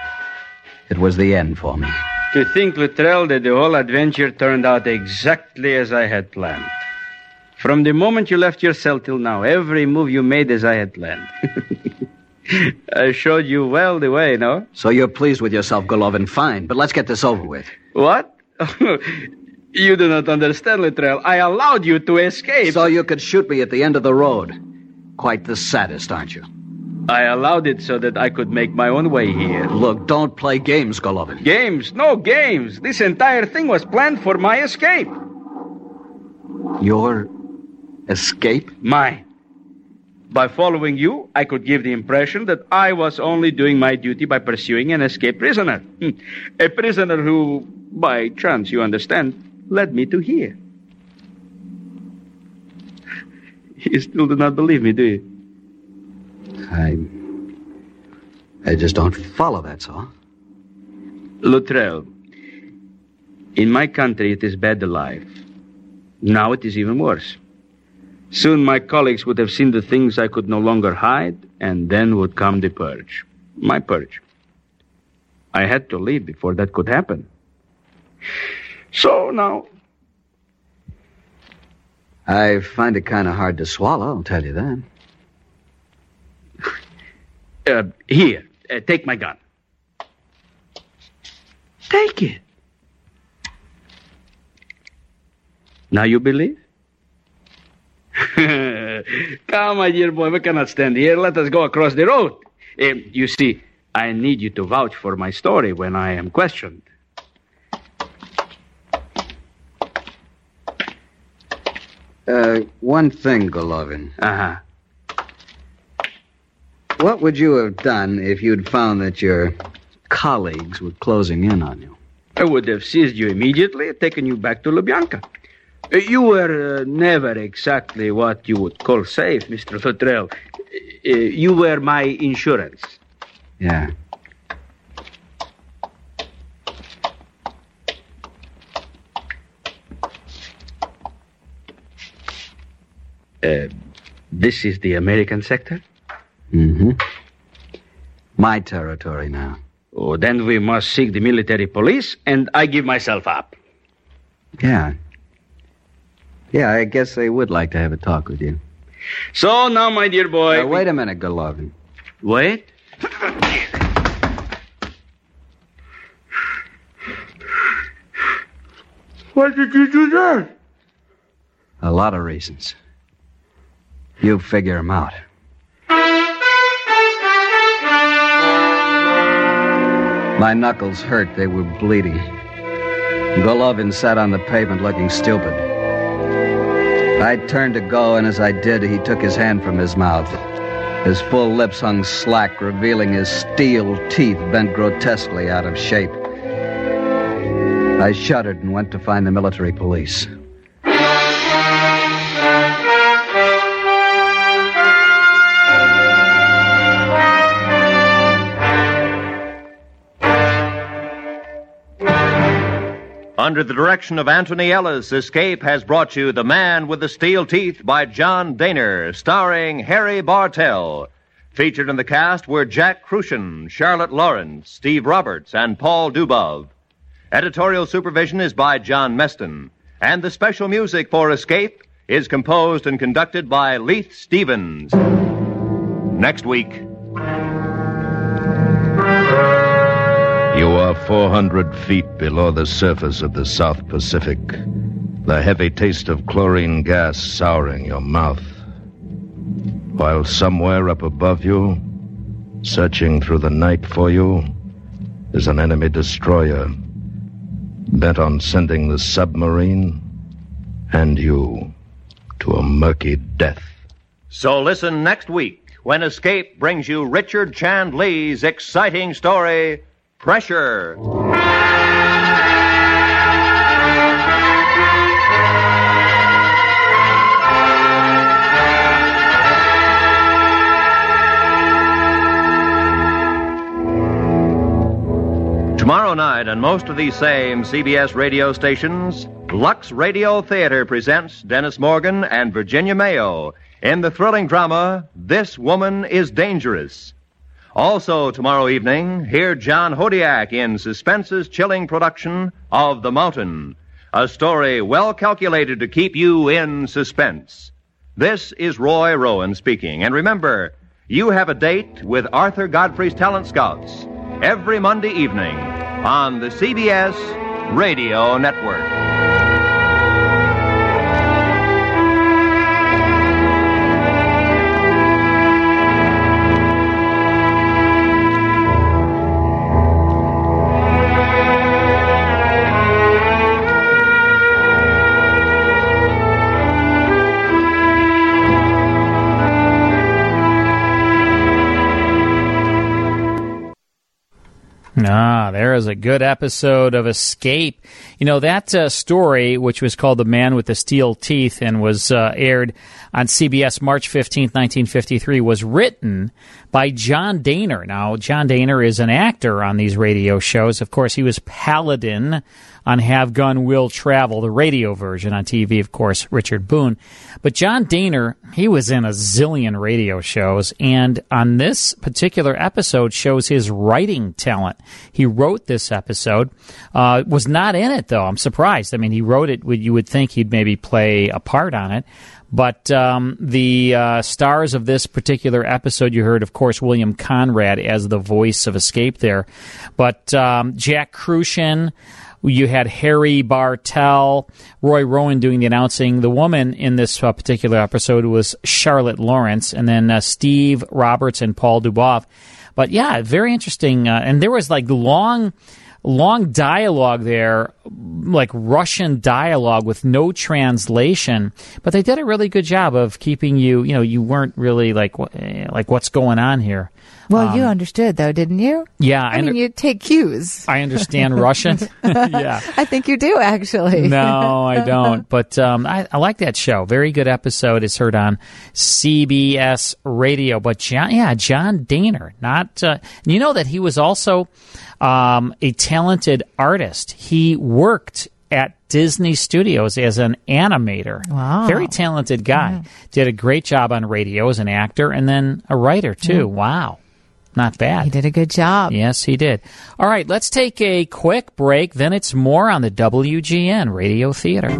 It was the end for me. To think, Luttrell, that the whole adventure turned out exactly as I had planned. From the moment you left your cell till now, every move you made as I had planned. I showed you well the way, no? So you're pleased with yourself, Golovin. Fine, but let's get this over with. What? you do not understand, Luttrell. I allowed you to escape. So you could shoot me at the end of the road. Quite the sadist, aren't you? I allowed it so that I could make my own way here. Look, don't play games, Golovin. Games? No games. This entire thing was planned for my escape. Your escape? Mine. By following you, I could give the impression that I was only doing my duty by pursuing an escaped prisoner. Hmm. A prisoner who, by chance, you understand, led me to here. You still do not believe me, do you? I. I just don't follow, that's all. Luttrell, in my country it is bad alive. Now it is even worse. Soon my colleagues would have seen the things I could no longer hide, and then would come the purge. My purge. I had to leave before that could happen. So now. I find it kind of hard to swallow, I'll tell you that. Uh, here, uh, take my gun. Take it. Now you believe? Come, my dear boy, we cannot stand here. Let us go across the road. Uh, you see, I need you to vouch for my story when I am questioned. Uh, one thing, Golovin. Uh huh. What would you have done if you'd found that your colleagues were closing in on you? I would have seized you immediately and taken you back to Lubyanka. Uh, You were uh, never exactly what you would call safe, Mr. Luttrell. Uh, you were my insurance. Yeah. Uh, this is the American sector? Mm-hmm. My territory now. Oh, then we must seek the military police, and I give myself up. Yeah. Yeah, I guess they would like to have a talk with you. So now, my dear boy. Now, wait a minute, Golovin. Wait? Why did you do that? A lot of reasons. You figure 'em out. My knuckles hurt. They were bleeding. Golovin sat on the pavement looking stupid. I turned to go, and as I did, he took his hand from his mouth. His full lips hung slack, revealing his steel teeth bent grotesquely out of shape. I shuddered and went to find the military police. Under the direction of Anthony Ellis, Escape has brought you The Man with the Steel Teeth by John Dehner, starring Harry Bartell. Featured in the cast were Jack Kruschen, Charlotte Lawrence, Steve Roberts, and Paul Dubov. Editorial supervision is by John Meston, and the special music for Escape is composed and conducted by Leith Stevens. Next week, You are 400 feet below the surface of the South Pacific. The heavy taste of chlorine gas souring your mouth. While somewhere up above you, searching through the night for you, is an enemy destroyer bent on sending the submarine and you to a murky death. So listen next week when Escape brings you Richard Chandlee's exciting story, Pressure. Tomorrow night, on most of these same CBS radio stations, Lux Radio Theater presents Dennis Morgan and Virginia Mayo in the thrilling drama This Woman is Dangerous. Also, tomorrow evening, hear John Hodiak in Suspense's chilling production of The Mountain, a story well calculated to keep you in suspense. This is Roy Rowan speaking, and remember, you have a date with Arthur Godfrey's Talent Scouts every Monday evening on the CBS Radio Network. Ah, there is a good episode of Escape. You know, that uh, story, which was called The Man with the Steel Teeth and was uh, aired on CBS March 15th, 1953, was written by John Dehner. Now, John Dehner is an actor on these radio shows. Of course, he was Paladin on Have Gun Will Travel, the radio version on TV, of course, Richard Boone. But John Dehner, he was in a zillion radio shows, and on this particular episode shows his writing talent. He wrote this episode, uh, was not in it though. I'm surprised. I mean, he wrote it. You would think he'd maybe play a part on it. But um, the uh, stars of this particular episode, you heard, of course, William Conrad as the voice of Escape there. But um, Jack Kruschen, you had Harry Bartell, Roy Rowan doing the announcing. The woman in this uh, particular episode was Charlotte Lawrence, and then uh, Steve Roberts and Paul Dubov. But yeah, very interesting. Uh, and there was like long long dialogue there, like Russian dialogue with no translation. But they did a really good job of keeping you, you know, you weren't really like, like what's going on here. Well, Um, you understood though, didn't you? Yeah, I, I mean, under- you take cues. I understand Russian. yeah. I think you do actually. No, I don't. But um, I, I like that show. Very good episode. It's heard on CBS Radio. But John, yeah, John Dehner. Not uh, you know that he was also um, a talented artist. He worked at Disney Studios as an animator. Wow. Very talented guy. Did a great job on radio as an actor and then a writer too. Mm. Wow. Not bad. He did a good job. Yes, he did. All right, let's take a quick break. Then it's more on the WGN Radio Theater.